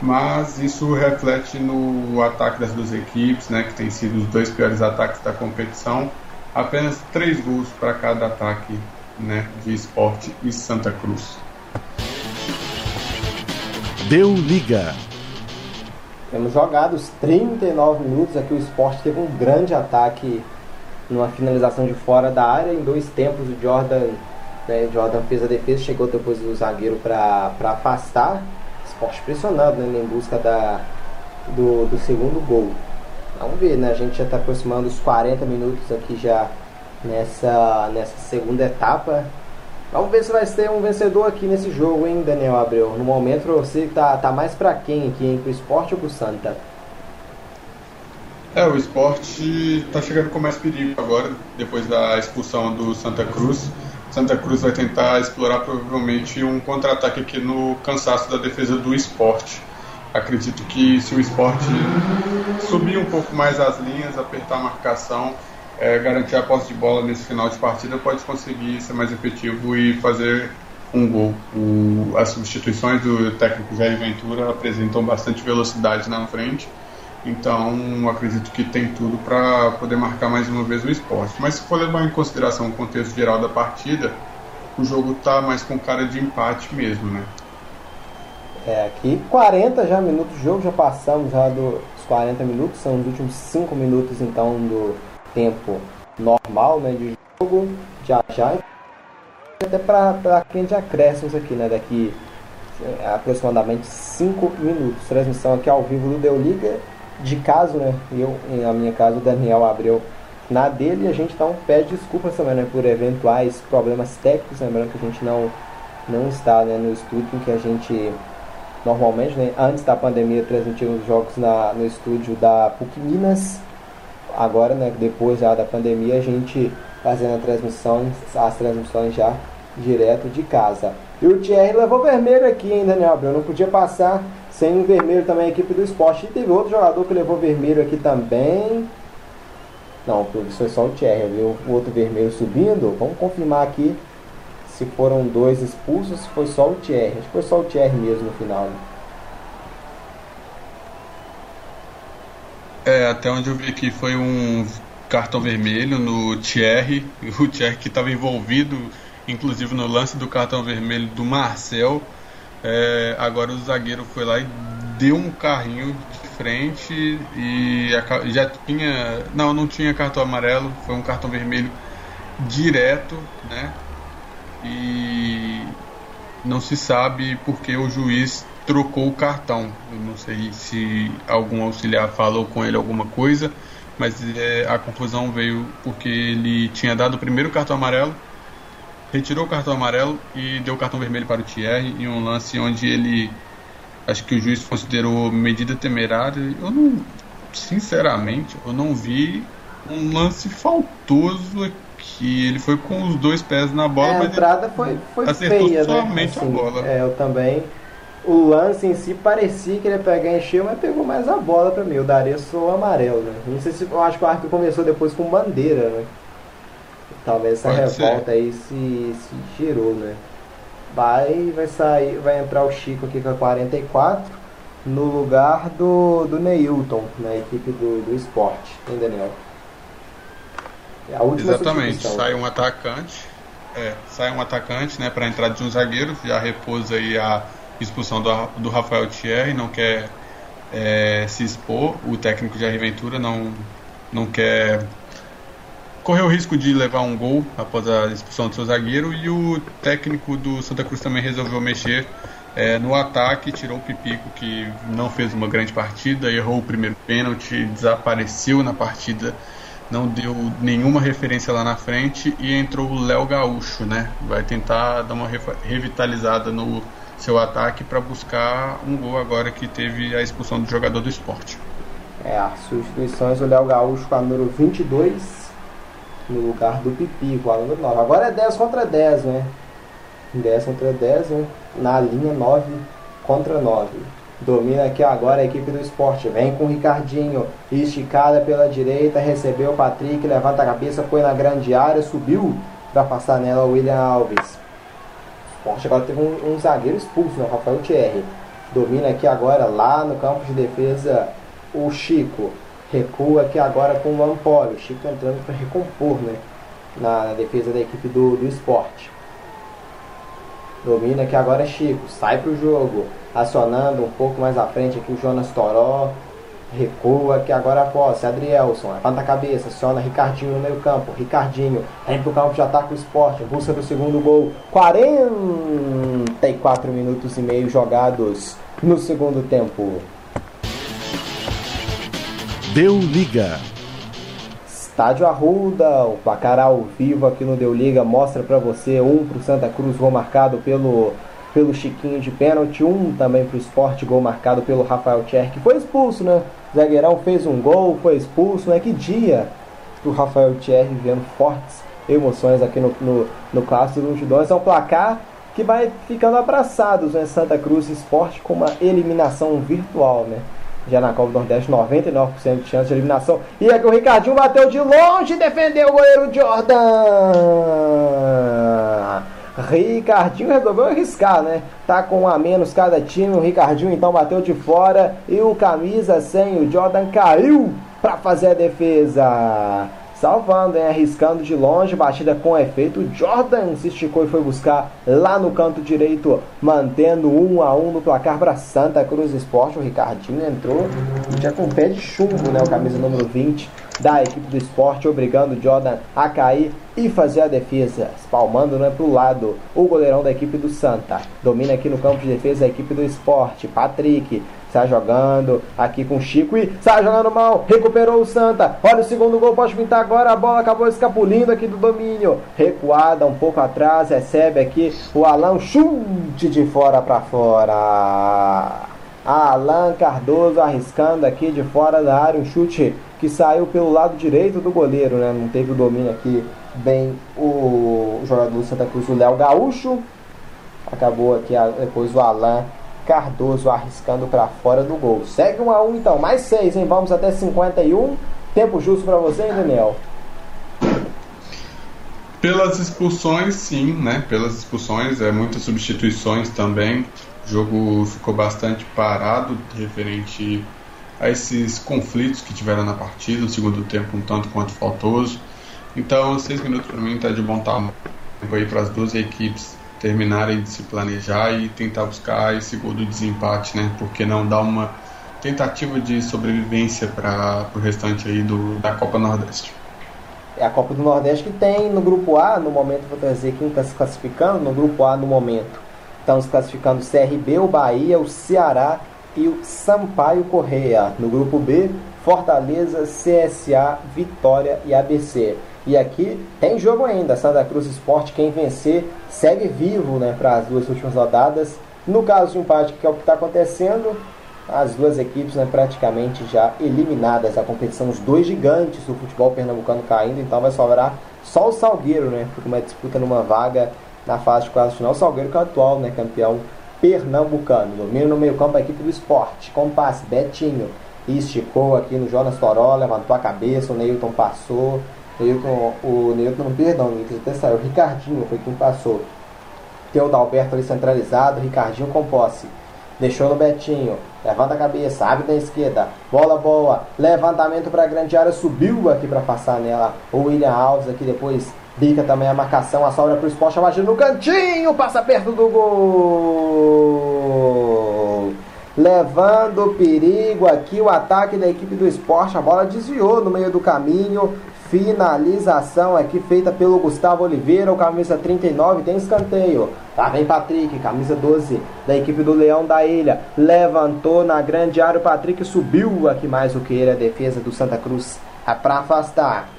mas isso reflete no ataque das duas equipes, né, que tem sido os dois piores ataques da competição. Apenas três gols para cada ataque né, de esporte e Santa Cruz. Deu liga. Temos jogado os 39 minutos. Aqui o esporte teve um grande ataque numa finalização de fora da área. Em dois tempos, o Jordan, né, Jordan fez a defesa, chegou depois o zagueiro para afastar. Esporte pressionando né, em busca da, do, do segundo gol. Vamos ver, né? A gente já está aproximando os 40 minutos aqui já nessa, nessa segunda etapa. Vamos ver se vai ter um vencedor aqui nesse jogo, hein, Daniel Abreu? No momento, você tá, tá mais para quem aqui, hein? Pro esporte ou pro Santa? É, o esporte tá chegando com mais perigo agora, depois da expulsão do Santa Cruz. Santa Cruz vai tentar explorar provavelmente um contra-ataque aqui no cansaço da defesa do esporte. Acredito que se o esporte subir um pouco mais as linhas, apertar a marcação, é, garantir a posse de bola nesse final de partida, pode conseguir ser mais efetivo e fazer um gol. O, as substituições do técnico Jair Ventura apresentam bastante velocidade na frente, então acredito que tem tudo para poder marcar mais uma vez o esporte. Mas se for levar em consideração o contexto geral da partida, o jogo está mais com cara de empate mesmo, né? É, aqui 40 já minutos de jogo, já passamos já dos 40 minutos, são os últimos 5 minutos então do tempo normal né, de jogo, já já. Até para quem já cresce aqui, né? Daqui é, aproximadamente 5 minutos. Transmissão aqui ao vivo do Deu Liga. De caso, né? Eu, na minha casa, o Daniel abriu na dele a gente então pede desculpas também né, por eventuais problemas técnicos. Lembrando que a gente não, não está né, no estúdio que a gente normalmente, né, antes da pandemia, transmitimos os jogos na, no estúdio da PUC Minas agora, né, depois já da pandemia, a gente fazendo a transmissão, as transmissões já direto de casa. E o Thierry levou vermelho aqui, hein, Daniel Abreu? Não podia passar sem um vermelho também a equipe do esporte. E teve outro jogador que levou vermelho aqui também. Não, foi só o Thierry, viu? O outro vermelho subindo. Vamos confirmar aqui se foram dois expulsos, se foi só o Thierry. Acho que foi só o Thierry mesmo no final. É, até onde eu vi aqui foi um cartão vermelho no Thierry, o Thierry que estava envolvido, inclusive no lance do cartão vermelho do Marcel. É, agora o zagueiro foi lá e deu um carrinho de frente e já tinha. Não, não tinha cartão amarelo, foi um cartão vermelho direto, né? E não se sabe porque o juiz trocou o cartão. Eu não sei se algum auxiliar falou com ele alguma coisa, mas é, a confusão veio porque ele tinha dado o primeiro cartão amarelo, retirou o cartão amarelo e deu o cartão vermelho para o Thierry em um lance onde ele acho que o juiz considerou medida temerária. Eu não, sinceramente, eu não vi um lance faltoso aqui. Ele foi com os dois pés na bola, é, a entrada foi, foi acertou feia, né? somente né? assim, a bola. É, eu também. O lance em si parecia que ele ia pegar em cheio, mas pegou mais a bola para mim. Eu daria só o amarelo, né? Não sei se eu acho que o árbitro começou depois com bandeira, né? Talvez essa Pode revolta ser. aí se, se girou, né? vai vai sair, vai entrar o Chico aqui com a 44 no lugar do, do Neilton, na equipe do, do esporte, hein, Daniel? É a última Exatamente, sai um atacante, é, sai um atacante, né, para entrar de um zagueiro, já repousa aí a expulsão do, do Rafael Thierry, não quer é, se expor, o técnico de Ventura não, não quer correu o risco de levar um gol após a expulsão do seu zagueiro e o técnico do Santa Cruz também resolveu mexer é, no ataque, tirou o Pipico que não fez uma grande partida, errou o primeiro pênalti, desapareceu na partida, não deu nenhuma referência lá na frente e entrou o Léo Gaúcho, né? Vai tentar dar uma revitalizada no seu ataque para buscar um gol agora que teve a expulsão do jogador do esporte. É, as substituições o Léo Gaúcho com a número 22 no lugar do Pipi, com a número 9. Agora é 10 contra 10, né? 10 contra 10, né? Na linha 9 contra 9. Domina aqui agora a equipe do esporte. Vem com o Ricardinho. Esticada pela direita. Recebeu o Patrick. Levanta a cabeça. Foi na grande área. Subiu para passar nela o William Alves. O esporte agora teve um, um zagueiro expulso, né? Rafael Thierry. Domina aqui agora lá no campo de defesa o Chico recua aqui agora com o Lampoli. O Chico entrando para recompor né, na, na, defesa da equipe do, do esporte. Domina aqui agora Chico, sai para o jogo, acionando um pouco mais à frente aqui o Jonas Toró. Recua aqui agora a posse, Adrielson, levanta a cabeça, aciona Ricardinho no meio campo. Ricardinho vem pro campo de ataque o esporte, busca do segundo gol. 44 minutos e meio jogados no segundo tempo. Deu Liga. Estádio Arruda, o placar ao vivo aqui no Deu Liga mostra para você um para o Santa Cruz, gol marcado pelo, pelo Chiquinho de pênalti, um também para o Esporte, gol marcado pelo Rafael Tcher, que foi expulso, né? Zagueirão fez um gol, foi expulso, né? Que dia para o Rafael Tcher vivendo fortes emoções aqui no, no, no Clássico do 22. É um placar que vai ficando abraçados, né? Santa Cruz Esporte com uma eliminação virtual, né? Já na Copa do Nordeste, 99% de chance de eliminação. E aqui o Ricardinho bateu de longe e defendeu o goleiro Jordan. Ricardinho resolveu arriscar, né? Tá com um a menos cada time. O Ricardinho então bateu de fora e o camisa sem o Jordan caiu para fazer a defesa salvando, hein? arriscando de longe, batida com efeito. Jordan se esticou e foi buscar lá no canto direito, mantendo um a um no placar para Santa Cruz Esporte. O Ricardinho entrou já com pé de chumbo, né? O camisa número 20 da equipe do esporte, obrigando o Jordan a cair e fazer a defesa, espalmando né, para o lado o goleirão da equipe do Santa. Domina aqui no campo de defesa a equipe do esporte, Patrick. Sai jogando aqui com o Chico e sai jogando mal. Recuperou o Santa. Olha o segundo gol, pode pintar agora. A bola acabou escapulindo aqui do domínio. Recuada um pouco atrás. Recebe aqui o Alan. Chute de fora para fora. Alan Cardoso arriscando aqui de fora da área. Um chute que saiu pelo lado direito do goleiro, né? Não teve o domínio aqui bem o jogador do Santa Cruz, o Léo Gaúcho. Acabou aqui depois o Alan Cardoso arriscando para fora do gol. Segue 1 um a 1 um, então, mais 6, hein? Vamos até 51. Tempo justo para você, hein, Daniel? Pelas expulsões, sim, né? Pelas expulsões, é muitas substituições também. O jogo ficou bastante parado referente a esses conflitos que tiveram na partida. O segundo tempo um tanto quanto faltoso. Então, seis minutos para mim está de bom tamanho aí para as duas equipes terminarem de se planejar e tentar buscar esse gol do desempate, né? Porque não dá uma tentativa de sobrevivência para o restante aí do, da Copa Nordeste. É a Copa do Nordeste que tem no grupo A, no momento vou trazer quem está se classificando, no grupo A no momento. Estão se classificando o CRB, o Bahia, o Ceará e o Sampaio Correia. No grupo B, Fortaleza, CSA, Vitória e ABC. E aqui tem jogo ainda. Santa Cruz Esporte, quem vencer, segue vivo né, para as duas últimas rodadas. No caso de empate, que é o que está acontecendo, as duas equipes né, praticamente já eliminadas. A competição, os dois gigantes do futebol pernambucano caindo, então vai sobrar só o Salgueiro, né? Porque uma disputa numa vaga na fase de quase final. O Salgueiro que é o atual né, campeão pernambucano. Domínio no meio campo a equipe do esporte. Com passe, Betinho. Esticou aqui no Jonas Toró, levantou a cabeça, o Neilton passou. Neilton, o Neilton, perdão, o Neilton até saiu. O Ricardinho foi quem passou. Tem o Dalberto ali centralizado, Ricardinho com posse. Deixou no Betinho. Levanta a cabeça, abre da esquerda. Bola boa. Levantamento para a grande área. Subiu aqui para passar nela. O William Alves aqui depois bica também a marcação. A sobra para o esporte. A no cantinho. Passa perto do gol. Levando perigo aqui o ataque da equipe do esporte. A bola desviou no meio do caminho. Finalização aqui feita pelo Gustavo Oliveira, o camisa 39, tem escanteio. Lá vem Patrick, camisa 12 da equipe do Leão da Ilha. Levantou na grande área, o Patrick subiu aqui mais do que ele, a defesa do Santa Cruz é para afastar.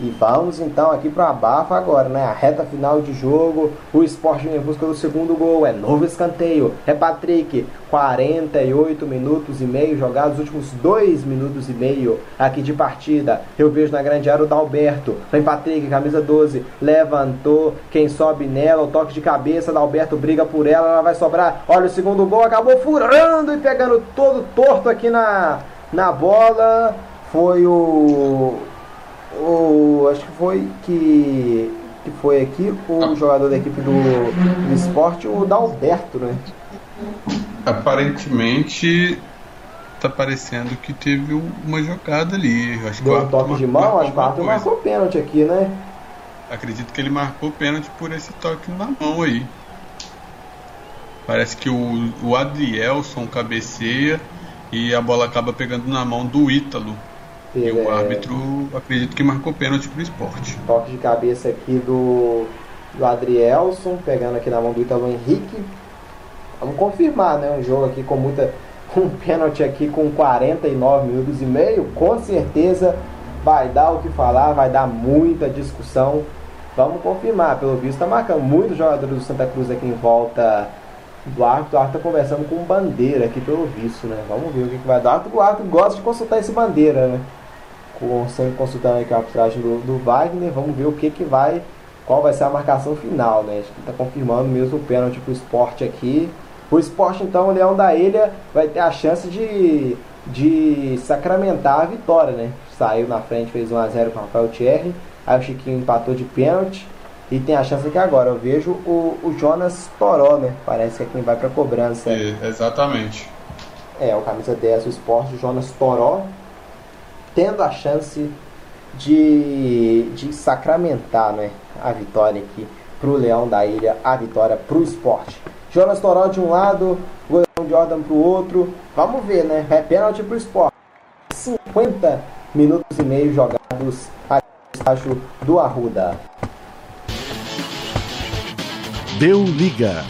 E vamos então aqui para o abafa agora, né? A reta final de jogo. O esporte em busca do segundo gol. É novo escanteio. É Patrick. 48 minutos e meio jogados. Os últimos 2 minutos e meio aqui de partida. Eu vejo na grande área o Dalberto. Vem Patrick, camisa 12. Levantou. Quem sobe nela. O toque de cabeça. Dalberto briga por ela. Ela vai sobrar. Olha o segundo gol. Acabou furando e pegando todo torto aqui na, na bola. Foi o o acho que foi que que foi aqui o ah. jogador da equipe do, do esporte, o Dalberto, né? Aparentemente tá parecendo que teve uma jogada ali. Acho Deu um toque de mão, acho que o Arthur marcou pênalti aqui, né? Acredito que ele marcou pênalti por esse toque na mão aí. Parece que o, o Adrielson cabeceia e a bola acaba pegando na mão do Ítalo. E o é... árbitro, acredito que marcou pênalti pro esporte. Toque de cabeça aqui do, do Adrielson, pegando aqui na mão do Italo Henrique. Vamos confirmar, né? Um jogo aqui com muita. Um pênalti aqui com 49 minutos e meio. Com certeza vai dar o que falar, vai dar muita discussão. Vamos confirmar, pelo visto está marcando muitos jogadores do Santa Cruz aqui em volta do árbitro. O árbitro está conversando com o Bandeira aqui, pelo visto, né? Vamos ver o que, que vai dar. O árbitro gosta de consultar esse Bandeira, né? Sempre consultando aqui a arbitragem do, do Wagner, vamos ver o que que vai, qual vai ser a marcação final, né? Acho que está confirmando mesmo o pênalti para o esporte aqui. O esporte, então, o Leão da Ilha vai ter a chance de, de sacramentar a vitória, né? Saiu na frente, fez 1x0 com o Rafael Thierry. Aí o Chiquinho empatou de pênalti. E tem a chance aqui agora. Eu vejo o, o Jonas Toró, né? Parece que é quem vai para cobrança. É, exatamente. É, o camisa 10 do esporte, o Jonas Toró tendo a chance de, de sacramentar né, a vitória aqui para o Leão da Ilha, a vitória para o esporte. Jonas Toró de um lado, Goião Jordan para o outro. Vamos ver, né? É pênalti para o esporte. 50 minutos e meio jogados aqui no estágio do Arruda. Deu liga.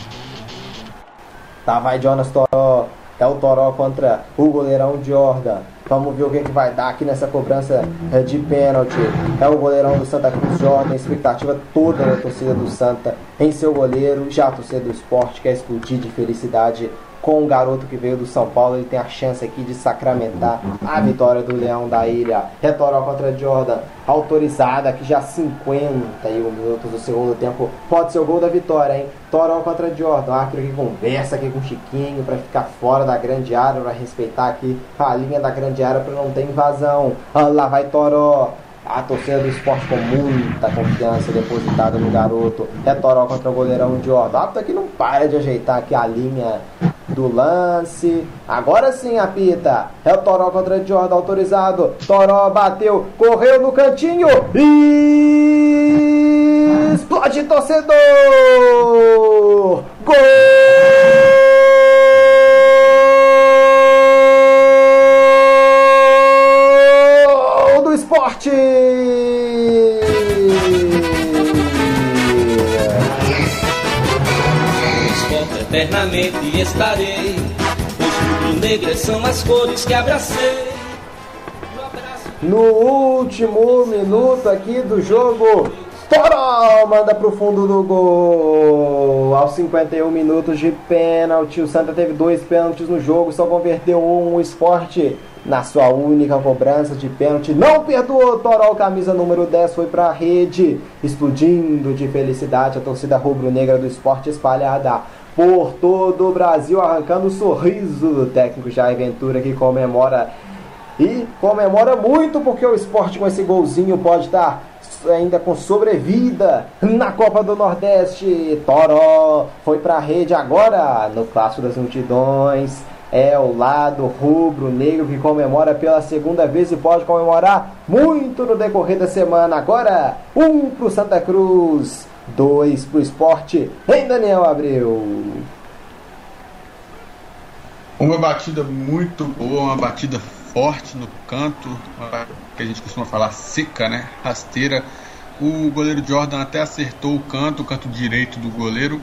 Tá, vai Jonas Toró. É o Toró contra o goleirão Jordan. Vamos ver o que, que vai dar aqui nessa cobrança é, de pênalti. É o goleirão do Santa Cruz Jordan, expectativa toda da torcida do Santa em seu goleiro. Já a torcida do esporte quer explodir de felicidade com o garoto que veio do São Paulo, ele tem a chance aqui de sacramentar a vitória do Leão da Ilha. Retorno contra Jordan, autorizada aqui já 51 minutos do segundo tempo. Pode ser o gol da vitória, hein? Toró contra Jordan. Arthur que conversa aqui com Chiquinho para ficar fora da grande área, para respeitar aqui a linha da grande área para não ter invasão. Ah, lá vai Toró. A torcida do esporte com muita confiança depositada no garoto. É Toró contra o goleirão Jordan. Arthur que não para de ajeitar aqui a linha do lance. Agora sim, apita. É o Toró contra Jordan autorizado. Toró bateu, correu no cantinho e explode torcedor! Gol! do esporte! Eternamente estarei. Os rubro-negras são as cores que abracei. No último minuto aqui do jogo, Toró manda pro fundo do gol. Aos 51 minutos de pênalti, o Santa teve dois pênaltis no jogo, só converteu um. O esporte, na sua única cobrança de pênalti, não perdoou. Toró, camisa número 10, foi pra rede, explodindo de felicidade. A torcida rubro-negra do esporte espalhada por todo o Brasil, arrancando o sorriso do técnico Jair Ventura, que comemora e comemora muito porque o esporte com esse golzinho pode estar ainda com sobrevida na Copa do Nordeste. Toró foi para a rede agora no Clássico das Multidões. É o lado rubro-negro que comemora pela segunda vez e pode comemorar muito no decorrer da semana. Agora, um para o Santa Cruz, dois para o esporte em Daniel Abreu. Uma batida muito boa, uma batida forte no canto, que a gente costuma falar seca, né? Rasteira. O goleiro Jordan até acertou o canto, o canto direito do goleiro,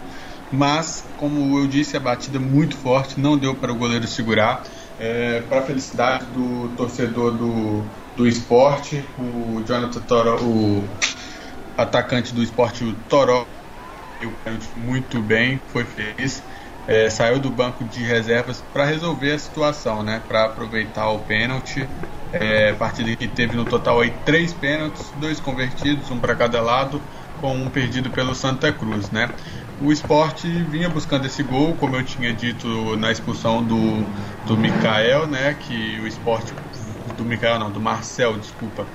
mas, como eu disse, a batida muito forte, não deu para o goleiro segurar. É, para a felicidade do torcedor do, do esporte, o Jonathan Toro, o atacante do esporte, Toró, muito bem, foi feliz é, saiu do banco de reservas para resolver a situação, né? Para aproveitar o pênalti. É, partida que teve no total aí três pênaltis, dois convertidos, um para cada lado, com um perdido pelo Santa Cruz, né? O esporte vinha buscando esse gol, como eu tinha dito na expulsão do, do Mikael, né? Que o esporte. Do Mikael não, do Marcel, desculpa.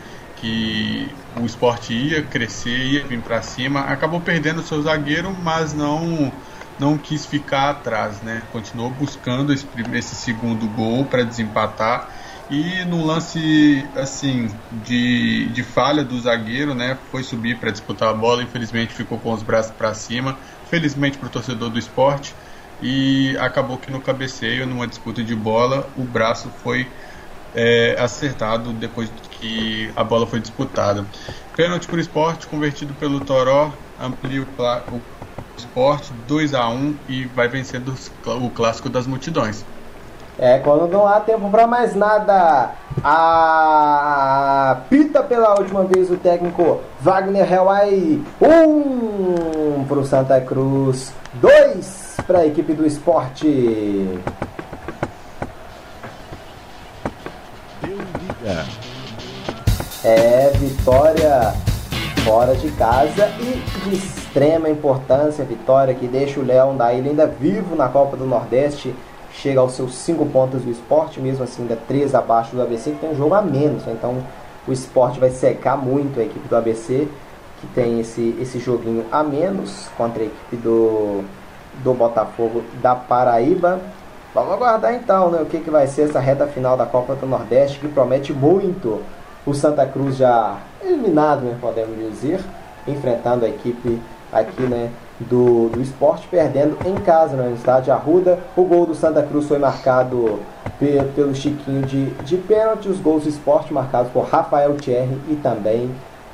Que o esporte ia crescer, ia vir para cima. Acabou perdendo seu zagueiro, mas não não quis ficar atrás, né? Continuou buscando esse, esse segundo gol para desempatar e no lance assim de, de falha do zagueiro, né? Foi subir para disputar a bola, infelizmente ficou com os braços para cima. Felizmente para o torcedor do esporte e acabou que no cabeceio, numa disputa de bola, o braço foi é, acertado depois que a bola foi disputada. Pênalti para o esporte, convertido pelo Toró, amplia o, o Esporte 2 a 1 e vai vencendo o clássico das multidões. É, quando não há tempo para mais nada, a pita pela última vez o técnico Wagner Helway, um para o Santa Cruz, dois para a equipe do esporte. É, vitória fora de casa e de extrema importância, vitória que deixa o Leão da Ilha ainda vivo na Copa do Nordeste, chega aos seus 5 pontos do esporte, mesmo assim ainda 3 abaixo do ABC, que tem um jogo a menos, né? então o esporte vai secar muito a equipe do ABC, que tem esse, esse joguinho a menos contra a equipe do, do Botafogo da Paraíba. Vamos aguardar então né, o que, que vai ser essa reta final da Copa do Nordeste, que promete muito o Santa Cruz já eliminado, né, podemos dizer, enfrentando a equipe aqui né, do, do esporte, perdendo em casa, né, no estádio Arruda. O gol do Santa Cruz foi marcado pelo, pelo Chiquinho de, de pênalti, os gols do esporte marcados por Rafael Thierry e também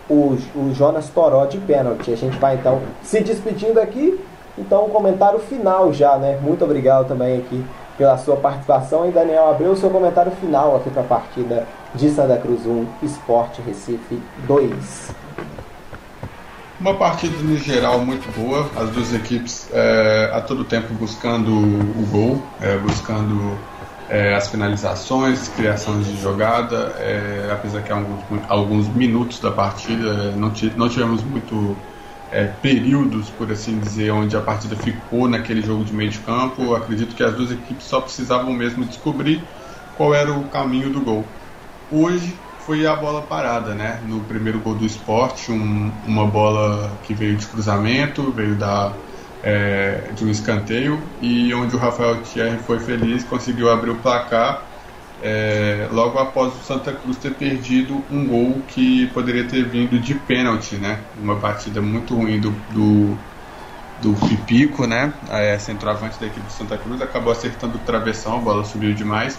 o, o Jonas Toró de pênalti. A gente vai então se despedindo aqui. Então, um comentário final já, né? Muito obrigado também aqui pela sua participação. E Daniel Abreu, seu comentário final aqui para a partida de Santa Cruz 1, Esporte Recife 2. Uma partida no geral muito boa, as duas equipes é, a todo tempo buscando o gol, é, buscando é, as finalizações, criação de jogada, é, apesar que há alguns, alguns minutos da partida não, não tivemos muito é, períodos, por assim dizer, onde a partida ficou naquele jogo de meio de campo. Acredito que as duas equipes só precisavam mesmo descobrir qual era o caminho do gol. Hoje foi a bola parada, né? No primeiro gol do esporte, um, uma bola que veio de cruzamento, veio da, é, de um escanteio, e onde o Rafael Thierry foi feliz, conseguiu abrir o placar é, logo após o Santa Cruz ter perdido um gol que poderia ter vindo de pênalti, né? Uma partida muito ruim do, do, do Pipico, né? É, centroavante da equipe do Santa Cruz, acabou acertando o travessão, a bola subiu demais.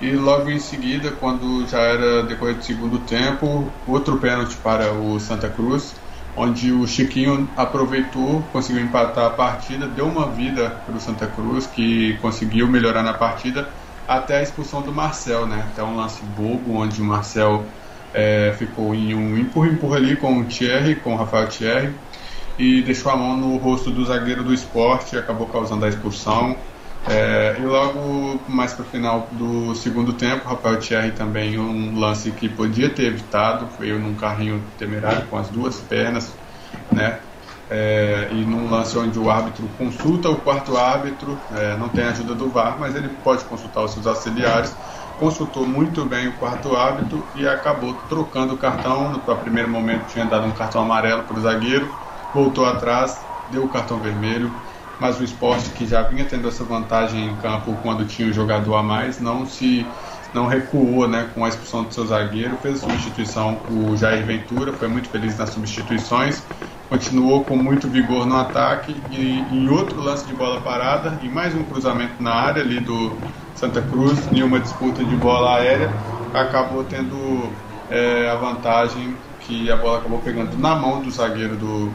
E logo em seguida, quando já era decorrer do segundo tempo, outro pênalti para o Santa Cruz. onde o Chiquinho aproveitou, conseguiu empatar a partida, deu uma vida para o Santa Cruz, que conseguiu melhorar na partida até a expulsão do Marcel, né? Até um lance bobo, onde o Marcel é, ficou em um empurra-empurra ali com o Thierry, com o Rafael Thierry, e deixou a mão no rosto do zagueiro do esporte, acabou causando a expulsão. É, e logo mais para o final do segundo tempo, Rafael Thierry também um lance que podia ter evitado, foi num carrinho temerário com as duas pernas, né? É, e num lance onde o árbitro consulta o quarto árbitro, é, não tem ajuda do VAR, mas ele pode consultar os seus auxiliares. Consultou muito bem o quarto árbitro e acabou trocando o cartão. No primeiro momento tinha dado um cartão amarelo para o zagueiro, voltou atrás, deu o cartão vermelho mas o esporte que já vinha tendo essa vantagem em campo quando tinha um jogador a mais, não se não recuou né, com a expulsão do seu zagueiro, fez a substituição o Jair Ventura, foi muito feliz nas substituições, continuou com muito vigor no ataque e em outro lance de bola parada, e mais um cruzamento na área ali do Santa Cruz, em uma disputa de bola aérea, acabou tendo é, a vantagem que a bola acabou pegando na mão do zagueiro do,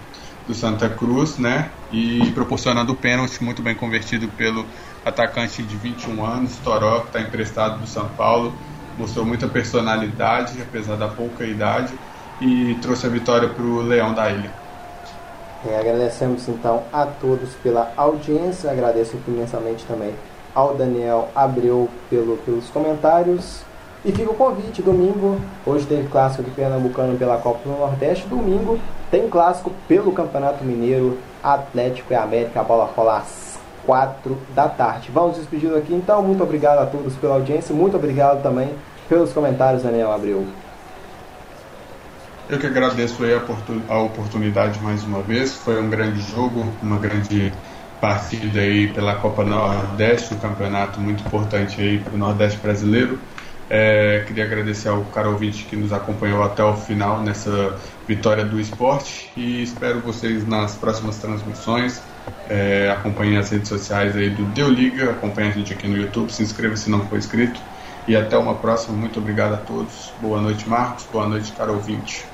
do Santa Cruz, né? E proporcionando o pênalti muito bem convertido pelo atacante de 21 anos, Toró, que está emprestado do São Paulo. Mostrou muita personalidade, apesar da pouca idade, e trouxe a vitória para o Leão da Ilha. É, agradecemos então a todos pela audiência, agradeço imensamente também ao Daniel Abreu pelo, pelos comentários. E fica o convite, domingo, hoje teve clássico de Pernambucano pela Copa do Nordeste, domingo tem clássico pelo Campeonato Mineiro, Atlético e América, a bola rola às 4 da tarde. Vamos despedindo aqui então, muito obrigado a todos pela audiência, muito obrigado também pelos comentários, Daniel Abreu. Eu que agradeço a oportunidade mais uma vez, foi um grande jogo, uma grande partida aí pela Copa Nordeste, um campeonato muito importante aí para o Nordeste brasileiro. É, queria agradecer ao cara ouvinte que nos acompanhou até o final nessa vitória do esporte e espero vocês nas próximas transmissões. É, acompanhem as redes sociais aí do Deu Liga, acompanhe a gente aqui no YouTube, se inscreva se não for inscrito e até uma próxima. Muito obrigado a todos. Boa noite, Marcos. Boa noite, cara ouvinte.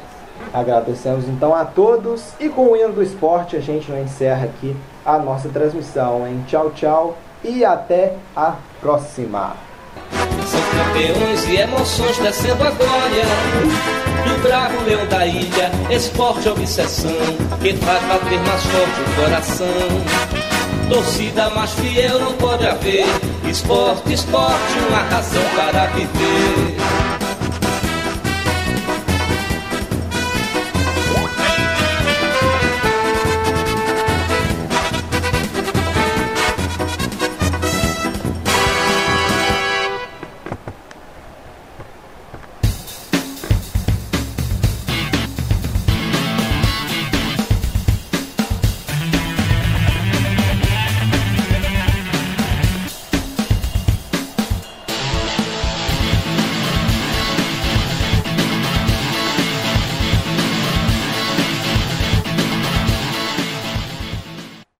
Agradecemos então a todos e com o hino do esporte a gente encerra aqui a nossa transmissão. Hein? Tchau, tchau e até a próxima. São campeões e emoções descendo a glória. Do bravo leão da ilha, esporte obsessão Que faz bater mais forte o coração. Torcida mais fiel não pode haver Esporte, esporte, uma razão para viver